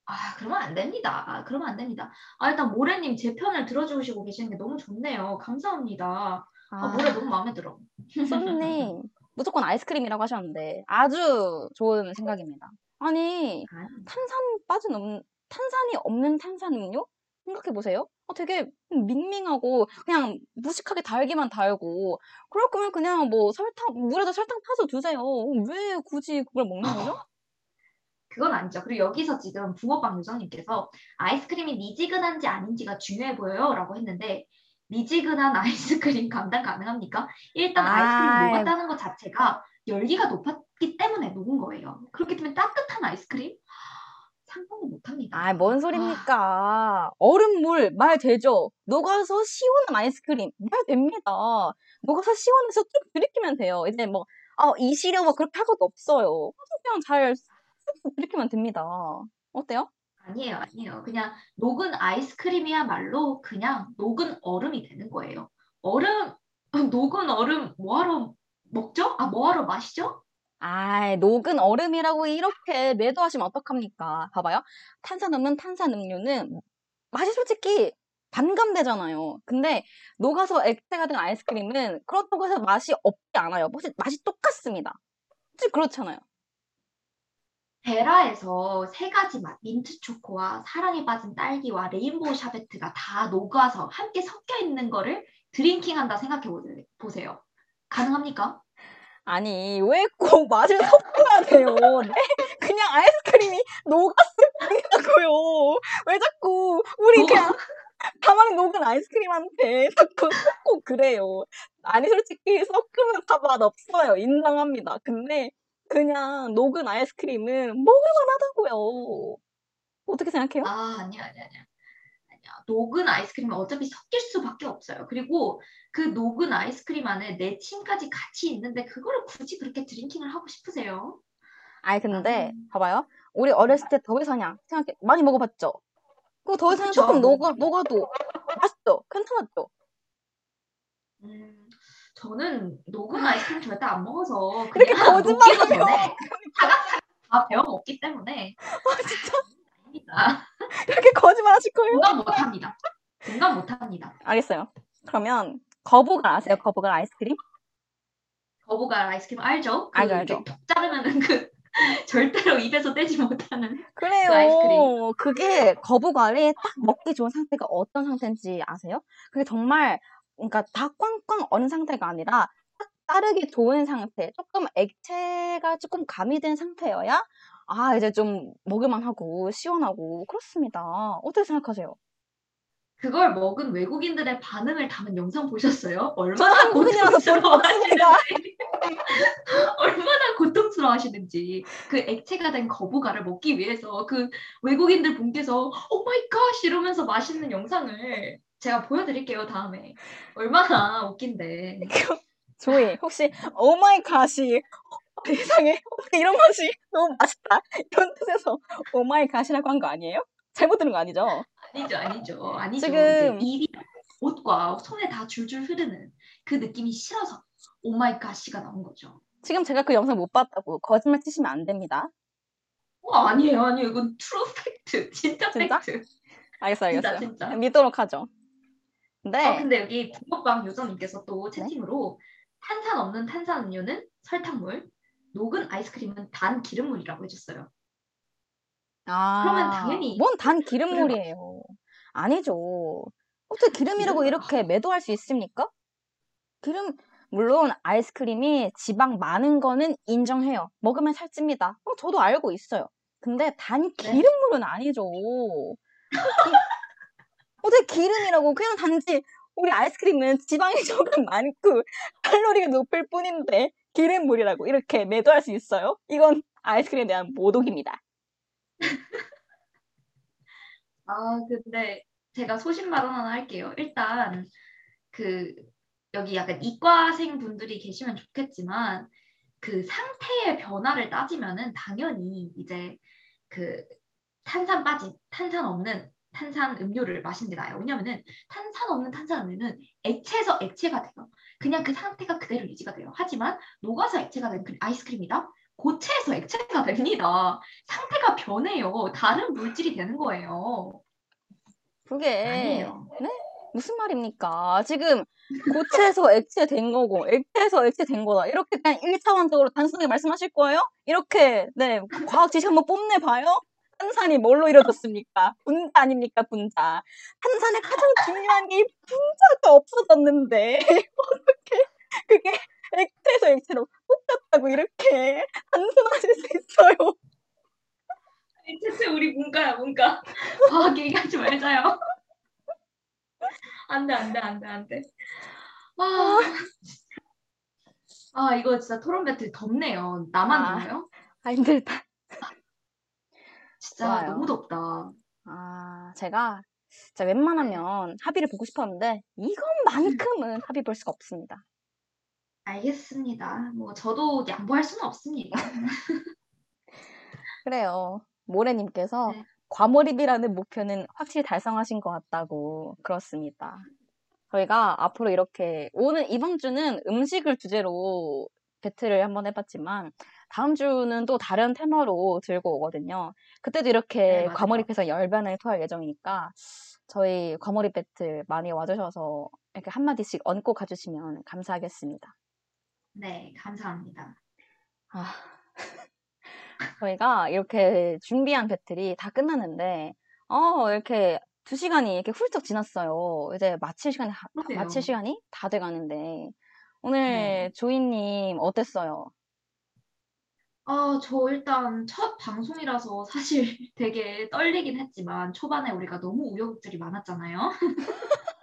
아, 그러면 안 됩니다. 아, 그러면 안 됩니다. 아, 일단 모래님 제 편을 들어주시고 계시는 게 너무 좋네요. 감사합니다. 아, 모래 너무 마음에 들어. 쏘님 무조건 아이스크림이라고 하셨는데 아주 좋은 생각입니다. 아니 아, 탄산 빠진 없는 탄산이 없는 탄산 음료? 생각해 보세요. 어, 되게 밍밍하고 그냥 무식하게 달기만 달고 그럴 거면 그냥 뭐 설탕 물에다 설탕 타서 드세요. 왜 굳이 그걸 먹는 거죠? 그건 아니죠. 그리고 여기서 지금 붕어빵 요정님께서 아이스크림이 미지근한지 아닌지가 중요해 보여요라고 했는데 미지근한 아이스크림 감당 가능합니까? 일단 아이스크림 아이. 녹았다는 것 자체가 열기가 높았 기 때문에 녹은 거예요. 그렇기 때문에 따뜻한 아이스크림 상상도 못합니다. 아, 뭔 소리입니까? 얼음물 말 되죠? 녹아서 시원한 아이스크림 말 됩니다. 녹아서 시원해서 쭉 들이키면 돼요. 이제 뭐, 아, 이 시려 뭐 그렇게 할 것도 없어요. 그냥 잘 들이키면 됩니다. 어때요? 아니에요, 아니에요. 그냥 녹은 아이스크림이야말로 그냥 녹은 얼음이 되는 거예요. 얼음, 녹은 얼음 뭐하러 먹죠? 아, 뭐하러 마시죠? 아, 녹은 얼음이라고 이렇게 매도하시면 어떡합니까? 봐봐요. 탄산 없는 탄산 음료는 맛이 솔직히 반감되잖아요. 근데 녹아서 액체가 된 아이스크림은 그렇다고 해서 맛이 없지 않아요. 맛이, 맛이 똑같습니다. 솔직히 그렇잖아요. 베라에서 세 가지 맛, 민트 초코와 사랑에 빠진 딸기와 레인보우 샤베트가 다 녹아서 함께 섞여 있는 거를 드링킹한다 생각해 보세- 보세요. 가능합니까? 아니, 왜 꼭 맛을 섞어야 돼요? 네? 그냥 아이스크림이 녹았을 뿐이라고요. 왜 자꾸 우리 그냥 가만히 녹은 아이스크림한테 자꾸 꼭 그래요. 아니, 솔직히 섞으면 다 맛 없어요. 인정합니다. 근데 그냥 녹은 아이스크림은 먹을만하다고요. 어떻게 생각해요? 아, 아니야, 아니야, 아니야. 아니야. 녹은 아이스크림은 어차피 섞일 수밖에 없어요. 그리고 그 녹은 아이스크림 안에 내 침까지 같이 있는데 그거를 굳이 그렇게 드링킹을 하고 싶으세요? 아니, 근데 음. 봐봐요. 우리 어렸을 때 더위사냥 생각해 많이 먹어봤죠? 그 더위사냥 그쵸. 조금 녹아, 녹아도 맛있죠? 괜찮았죠? 음, 저는 녹은 아이스크림 절대 안 먹어서 그렇게 거짓말하면 전에 차각차각 다 배워 먹기 때문에 아, 진짜 아닙니다. 그렇게 거짓말 하실 거예요? 공감 못합니다. 공감 못합니다. 알겠어요. 그러면 거부갈 아세요? 거부갈 아이스크림? 거부갈 아이스크림 알죠? 그 알죠, 알죠. 톡 자르면은 그 절대로 입에서 떼지 못하는 그래요. 그 아이스크림. 그게 거부갈이 딱 먹기 좋은 상태가 어떤 상태인지 아세요? 그게 정말 그러니까 다 꽝꽝 얼은 상태가 아니라 딱 따르기 좋은 상태, 조금 액체가 조금 가미된 상태여야 아 이제 좀 먹을만 하고 시원하고 그렇습니다. 어떻게 생각하세요? 그걸 먹은 외국인들의 반응을 담은 영상 보셨어요? 얼마나. 고통스러워하시는지 얼마나 고통스러워하시는지 그 액체가 된 거북알을 먹기 위해서 그 외국인들 분께서 oh my god 이러면서 맛있는 영상을 제가 보여드릴게요 다음에 얼마나 웃긴데 조이 혹시 oh my god이 세상에 이런 맛이 너무 맛있다 이런 뜻에서 oh my god이라고 한 거 아니에요? 잘못 들은 거 아니죠? 아니죠 아니죠 아니죠 지금- 입이 옷과 손에 다 줄줄 흐르는 그 느낌이 싫어서 oh my god이가 나온 거죠 지금 제가 그 영상 못 봤다고 거짓말 치시면 안 됩니다. 어, 아니에요 아니에요 이건 true fact 진짜 진짜? 팩트 알겠어요, 진짜 알겠어요. 진짜 믿도록 하죠. 근데 어, 근데 여기 붕어빵 요정님께서 또 채팅으로 탄산 없는 탄산 음료는 설탕물, 녹은 아이스크림은 단 기름물이라고 해줬어요. 아, 그러면 당연히 뭔단 기름물이에요. 아니죠. 어떻게 기름이라고 기름을- 이렇게 매도할 수 있습니까? 기름 물론 아이스크림이 지방 많은 거는 인정해요. 먹으면 살찝니다. 어, 저도 알고 있어요. 근데 단 네. 기름물은 아니죠. 어떻게 기름이라고 그냥 단지 우리 아이스크림은 지방이 조금 많고 칼로리가 높을 뿐인데 기름물이라고 이렇게 매도할 수 있어요? 이건 아이스크림에 대한 모독입니다. 아 근데 제가 소신 발언 하나 할게요. 일단 그 여기 약간 이과생 분들이 계시면 좋겠지만 그 상태의 변화를 따지면은 당연히 이제 그 탄산 빠진 탄산 없는 탄산 음료를 마시는 게 나아요. 왜냐면은 탄산 없는 탄산 음료는 액체에서 액체가 돼요. 그냥 그 상태가 그대로 유지가 돼요. 하지만 녹아서 액체가 된그 아이스크림이다. 고체에서 액체가 됩니다. 상태가 변해요. 다른 물질이 되는 거예요. 그게 아니에요. 무슨 말입니까? 지금 고체에서 액체 된 거고 액체에서 액체 된 거다. 이렇게 그냥 1차원적으로 단순하게 말씀하실 거예요? 이렇게 네 과학 지식 한번 뽐내 봐요. 탄산이 뭘로 이루어졌습니까? 분자 아닙니까 분자? 탄산의 가장 중요한 게 이 분자가 없어졌는데 어떻게 그게 액체에서 액체로 똑같다고 이렇게 단순하실 수 있어요? 대체 우리 문과야 문과. 과학 얘기하지 말자요. 안돼 안돼 안돼 안돼. 아, 아 이거 진짜 토론 배틀 덥네요. 나만 아. 더워요? 아, 힘들다. 진짜 좋아요. 너무 덥다. 아, 제가 진짜 웬만하면 합의를 보고 싶었는데 이것만큼은 합의 볼 수가 없습니다. 알겠습니다. 뭐 저도 양보할 수는 없습니다. 그래요. 모래님께서 네. 과몰입이라는 목표는 확실히 달성하신 것 같다고 그렇습니다. 저희가 앞으로 이렇게 오늘 이번 주는 음식을 주제로 배틀을 한번 해봤지만 다음 주는 또 다른 테마로 들고 오거든요. 그때도 네, 이렇게 맞아요. 과몰입해서 열변을 토할 예정이니까 저희 과몰입 배틀 많이 와주셔서 이렇게 한마디씩 얹고 가주시면 감사하겠습니다. 네, 감사합니다. 아, 저희가 이렇게 준비한 배틀이 다 끝났는데, 어, 이렇게 두 시간이 이렇게 훌쩍 지났어요. 이제 마칠 시간이, 다- 그러게요. 마칠 시간이 다 돼가는데, 오늘 네. 조이님 어땠어요? 아, 저 일단 첫 방송이라서 사실 되게 떨리긴 했지만 초반에 우리가 너무 우여곡절이 많았잖아요.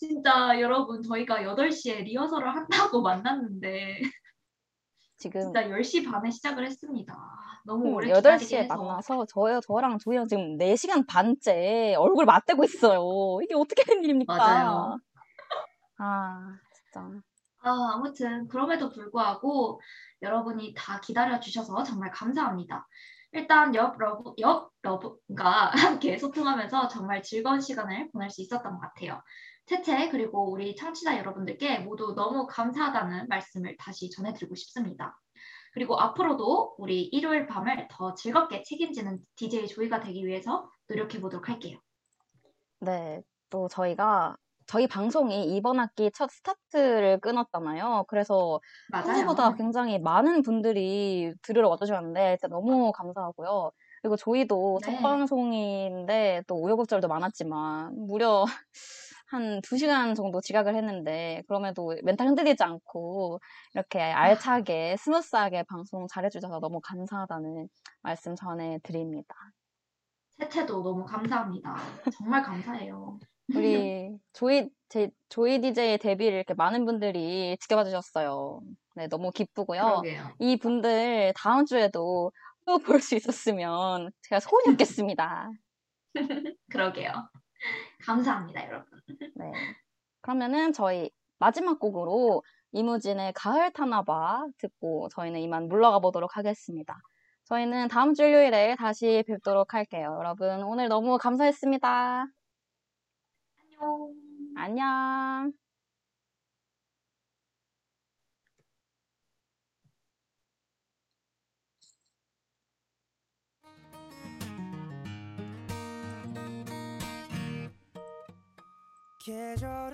진짜 여러분 저희가 8시에 리허설을 한다고 만났는데 지금 진짜 10시 반에 시작을 했습니다. 너무 음, 오래 기다리게 8시에 해서 만나서 저요, 저랑 조이랑 지금 4시간 반째 얼굴 맞대고 있어요. 이게 어떻게 된 일입니까? 맞아요. 아, 진짜. 아, 아무튼 그럼에도 불구하고 여러분이 다 기다려 주셔서 정말 감사합니다. 일단 옆 러브 옆 러브가 함께 소통하면서 정말 즐거운 시간을 보낼 수 있었던 것 같아요. 채채 그리고 우리 청취자 여러분들께 모두 너무 감사하다는 말씀을 다시 전해드리고 싶습니다. 그리고 앞으로도 우리 일요일 밤을 더 즐겁게 책임지는 DJ 조이가 되기 위해서 노력해 보도록 할게요. 네, 또 저희가 저희 방송이 이번 학기 첫 스타트를 끊었잖아요. 그래서 평소보다. 굉장히 많은 분들이 들으러 와주셨는데 진짜 너무 감사하고요. 그리고 저희도 첫 네. 방송인데 또 우여곡절도 많았지만 무려 한두 시간 정도 지각을 했는데 그럼에도 멘탈 흔들리지 않고 이렇게 알차게 스무스하게 방송 잘해주셔서 너무 감사하다는 말씀 전해드립니다. 채채도 너무 감사합니다. 정말 감사해요. 우리 조이 제 조이 DJ 데뷔를 이렇게 많은 분들이 지켜봐 주셨어요. 네, 너무 기쁘고요. 그러게요. 이 분들 다음 주에도 또 볼 수 있었으면 제가 소원이 없겠습니다. 그러게요. 감사합니다, 여러분. 네. 그러면은 저희 마지막 곡으로 이무진의 가을 타나봐 듣고 저희는 이만 물러가 보도록 하겠습니다. 저희는 다음 주 일요일에 다시 뵙도록 할게요. 여러분, 오늘 너무 감사했습니다. 안녕. 안녕. 계절